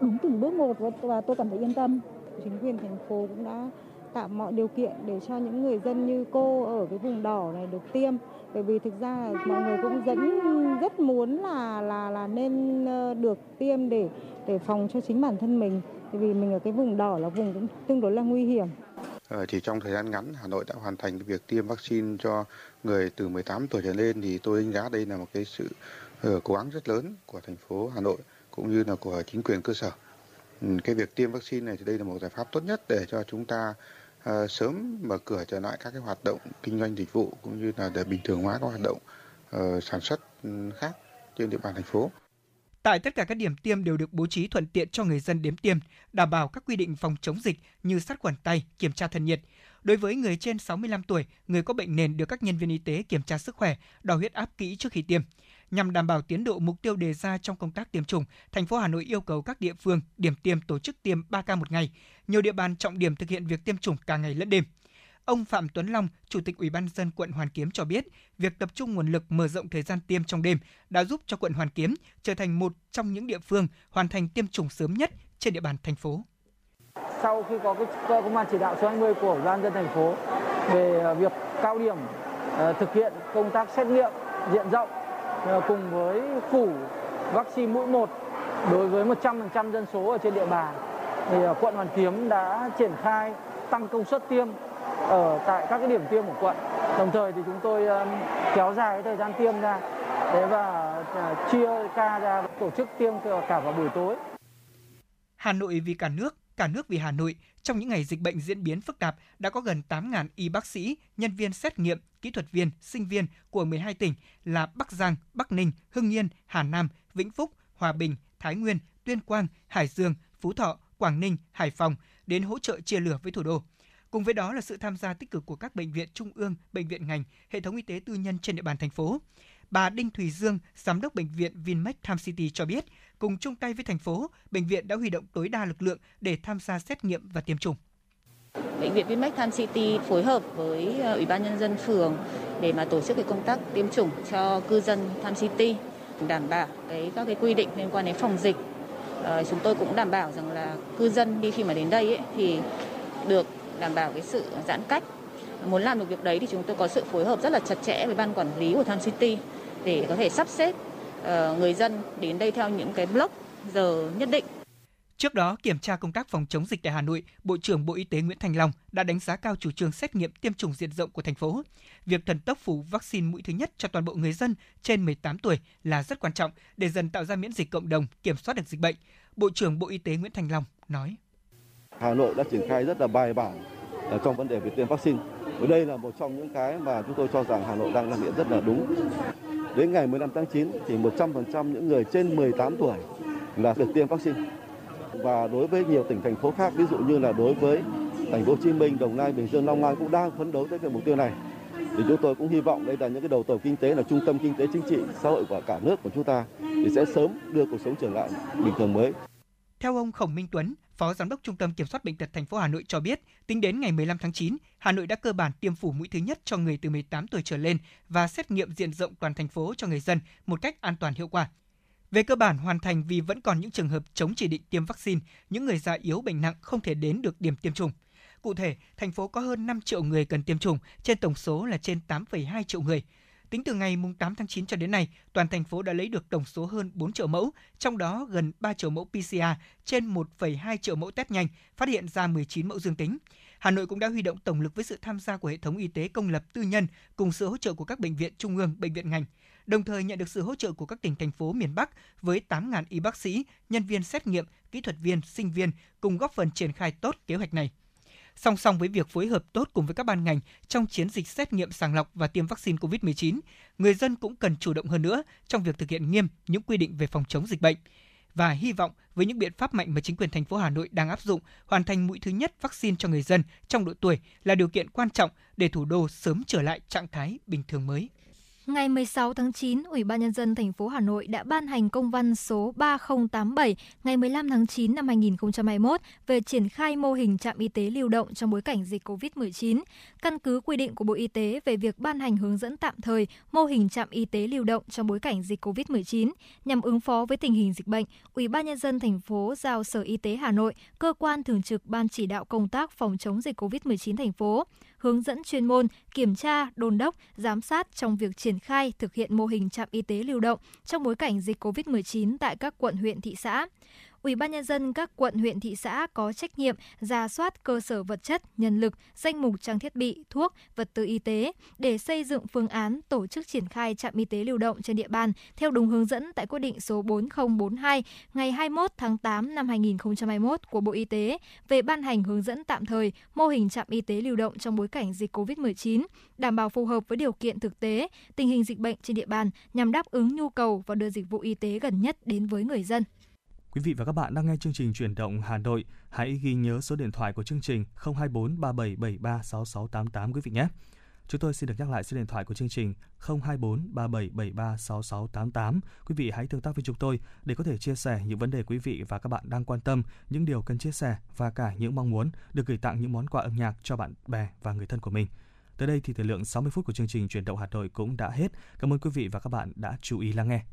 đúng từng bước một và tôi cảm thấy yên tâm. Chính quyền thành phố cũng đã tạo mọi điều kiện để cho những người dân như cô ở cái vùng đỏ này được tiêm. Bởi vì thực ra mọi người cũng dẫn rất muốn là là là nên ờ, được tiêm để để phòng cho chính bản thân mình. Bởi vì mình ở cái vùng đỏ là vùng cũng tương đối là nguy hiểm. Ờ, thì trong thời gian ngắn Hà Nội đã hoàn thành việc tiêm vaccine cho người từ 18 tuổi trở lên thì tôi đánh giá đây là một cái sự ờ, cố gắng rất lớn của thành phố Hà Nội cũng như là của chính quyền cơ sở. Ừ, Cái việc tiêm vaccine này thì đây là một giải pháp tốt nhất để cho chúng ta uh, sớm mở cửa trở lại các cái hoạt động kinh doanh dịch vụ cũng như là để bình thường hóa các hoạt động uh, sản xuất ừ, khác trên địa bàn thành phố. Tại tất cả các điểm tiêm đều được bố trí thuận tiện cho người dân đến tiêm, đảm bảo các quy định phòng chống dịch như sát khuẩn tay, kiểm tra thân nhiệt. Đối với người trên 65 tuổi, người có bệnh nền được các nhân viên y tế kiểm tra sức khỏe, đo huyết áp kỹ trước khi tiêm. Nhằm đảm bảo tiến độ mục tiêu đề ra trong công tác tiêm chủng, thành phố Hà Nội yêu cầu các địa phương, điểm tiêm tổ chức tiêm 3 ca một ngày. Nhiều địa bàn trọng điểm thực hiện việc tiêm chủng cả ngày lẫn đêm. Ông Phạm Tuấn Long, Chủ tịch Ủy ban dân quận Hoàn Kiếm cho biết, việc tập trung nguồn lực mở rộng thời gian tiêm trong đêm đã giúp cho quận Hoàn Kiếm trở thành một trong những địa phương hoàn thành tiêm chủng sớm nhất trên địa bàn thành phố. sau khi có cái cơ công an chỉ đạo số 20 của Ủy ban nhân dân thành phố về à, việc cao điểm à, thực hiện công tác xét nghiệm diện rộng Ờ, cùng với phủ vaccine mũi 1 đối với 100% dân số ở trên địa bàn thì ờ, quận Hoàn Kiếm đã triển khai tăng công suất tiêm ở tại các cái điểm tiêm của quận. Đồng thời thì chúng tôi kéo dài cái thời gian tiêm ra thế và ờ, chia ca ra tổ chức tiêm cả vào buổi tối. Hà Nội vì cả nước, cả nước vì Hà Nội, trong những ngày dịch bệnh diễn biến phức tạp, đã có gần 8.000 y bác sĩ, nhân viên xét nghiệm, kỹ thuật viên, sinh viên của 12 tỉnh là Bắc Giang, Bắc Ninh, Hưng Yên, Hà Nam, Vĩnh Phúc, Hòa Bình, Thái Nguyên, Tuyên Quang, Hải Dương, Phú Thọ, Quảng Ninh, Hải Phòng đến hỗ trợ chia lửa với thủ đô. Cùng với đó là sự tham gia tích cực của các bệnh viện trung ương, bệnh viện ngành, hệ thống y tế tư nhân trên địa bàn thành phố. Bà Đinh Thùy Dương, giám đốc bệnh viện Vinmec Tham City cho biết, cùng chung tay với thành phố, bệnh viện đã huy động tối đa lực lượng để tham gia xét nghiệm và tiêm chủng. Bệnh viện Vinmec Tham City phối hợp với ờ, Ủy ban nhân dân phường để mà tổ chức cái công tác tiêm chủng cho cư dân Tham City, đảm bảo cái các cái quy định liên quan đến phòng dịch. À, chúng tôi cũng đảm bảo rằng là cư dân đi khi mà đến đây ấy, thì được đảm bảo cái sự giãn cách. Muốn làm được việc đấy thì chúng tôi có sự phối hợp rất là chặt chẽ với ban quản lý của Tham City để có thể sắp xếp người dân đến đây theo những cái block giờ nhất định Trước đó, kiểm tra công tác phòng chống dịch tại Hà Nội, Bộ trưởng Bộ Y tế Nguyễn Thành Long đã đánh giá cao chủ trương xét nghiệm tiêm chủng diện rộng của thành phố. Việc thần tốc phủ vaccine mũi thứ nhất cho toàn bộ người dân trên 18 tuổi là rất quan trọng để dần tạo ra miễn dịch cộng đồng, kiểm soát được dịch bệnh. Bộ trưởng Bộ Y tế Nguyễn Thành Long nói. Hà Nội đã triển khai rất là bài bản ở trong vấn đề về tiêm vaccine. Và đây là một trong những cái mà chúng tôi cho rằng Hà Nội đang thực hiện rất là đúng. Đến ngày 15 tháng 9 thì 100% những người trên 18 tuổi là được tiêm vaccine. Và đối với nhiều tỉnh thành phố khác, ví dụ như là đối với thành phố Hồ Chí Minh, Đồng Nai, Bình Dương, Long An cũng đang phấn đấu tới cái mục tiêu này. Thì chúng tôi cũng hy vọng đây là những cái đầu tàu kinh tế là trung tâm kinh tế chính trị xã hội của cả nước của chúng ta thì sẽ sớm đưa cuộc sống trở lại bình thường mới. Theo ông Khổng Minh Tuấn, Phó Giám đốc Trung tâm Kiểm soát Bệnh tật thành phố Hà Nội cho biết, tính đến ngày 15 tháng 9, Hà Nội đã cơ bản tiêm phủ mũi thứ nhất cho người từ 18 tuổi trở lên và xét nghiệm diện rộng toàn thành phố cho người dân một cách an toàn hiệu quả. Về cơ bản hoàn thành vì vẫn còn những trường hợp chống chỉ định tiêm vaccine, những người già yếu bệnh nặng không thể đến được điểm tiêm chủng. Cụ thể, thành phố có hơn 5 triệu người cần tiêm chủng, trên tổng số là trên 8,2 triệu người. Tính từ ngày 8 tháng 9 cho đến nay, toàn thành phố đã lấy được tổng số hơn 4 triệu mẫu, trong đó gần 3 triệu mẫu PCR, trên 1,2 triệu mẫu test nhanh, phát hiện ra 19 mẫu dương tính. Hà Nội cũng đã huy động tổng lực với sự tham gia của hệ thống y tế công lập tư nhân cùng sự hỗ trợ của các bệnh viện trung ương, bệnh viện ngành. Đồng thời nhận được sự hỗ trợ của các tỉnh thành phố miền Bắc với 8.000 y bác sĩ, nhân viên xét nghiệm, kỹ thuật viên, sinh viên cùng góp phần triển khai tốt kế hoạch này. Song song với việc phối hợp tốt cùng với các ban ngành trong chiến dịch xét nghiệm sàng lọc và tiêm vaccine COVID-19, người dân cũng cần chủ động hơn nữa trong việc thực hiện nghiêm những quy định về phòng chống dịch bệnh và hy vọng với những biện pháp mạnh mà chính quyền thành phố Hà Nội đang áp dụng, hoàn thành mũi thứ nhất vaccine cho người dân trong độ tuổi là điều kiện quan trọng để thủ đô sớm trở lại trạng thái bình thường mới. Ngày 16 tháng 9, Ủy ban nhân dân thành phố Hà Nội đã ban hành công văn số 3087 ngày 15 tháng 9 năm 2021 về triển khai mô hình trạm y tế lưu động trong bối cảnh dịch COVID-19. Căn cứ quy định của Bộ Y tế về việc ban hành hướng dẫn tạm thời mô hình trạm y tế lưu động trong bối cảnh dịch COVID-19 nhằm ứng phó với tình hình dịch bệnh, Ủy ban nhân dân thành phố giao Sở Y tế Hà Nội, cơ quan thường trực ban chỉ đạo công tác phòng chống dịch COVID-19 thành phố hướng dẫn chuyên môn, kiểm tra, đôn đốc, giám sát trong việc triển khai thực hiện mô hình trạm y tế lưu động trong bối cảnh dịch COVID-19 tại các quận huyện thị xã. Ủy ban nhân dân các quận huyện thị xã có trách nhiệm ra soát cơ sở vật chất, nhân lực, danh mục trang thiết bị, thuốc, vật tư y tế để xây dựng phương án tổ chức triển khai trạm y tế lưu động trên địa bàn theo đúng hướng dẫn tại quyết định số 4042 ngày 21 tháng 8 năm 2021 của Bộ Y tế về ban hành hướng dẫn tạm thời mô hình trạm y tế lưu động trong bối cảnh dịch COVID-19, đảm bảo phù hợp với điều kiện thực tế, tình hình dịch bệnh trên địa bàn nhằm đáp ứng nhu cầu và đưa dịch vụ y tế gần nhất đến với người dân. Quý vị và các bạn đang nghe chương trình chuyển động Hà Nội. Hãy ghi nhớ số điện thoại của chương trình 024 3773 6688 quý vị nhé. Chúng tôi xin được nhắc lại số điện thoại của chương trình 024 3773 6688. Quý vị hãy tương tác với chúng tôi để có thể chia sẻ những vấn đề quý vị và các bạn đang quan tâm, những điều cần chia sẻ và cả những mong muốn được gửi tặng những món quà âm nhạc cho bạn bè và người thân của mình. Tới đây thì thời lượng 60 phút của chương trình chuyển động Hà Nội cũng đã hết. Cảm ơn quý vị và các bạn đã chú ý lắng nghe.